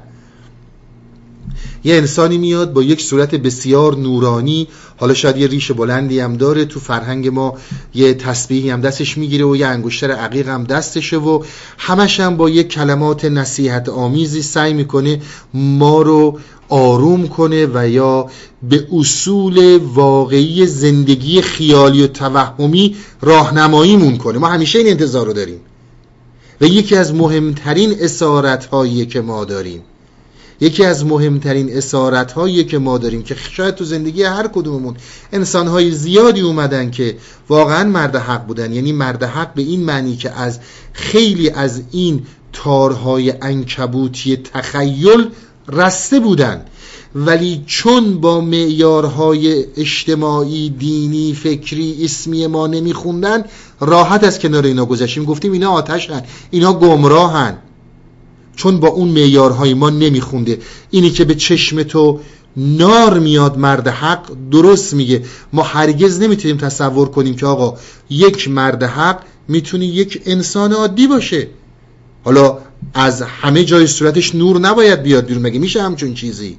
یه انسانی میاد با یک صورت بسیار نورانی حالا شاید یه ریش بلندی هم داره تو فرهنگ ما یه تسبیحی هم دستش می‌گیره و یه انگشتر عقیق هم دستشه و همش هم با یک کلمات نصیحت آمیزی سعی می‌کنه ما رو آروم کنه و یا به اصول واقعی زندگی خیالی و توهمی راهنماییمون کنه. ما همیشه این انتظار رو داریم. و یکی از مهمترین اسارت هایی که ما داریم یکی از مهمترین اسارت هایی که ما داریم که شاید تو زندگی هر کدوممون انسان های زیادی اومدن که واقعا مرد حق بودن. یعنی مرد حق به این معنی که از خیلی از این تارهای انکبوتی تخیل رسته بودن. ولی چون با معیارهای اجتماعی دینی فکری اسمی ما نمیخوندن راحت از کنار اینا گذشتیم. گفتیم اینا آتش هن اینا گمراهن. چون با اون معیارهای ما نمیخونده. اینی که به چشم تو نار میاد مرد حق درست میگه. ما هرگز نمی‌تونیم تصور کنیم که آقا یک مرد حق می‌تونه یک انسان عادی باشه. حالا از همه جای صورتش نور نباید بیاد بیرون. مگه میشه همچون چیزی؟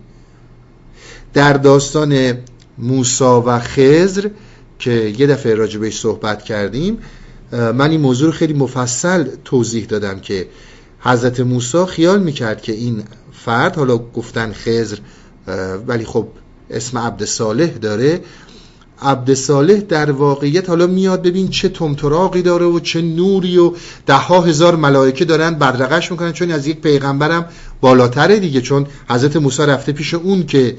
در داستان موسا و خزر که یه دفعه راجبش صحبت کردیم من این موضوع رو خیلی مفصل توضیح دادم که حضرت موسی خیال می‌کرد که این فرد حالا گفتن خزر ولی خب اسم عبد صالح داره. عبد صالح در واقعیت حالا میاد ببین چه تمتراقی داره و چه نوری و ده ها هزار ملائکه دارن بدرقش می‌کنن چون از یک پیغمبرم بالاتره دیگه. چون حضرت موسی رفته پیش اون که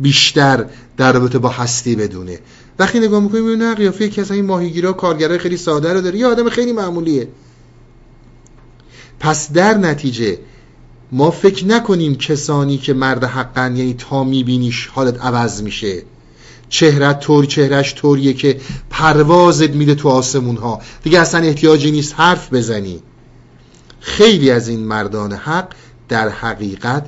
بیشتر در رابطه با هستی بدونه. وقتی نگاه می‌کنیم می‌بینه قیافه یکی از این ماهیگیرا کارگرای خیلی ساده رو داره. یه آدم خیلی معمولیه. پس در نتیجه ما فکر نکنیم کسانی که مرد حقن یعنی تا میبینیش حالت عوض میشه. چهرت طور چهرش طوریه که پروازت میده تو آسمون ها دیگه اصلا احتیاجی نیست حرف بزنی. خیلی از این مردان حق در حقیقت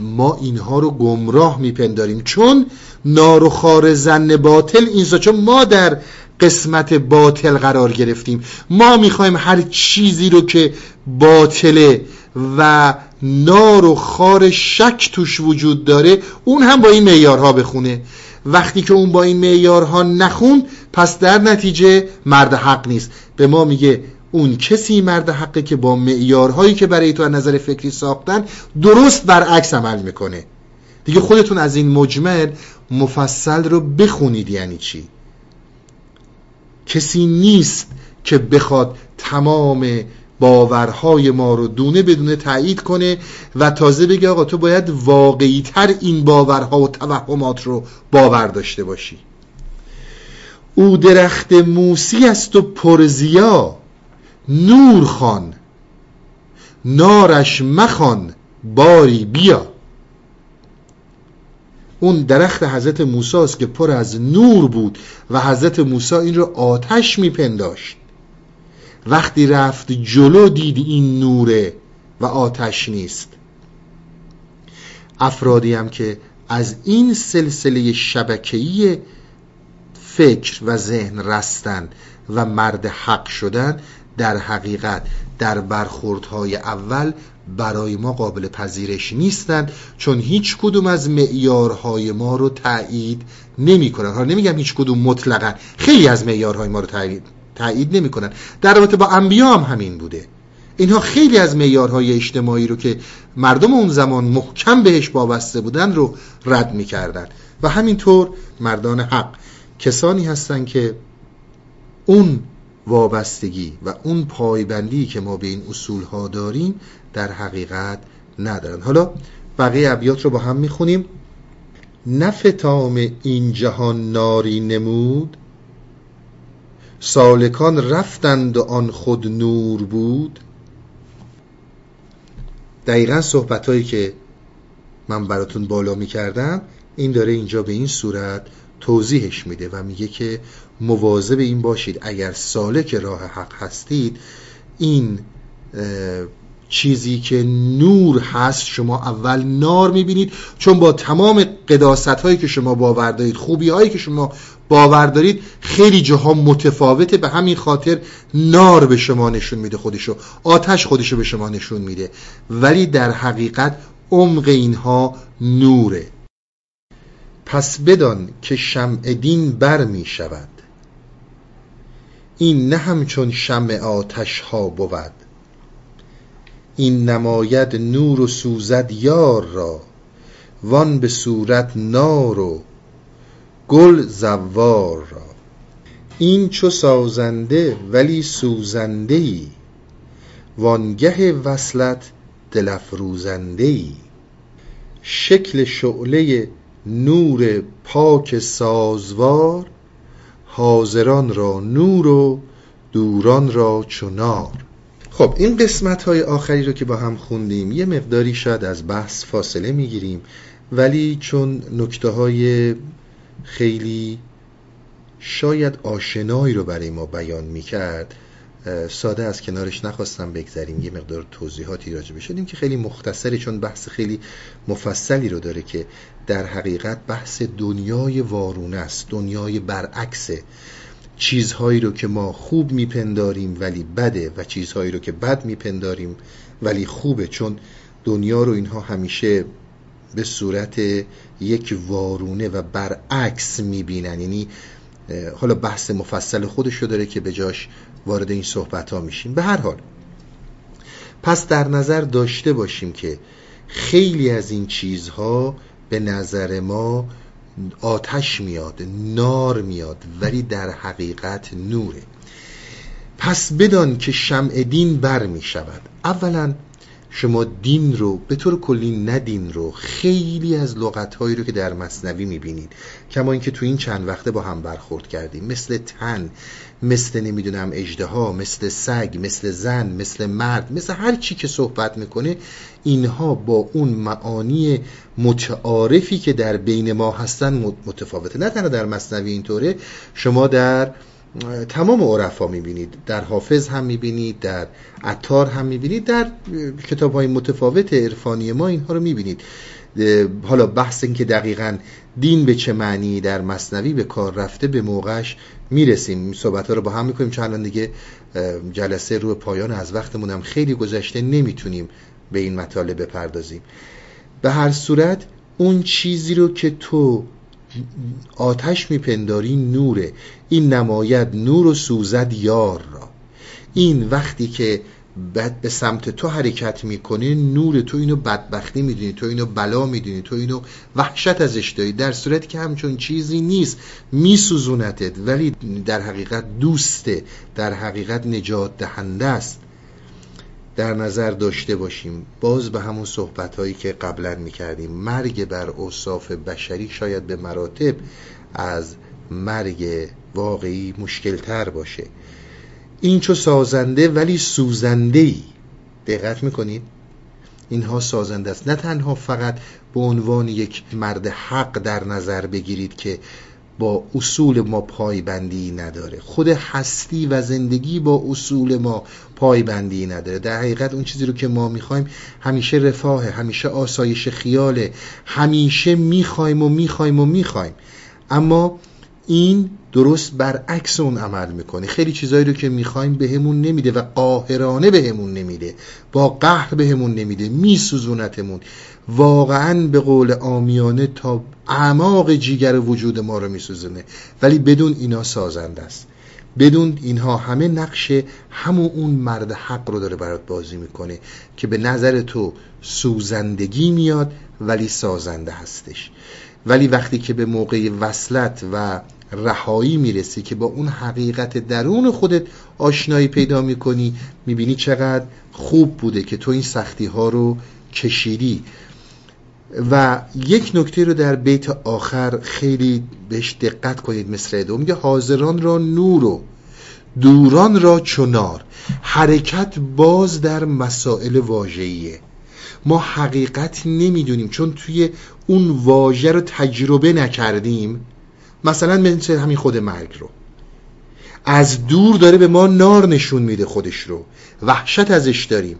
ما اینها رو گمراه میپنداریم. چون نار زن باطل این چون ما در قسمت باطل قرار گرفتیم. ما می‌خوایم هر چیزی رو که باطله و نار و خار شک توش وجود داره اون هم با این معیارها بخونه. وقتی که اون با این معیارها نخون پس در نتیجه مرد حق نیست. به ما میگه اون کسی مرد حقه که با معیارهایی که برای تو از نظر فکری ساختن درست برعکس عمل می‌کنه. دیگه خودتون از این مجمل مفصل رو بخونید یعنی چی؟ کسی نیست که بخواد تمام باورهای ما رو دونه بدونه تایید کنه و تازه بگه آقا تو باید واقعی تر این باورها و توهمات رو باور داشته باشی. او درخت موسی است و پرزیا نور خان نارش مخان باری بیا. اون درخت حضرت موسی است که پر از نور بود و حضرت موسی این رو آتش میپنداشت. وقتی رفت جلو دید این نوره و آتش نیست. افرادی هم که از این سلسله شبکه‌ای فکر و ذهن رستن و مرد حق شدن در حقیقت در برخوردهای اول برای ما قابل پذیرش نیستند چون هیچ کدوم از معیارهای ما رو تایید نمی کنن حالا نمیگم هیچ کدوم مطلقا خیلی از معیارهای ما رو تایید تایید نمی‌کنن. در رابطه با انبیا هم همین بوده. اینها خیلی از معیارهای اجتماعی رو که مردم اون زمان محکم بهش وابسته بودن رو رد می‌کردن. و همینطور مردان حق کسانی هستند که اون وابستگی و اون پایبندی که ما به این اصول ها داریم در حقیقت ندارن. حالا بقیه ابیات رو با هم می‌خونیم. نفتام این جهان ناری نمود. سالکان رفتند و آن خود نور بود. دقیقا صحبت هایی که من براتون بالا می‌کردم این داره اینجا به این صورت توضیحش میده و میگه که مواظب این باشید اگر سالک راه حق هستید این چیزی که نور هست شما اول نار می‌بینید. چون با تمام قداست هایی که شما باور دارید خوبی هایی که شما باور دارید خیلی جاها متفاوته. به همین خاطر نار به شما نشون میده خودشو. آتش خودشو به شما نشون میده. ولی در حقیقت عمق اینها نوره. پس بدان که شمع دین بر می شود این نه همچون شمع آتش ها بود. این نماید نور و سوزد یار را وان به صورت نار و گل زوار را. این چو سازنده ولی سوزنده ای وانگه وصلت دل افروزنده ای شکل شعله نور پاک سازوار حاضران را نور و دوران را چنار. خب این قسمت های آخری رو که با هم خوندیم یه مقداری شاید از بحث فاصله می‌گیریم ولی چون نکته های خیلی شاید آشنایی رو برای ما بیان می‌کرد ساده از کنارش نخواستم بگذریم یه مقدار توضیحاتی راجع شدیم که خیلی مختصری چون بحث خیلی مفصلی رو داره که در حقیقت بحث دنیای وارونه است دنیای برعکسه چیزهایی رو که ما خوب میپنداریم ولی بده و چیزهایی رو که بد میپنداریم ولی خوبه چون دنیا رو اینها همیشه به صورت یک وارونه و برعکس می‌بینن. یعنی حالا بحث مفصل خودش رو داره که به جاش وارد این صحبت ها میشیم. به هر حال پس در نظر داشته باشیم که خیلی از این چیزها به نظر ما آتش میاد نار میاد ولی در حقیقت نوره. پس بدان که شمع دین بر می شود. اولا شما دین رو به طور کلی ندین رو خیلی از لغتهایی رو که در مصنوی می‌بینید. کما اینکه تو این چند وقته با هم برخورد کردیم. مثل تن مثل نمی‌دونم اجده مثل سگ مثل زن مثل مرد مثل هر چی که صحبت می‌کنه اینها با اون معانی متعارفی که در بین ما هستن متفاوته. نه تنها در مصنوی اینطوره شما در تمام عرفا می‌بینید در حافظ هم می‌بینید در عطار هم می‌بینید در کتاب های متفاوت عرفانی ما اینها رو می‌بینید. حالا بحث این که دقیقا دین به چه معنی در مصنوی به کار رفته به موقعش می‌رسیم. صحبت ها رو با هم می‌کنیم. چون الان دیگه جلسه رو پایان از وقتمون هم خیلی گذشته نمی‌تونیم به این مطالب بپردازیم. به هر صورت اون چیزی رو که تو آتش میپنداری نوره. این نماید نور و سوزد یار را. این وقتی که بعد به سمت تو حرکت می‌کنه نور تو اینو بدبختی می‌دونی تو اینو بلا می‌دونی تو اینو وحشت ازش داری. در صورتی که همچون چیزی نیست میسوزونتت ولی در حقیقت دوسته در حقیقت نجات دهنده است. در نظر داشته باشیم. باز به همون صحبت هایی که قبلا می‌کردیم. مرگ بر اوصاف بشری شاید به مراتب از مرگ واقعی مشکلتر باشه. این چو سازنده ولی سوزنده ای دقت می‌کنید؟ اینها سازنده است. نه تنها فقط به عنوان یک مرد حق در نظر بگیرید که با اصول ما پایبندی نداره. خود هستی و زندگی با اصول ما پایبندی نداره. در حقیقت اون چیزی رو که ما می‌خوایم همیشه رفاه همیشه آسایش خیاله همیشه می‌خوایم و می‌خوایم و می‌خوایم. اما این درست برعکس اون عمل می‌کنه. خیلی چیزایی رو که می‌خوایم بهمون نمیده و قاهرانه بهمون نمیده. با قهر بهمون نمیده. میسوزونتمون. واقعا به قول آمیانه تا اعماق جیگر وجود ما رو میسوزونه. ولی بدون اینا سازنده است. بدون اینها همه نقش همون اون مرد حق رو داره برات بازی می‌کنه که به نظر تو سوزندگی میاد ولی سازنده هستش. ولی وقتی که به موقع وصلت و رهایی می‌رسی که با اون حقیقت درون خودت آشنایی پیدا می‌کنی می‌بینی چقدر خوب بوده که تو این سختی ها رو کشیدی. و یک نکته رو در بیت آخر خیلی بهش دقت کنید مصرع دو میگه حاضران را نور و دوران را چنار. حرکت باز در مسائل واژه‌ایه. ما حقیقت نمی‌دونیم چون توی اون واژه رو تجربه نکردیم. مثلا مثل همین خود مرگ رو. از دور داره به ما نار نشون میده خودش رو. وحشت ازش داریم.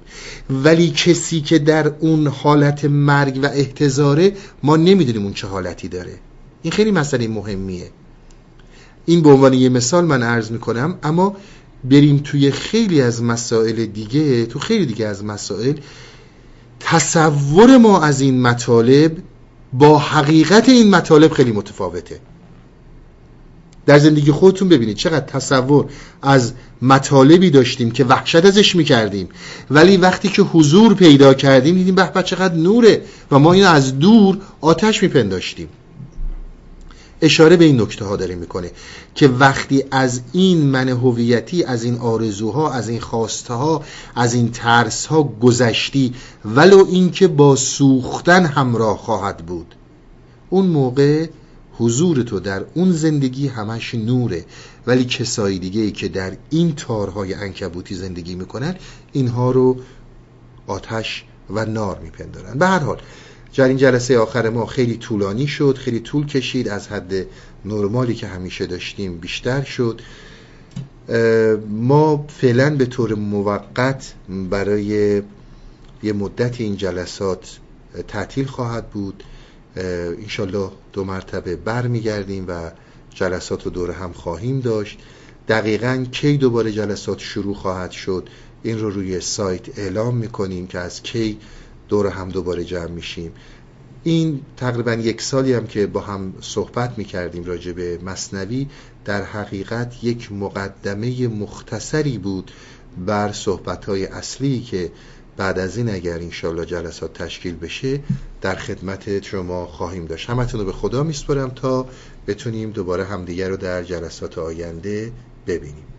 ولی کسی که در اون حالت مرگ و احتضاره ما نمی‌دونیم اون چه حالتی داره. این خیلی مسئله مهمیه. این به عنوان یه مثال من عرض می‌کنم اما بریم توی خیلی از مسائل دیگه تو خیلی دیگه از مسائل تصور ما از این مطالب با حقیقت این مطالب خیلی متفاوته. در زندگی خودتون ببینید چقدر تصور از مطالبی داشتیم که وحشت ازش می‌کردیم. ولی وقتی که حضور پیدا کردیم دیدیم به چقدر نوره و ما اینو از دور آتش میپنداشتیم. اشاره به این نکته ها داره می‌کنه که وقتی از این من هویتی از این آرزوها از این خواسته ها از این ترس ها گذشتی ولو اینکه با سوختن همراه خواهد بود. اون موقع حضور تو در اون زندگی همش نوره. ولی کسایی دیگه ای که در این تارهای انکبوتی زندگی می‌کنن اینها رو آتش و نار میپندارن. به هر حال در این جلسه آخر ما خیلی طولانی شد خیلی طول کشید از حد نرمالی که همیشه داشتیم بیشتر شد. ما فعلا به طور موقت برای یه مدت این جلسات تعطیل خواهد بود. انشالله دو مرتبه برمیگردیم و جلسات رو دور هم خواهیم داشت. دقیقا کی دوباره جلسات شروع خواهد شد این رو روی سایت اعلام می‌کنیم که از کی دور هم دوباره جمع میشیم. این تقریبا یک سالی هم که با هم صحبت می‌کردیم راجع به مصنوی در حقیقت یک مقدمه مختصری بود بر صحبتهای اصلی که بعد از این اگر انشالله جلسات تشکیل بشه در خدمت شما خواهیم داشت. همتون رو به خدا میسپرم تا بتونیم دوباره همدیگر رو در جلسات آینده ببینیم.